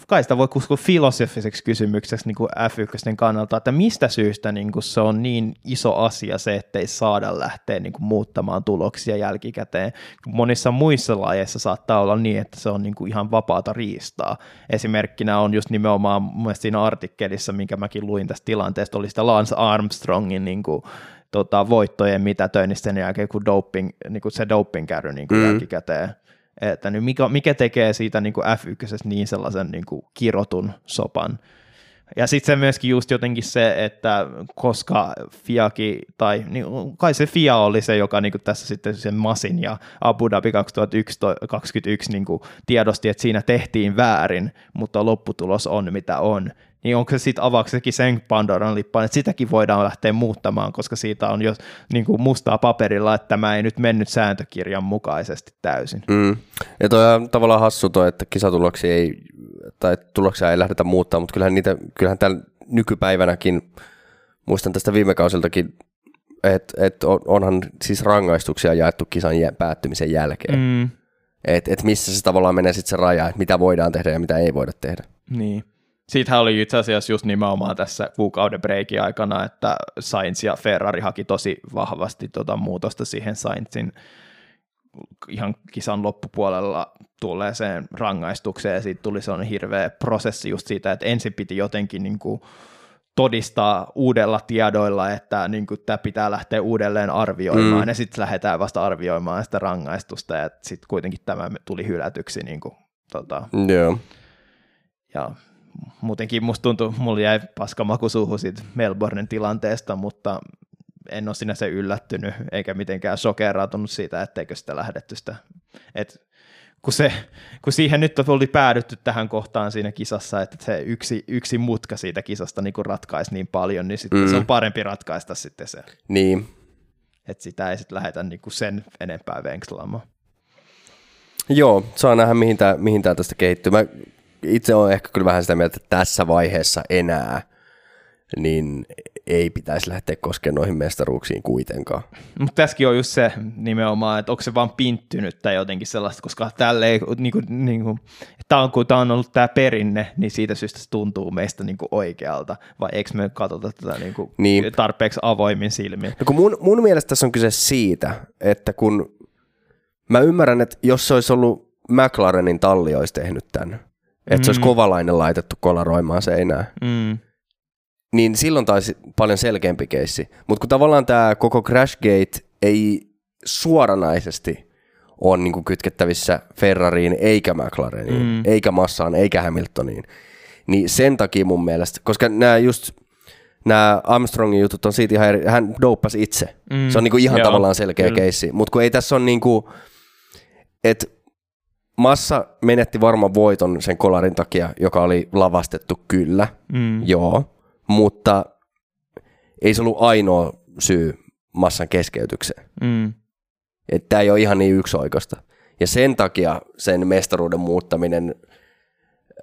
kai sitä voi kutsua filosofiseksi kysymykseksi niinku F1 kannalta, että mistä syystä niinku se on niin iso asia se, ettei saada lähteä niinku muuttamaan tuloksia jälkikäteen. Monissa muissa lajeissa saattaa olla niin, että se on niinku ihan vapaata riistaa. Esimerkkinä on just nimenomaan mun siinä artikkelissa, minkä mäkin luin tästä tilanteesta, oli sitä Lance Armstrongin niinku, tota, voittojen mitätöinnistä sen jälkeen, kun doping, niin kuin se doping-kärry niin kuin mm. jälkikäteen että niin mikä, mikä tekee siitä niin kuin F1 niin sellaisen niin kuin kirotun sopan. Ja sitten se myöskin just jotenkin se, että koska Fiakin, tai niin, kai se Fia oli se, joka niin kuin tässä sitten sen Masin ja Abu Dhabi 2021 niin kuin tiedosti, että siinä tehtiin väärin, mutta lopputulos on mitä on, niin onko se sitten avauksekin sen Pandoran lippaan, että sitäkin voidaan lähteä muuttamaan, koska siitä on jo niin kuin mustaa paperilla, että tämä ei nyt mennyt sääntökirjan mukaisesti täysin. Mm. Ja toi on tavallaan hassu toi, että kisatuloksia ei, tai tuloksia ei lähdetä muuttaa, mutta kyllähän, niitä, kyllähän tällä nykypäivänäkin, muistan tästä viime kausiltakin, että et onhan siis rangaistuksia jaettu kisan päättymisen jälkeen. Mm. Että et missä se tavallaan menee sitten se raja, että mitä voidaan tehdä ja mitä ei voida tehdä. Niin. Siitähän oli itse asiassa just nimenomaan tässä kuukauden breikin aikana, että Sainz ja Ferrari haki tosi vahvasti tuota muutosta siihen Sainzin ihan kisan loppupuolella tulleeseen rangaistukseen, ja siitä tuli sellainen hirveä prosessi just siitä, että ensin piti jotenkin niin kuin todistaa uudella tiedoilla, että niin kuin, tämä pitää lähteä uudelleen arvioimaan, mm. ja sitten lähdetään vasta arvioimaan sitä rangaistusta, ja sitten kuitenkin tämä tuli hylätyksi. Niin kuin, tota, yeah. Ja muutenkin musta tuntui, mulla jäi paskamaku suuhun siitä Melbournen tilanteesta, mutta en ole sinänsä yllättynyt eikä mitenkään sokeraantunut siitä, etteikö sitä lähdetty sitä. Et kun, se, kun siihen nyt oli päädytty tähän kohtaan siinä kisassa, että se yksi, yksi mutka siitä kisasta niin ratkaisi niin paljon, niin sitten mm. se on parempi ratkaista sitten se. Niin. Että sitä ei sitten lähdetä niin kuin sen enempää venkslaamaan. Joo, saa nähdä mihin tämä mihin tää tästä kehittyy. Mä itse olen ehkä kyllä vähän sitä mieltä, että tässä vaiheessa enää niin ei pitäisi lähteä koskemaan noihin mestaruuksiin kuitenkaan. Mutta tässäkin on just se nimenomaan, että onko se vaan pinttynyt tai jotenkin sellaista, koska tälle ei, niinku, niinku, tämä on, kun tämä on ollut tämä perinne, niin siitä syystä se tuntuu meistä niinku oikealta, vai eikö me katsota tätä niinku niin. tarpeeksi avoimin silmin? No kun mun, mun mielestä tässä on kyse siitä, että kun mä ymmärrän, että jos se olisi ollut McLarenin talli olisi tehnyt tämän, että mm. se olisi mm. kovalainen laitettu kolaroimaan seinään. Mm. Niin silloin taisi paljon selkeämpi keissi. Mutta kun tavallaan tämä koko Crashgate ei suoranaisesti ole niinku kytkettävissä Ferrariin, eikä McLareniin, mm. eikä Massaan, eikä Hamiltoniin, niin sen takia mun mielestä, koska nämä just nämä Armstrongin jutut on siitä ihan eri, hän douppasi itse. Mm. Se on niinku ihan Joo, tavallaan selkeä kyllä. keissi. Mutta kun ei tässä ole niinku, että Massa menetti varmaan voiton sen kolarin takia, joka oli lavastettu kyllä, mm. joo, mutta ei se ollut ainoa syy massan keskeytykseen. Mm. Tämä ei ole ihan niin yksioikosta. Ja sen takia sen mestaruuden muuttaminen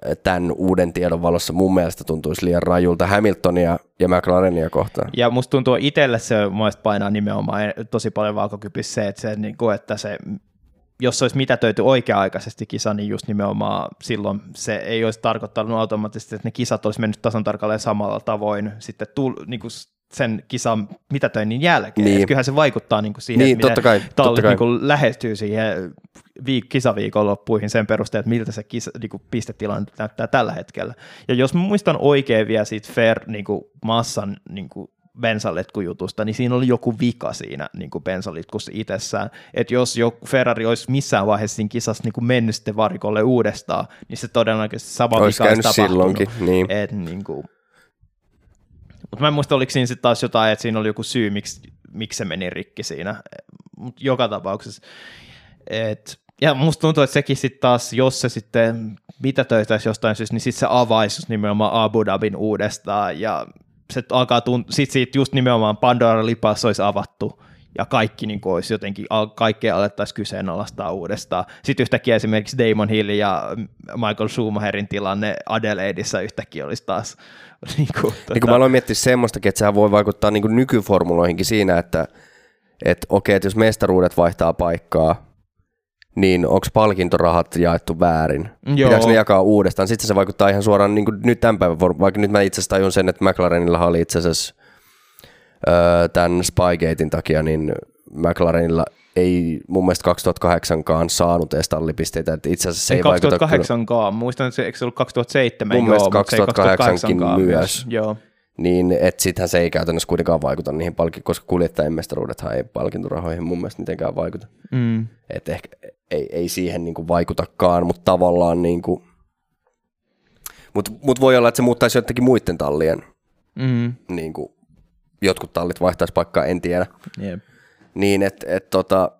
äh, tämän uuden tiedon valossa mun mielestä tuntuisi liian rajulta Hamiltonia ja McLarenia kohtaan. Ja musta tuntuu itselle se painaa nimenomaan tosi paljon vaakakupissa se, että se, niin kuin, että se jos se olisi mitätöity oikea-aikaisesti kisa, niin just nimenomaan silloin se ei olisi tarkoittanut automaattisesti, että ne kisat olisi mennyt tasan tarkalleen samalla tavoin sitten tull, niin kuin sen kisan mitätöinnin jälkeen. Niin. kyllähän se vaikuttaa niin kuin siihen, niin, totta kai, totta kai. Niin kuin lähestyy siihen viik- kisaviikonloppuihin sen perusteella, että miltä se kisa, niin kuin pistetilanne näyttää tällä hetkellä. Ja jos muistan oikein vielä siitä Fair niin kuin massan niin kuin bensaletkujutusta, niin siinä oli joku vika siinä niin kuin bensaletkussa itsessään. Että jos jo Ferrari olisi missään vaiheessa siinä kisassa niin kuin mennyt sitten varikolle uudestaan, niin se todennäköisesti sama olisi vika olisi tapahtunut. silloinkin, niin. Et, niin kuin, mutta mä en muista, oliko siinä sitten taas jotain, että siinä oli joku syy, miksi, miksi se meni rikki siinä. Mutta joka tapauksessa. Et, ja musta tuntuu, että sekin sitten taas, jos se sitten mitä töitäisi jostain syystä, niin sitten se avaisi nimenomaan Abu Dhabin uudestaan ja se alkaa tunt- sit siitä just nimenomaan Pandora lipas olisi avattu ja kaikki niin kuin olisi jotenkin, kaikkea alettaisiin kyseenalaistaa uudestaan. Sitten yhtäkkiä esimerkiksi Damon Hill ja Michael Schumacherin tilanne Adelaideissa yhtäkkiä olisi taas niin kuin, tuota... niin kuin mä aloin miettiä semmoistakin, että sehän voi vaikuttaa niin kuin nykyformuloihinkin siinä, että, että okei, että jos mestaruudet vaihtaa paikkaa, niin onko palkintorahat jaettu väärin? Joo. Pitääkö ne jakaa uudestaan? Sitten se vaikuttaa ihan suoraan niin kuin nyt tämän päivän vaikka nyt mä itse asiassa tajun sen, että McLarenilla oli itse asiassa öö, tämän Spygatein takia, niin McLarenilla ei mun mielestä 2008kaan saanut edes tallipisteitä, että itse asiassa se ei, ei 2008kaan, muistan, että se, eikö se ollut 2007? Mun joo, mielestä 2008 myös. myös. Joo. Niin, että sittenhän se ei käytännössä kuitenkaan vaikuta niihin palkintoihin, koska kuljettajien mestaruudethan ei palkintorahoihin mun mielestä mitenkään vaikuta. Mm. Että ehkä, ei, ei siihen niin kuin vaikutakaan, mutta tavallaan niin kuin, mutta mut voi olla, että se muuttaisi jotenkin muiden tallien. Mm. Niin kuin, jotkut tallit vaihtaisi paikkaa, en tiedä. Yep. Niin, että et, tota,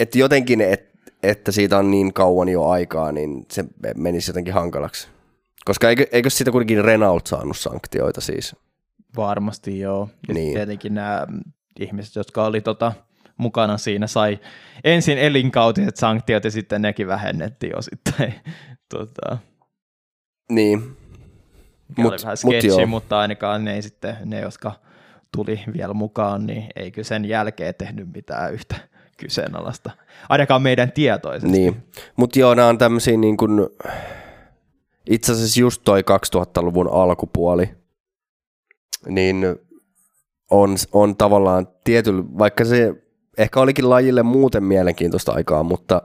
et jotenkin, et, että siitä on niin kauan jo aikaa, niin se menisi jotenkin hankalaksi. Koska eikö, eikö siitä kuitenkin Renault saanut sanktioita siis? Varmasti joo. Ja Niin. tietenkin nämä ihmiset, jotka oli tota, mukana siinä, sai ensin elinkautiset sanktiot ja sitten nekin vähennettiin osittain. tota, Niin. mut, oli Mut- vähän mut sketsi, joo. mutta ainakaan ne, ei sitten, ne, jotka tuli vielä mukaan, niin eikö sen jälkeen tehnyt mitään yhtä kyseenalaista. Ainakaan meidän tietoisesti. Niin, mutta joo, nämä on tämmöisiä niin kuin, itse asiassa just toi 2000-luvun alkupuoli, niin on, on tavallaan tietyllä, vaikka se ehkä olikin lajille muuten mielenkiintoista aikaa, mutta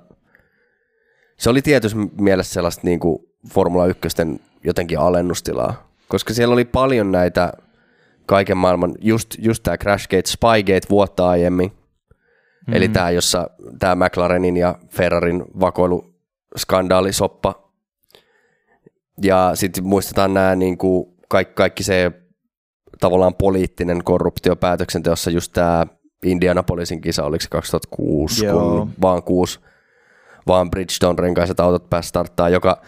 se oli tietyssä mielessä sellaista niin kuin Formula 1 jotenkin alennustilaa, koska siellä oli paljon näitä kaiken maailman, just, just tämä Crashgate, Spygate vuotta aiemmin, Mm-hmm. Eli tämä, jossa tämä McLarenin ja Ferrarin vakoiluskandaalisoppa. Ja sitten muistetaan nämä niin kuin kaikki, kaikki se tavallaan poliittinen korruptio päätöksenteossa, just tämä Indianapolisin kisa, oliko se 2006, Joo. kun vaan kuusi vaan Bridgestone renkaiset autot pääsi starttaa, joka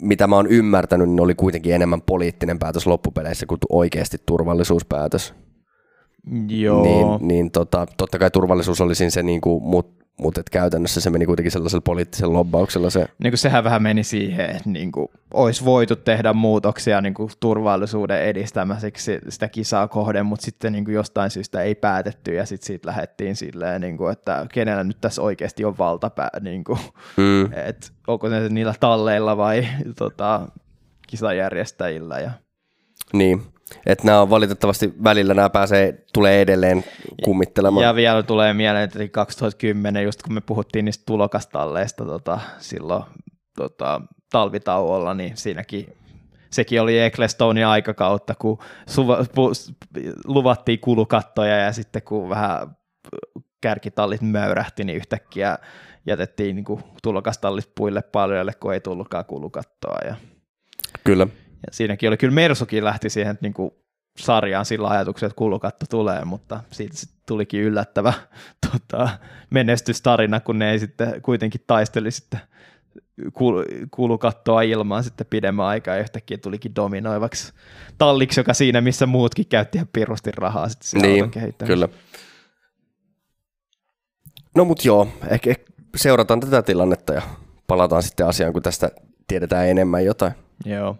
mitä mä oon ymmärtänyt, niin oli kuitenkin enemmän poliittinen päätös loppupeleissä kuin oikeasti turvallisuuspäätös. Joo. Niin, niin tota, totta kai turvallisuus oli siinä se, niin kuin, mut, mutta et käytännössä se meni kuitenkin sellaisella poliittisella lobbauksella se. niin kuin sehän vähän meni siihen, että niin kuin olisi voitu tehdä muutoksia niin kuin turvallisuuden edistämiseksi sitä kisaa kohden, mutta sitten niin kuin jostain syystä ei päätetty ja sitten siitä lähdettiin silleen, niin kuin, että kenellä nyt tässä oikeasti on valtapää, niin kuin, Mm, että onko ne niillä talleilla vai tota, kisajärjestäjillä. Ja, niin, että nämä on valitettavasti välillä nämä pääsee, tulee edelleen kummittelemaan. ja vielä tulee mieleen, että 2010, just kun me puhuttiin niistä tulokastalleista tota, silloin tota, talvitauolla, niin siinäkin sekin oli Ecclestonein aikakautta, kun suva, pu, luvattiin kulukattoja ja sitten kun vähän kärkitallit möyrähti, niin yhtäkkiä jätettiin niin tulokastallit puille paljon, kun ei tullutkaan kulukattoa. Ja, Kyllä. Ja siinäkin oli kyllä Mersukin lähti siihen niin kuin sarjaan sillä ajatuksella, että kulukatto tulee, mutta siitä tulikin yllättävä tota, menestystarina, kun ne ei sitten kuitenkin taisteli sitten kul- kulukattoa ilmaan sitten pidemmän aikaa ja yhtäkkiä tulikin dominoivaksi talliksi, joka siinä missä muutkin käytti ihan pirusti rahaa sitten Niin, kyllä. No mut joo, ehkä, ehkä seurataan tätä tilannetta ja palataan sitten asiaan, kun tästä tiedetään enemmän jotain. Joo.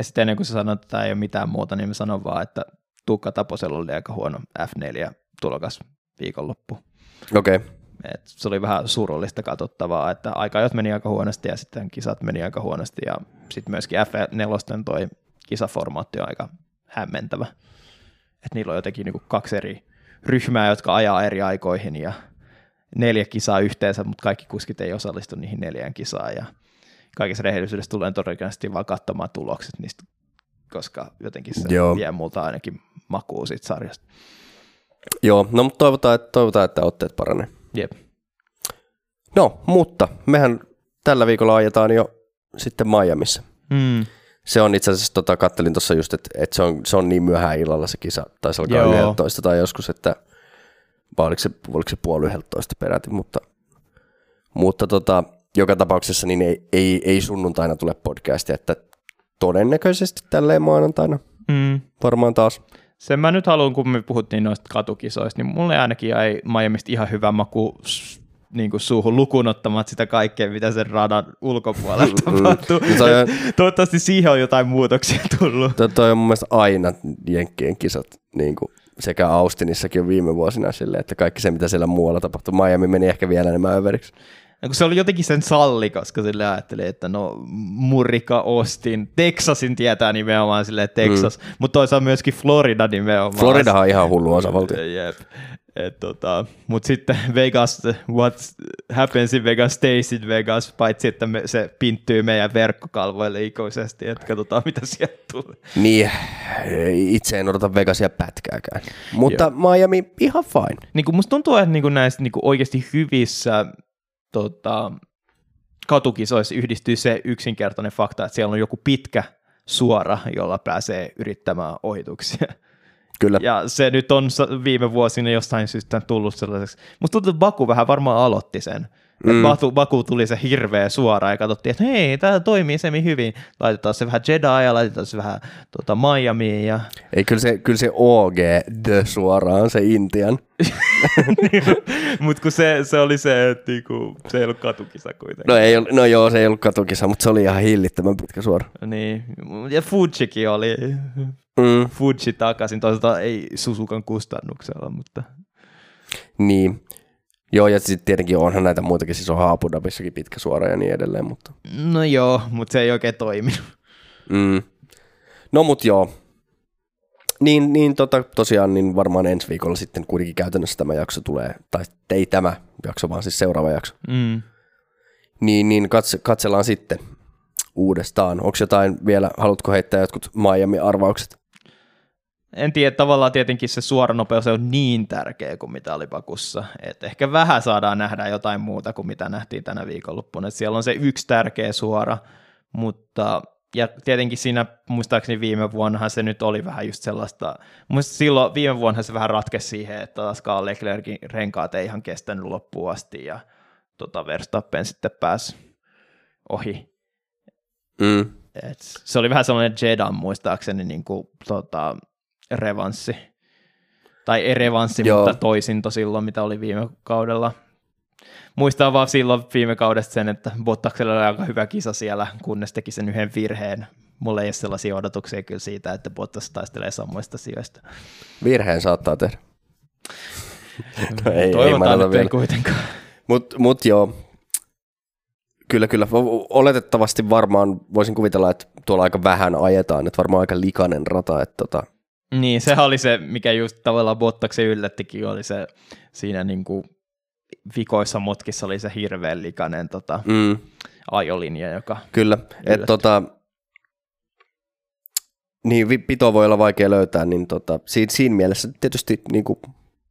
Ja sitten ennen kuin sä sanoit, että tämä ei ole mitään muuta, niin mä sanon vaan, että Tuukka Taposella oli aika huono F4 tulokas viikonloppu. Okei, okay. Et se oli vähän surullista katsottavaa, että aikajot meni aika huonosti ja sitten kisat meni aika huonosti ja sitten myöskin F4 toi kisaformaatti on aika hämmentävä. Että niillä on jotenkin niinku kaksi eri ryhmää, jotka ajaa eri aikoihin ja neljä kisaa yhteensä, mutta kaikki kuskit ei osallistu niihin neljään kisaan ja kaikessa rehellisyydessä tulee todennäköisesti vaan katsomaan tulokset niistä, koska jotenkin se Joo. Joo. vie multa ainakin makuu siitä sarjasta. Joo, no mutta toivotaan, että, toivotaan, että otteet paranee. Jep. No, mutta mehän tällä viikolla ajetaan jo sitten Miamiissa. Mm. Se on itse asiassa, tota, kattelin tuossa just, että, että se, on, se on niin myöhään illalla se kisa, taisi alkaa Joo. 11 tai joskus, että vai oliko se, oliko se puoli 11 peräti, mutta, mutta tota, joka tapauksessa niin ei, ei, ei sunnuntaina tule podcastia, että todennäköisesti tälleen maanantaina Mm. varmaan taas. Sen mä nyt haluan, kun me puhuttiin noista katukisoista, niin mulle ainakin jäi Miamista ihan hyvä maku niin kuin suuhun lukuun sitä kaikkea, mitä sen radan ulkopuolella tapahtuu. No toi on- Toivottavasti siihen on jotain muutoksia tullut. Toi, toi on mun mielestä aina Jenkkien kisat, niin kuin sekä Austinissakin on viime vuosina silleen, että kaikki se, mitä siellä muualla tapahtui. Miami meni ehkä vielä enemmän överiksi. Kun se oli jotenkin sen salli, koska sille ajatteli, että no Murika Austin, Texasin tietää nimenomaan silleen Texas, mm. mutta toisaalta myöskin Florida nimenomaan. Floridahan on ihan hullu osavaltio. Jep. Et, tota, Mutta sitten Vegas, what happens in Vegas stays in Vegas, paitsi että me, se pinttyy meidän verkkokalvoille ikuisesti, että katsotaan mitä sieltä tulee. Niin, itse en odota Vegasia pätkääkään. Mutta Miami ihan fine. Niin kuin musta tuntuu, että niin kuin näissä niin kuin oikeasti hyvissä tota, katukisoissa yhdistyy se yksinkertainen fakta, että siellä on joku pitkä suora, jolla pääsee yrittämään ohituksia. Kyllä. Ja se nyt on viime vuosina jostain syystä tullut sellaiseksi. Musta tuntuu, että Baku vähän varmaan aloitti sen, Mm. Baku, Baku tuli se hirveä suora ja katsottiin, että hei, tämä toimii semi hyvin. Laitetaan se vähän Jedi ja laitetaan se vähän tota, Miami. Ja... Ei, kyllä se, kyllä se OG the suoraan, se Intian. mutta kun se, se oli se, että niinku, se ei ollut katukisa kuitenkin. No, ei, no joo, se ei ollut katukisa, mutta se oli ihan hillittömän pitkä suora. Niin, ja Fujikin oli. Mm. Fuji takaisin, toisaalta ei Susukan kustannuksella, mutta... Niin, Joo, ja sitten tietenkin onhan näitä muitakin, siis on Abu Dhabissakin pitkä suora ja niin edelleen, mutta... No joo, mutta se ei oikein toiminut. Mm. No mut joo. Niin, niin tota, tosiaan niin varmaan ensi viikolla sitten kuitenkin käytännössä tämä jakso tulee, tai ei tämä jakso, vaan siis seuraava jakso. Mm. Niin, niin katse, katsellaan sitten uudestaan. Onko jotain vielä, haluatko heittää jotkut Miami-arvaukset? En tiedä, tavallaan tietenkin se suora nopeus on niin tärkeä kuin mitä oli Pakussa. Et ehkä vähän saadaan nähdä jotain muuta kuin mitä nähtiin tänä viikonloppuna. Et siellä on se yksi tärkeä suora, mutta ja tietenkin siinä muistaakseni viime vuonnahan se nyt oli vähän just sellaista, muista silloin viime vuonna se vähän ratkesi siihen, että taaskaan Leclerkin renkaat ei ihan kestänyt loppuun asti ja tota Verstappen sitten pääsi ohi. Mm. Et se oli vähän sellainen Jedan muistaakseni niin kuin, tota, revanssi. Tai ei revanssi, Joo. mutta toisinto silloin, mitä oli viime kaudella. Muistan vaan silloin viime kaudesta sen, että Bottaksella oli aika hyvä kisa siellä, kunnes teki sen yhden virheen. Mulla ei ole sellaisia odotuksia kyllä siitä, että Bottas taistelee samoista sijoista. Virheen saattaa tehdä. no ei, Toivotaan ei, nyt ei kuitenkaan. Mutta mut joo, Kyllä, kyllä. Oletettavasti varmaan voisin kuvitella, että tuolla aika vähän ajetaan, että varmaan aika likainen rata. Että tota, niin, se oli se, mikä just tavallaan Bottaksen yllättikin, oli se siinä niin kuin vikoissa mutkissa oli se hirveän likainen tota, mm. ajolinja, joka Kyllä, että tota, niin pito voi olla vaikea löytää, niin tota, siinä, siinä mielessä tietysti niin kuin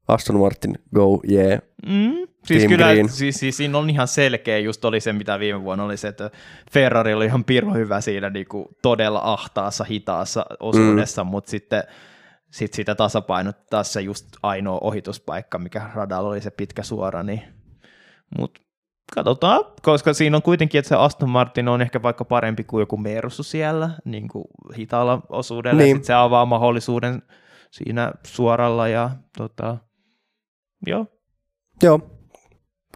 Aston Martin, go, yeah. Mm, siis Team kyllä, Green. Siis, siis, siinä on ihan selkeä, just oli se, mitä viime vuonna oli se, että Ferrari oli ihan pirro hyvä siinä niin kuin todella ahtaassa, hitaassa osuudessa, mm. mutta sitten sit sitä tasapainottaa se just ainoa ohituspaikka, mikä radalla oli se pitkä suora, niin mut katsotaan, koska siinä on kuitenkin, että se Aston Martin on ehkä vaikka parempi kuin joku Mersu siellä niin kuin hitaalla osuudella, niin. ja sit se avaa mahdollisuuden siinä suoralla, ja tota, joo. Joo,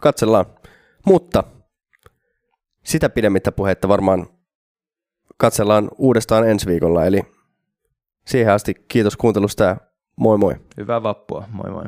katsellaan. Mutta sitä pidemmittä puhetta varmaan katsellaan uudestaan ensi viikolla, eli Siihen asti kiitos kuuntelusta ja moi moi. Hyvää vappua, moi moi.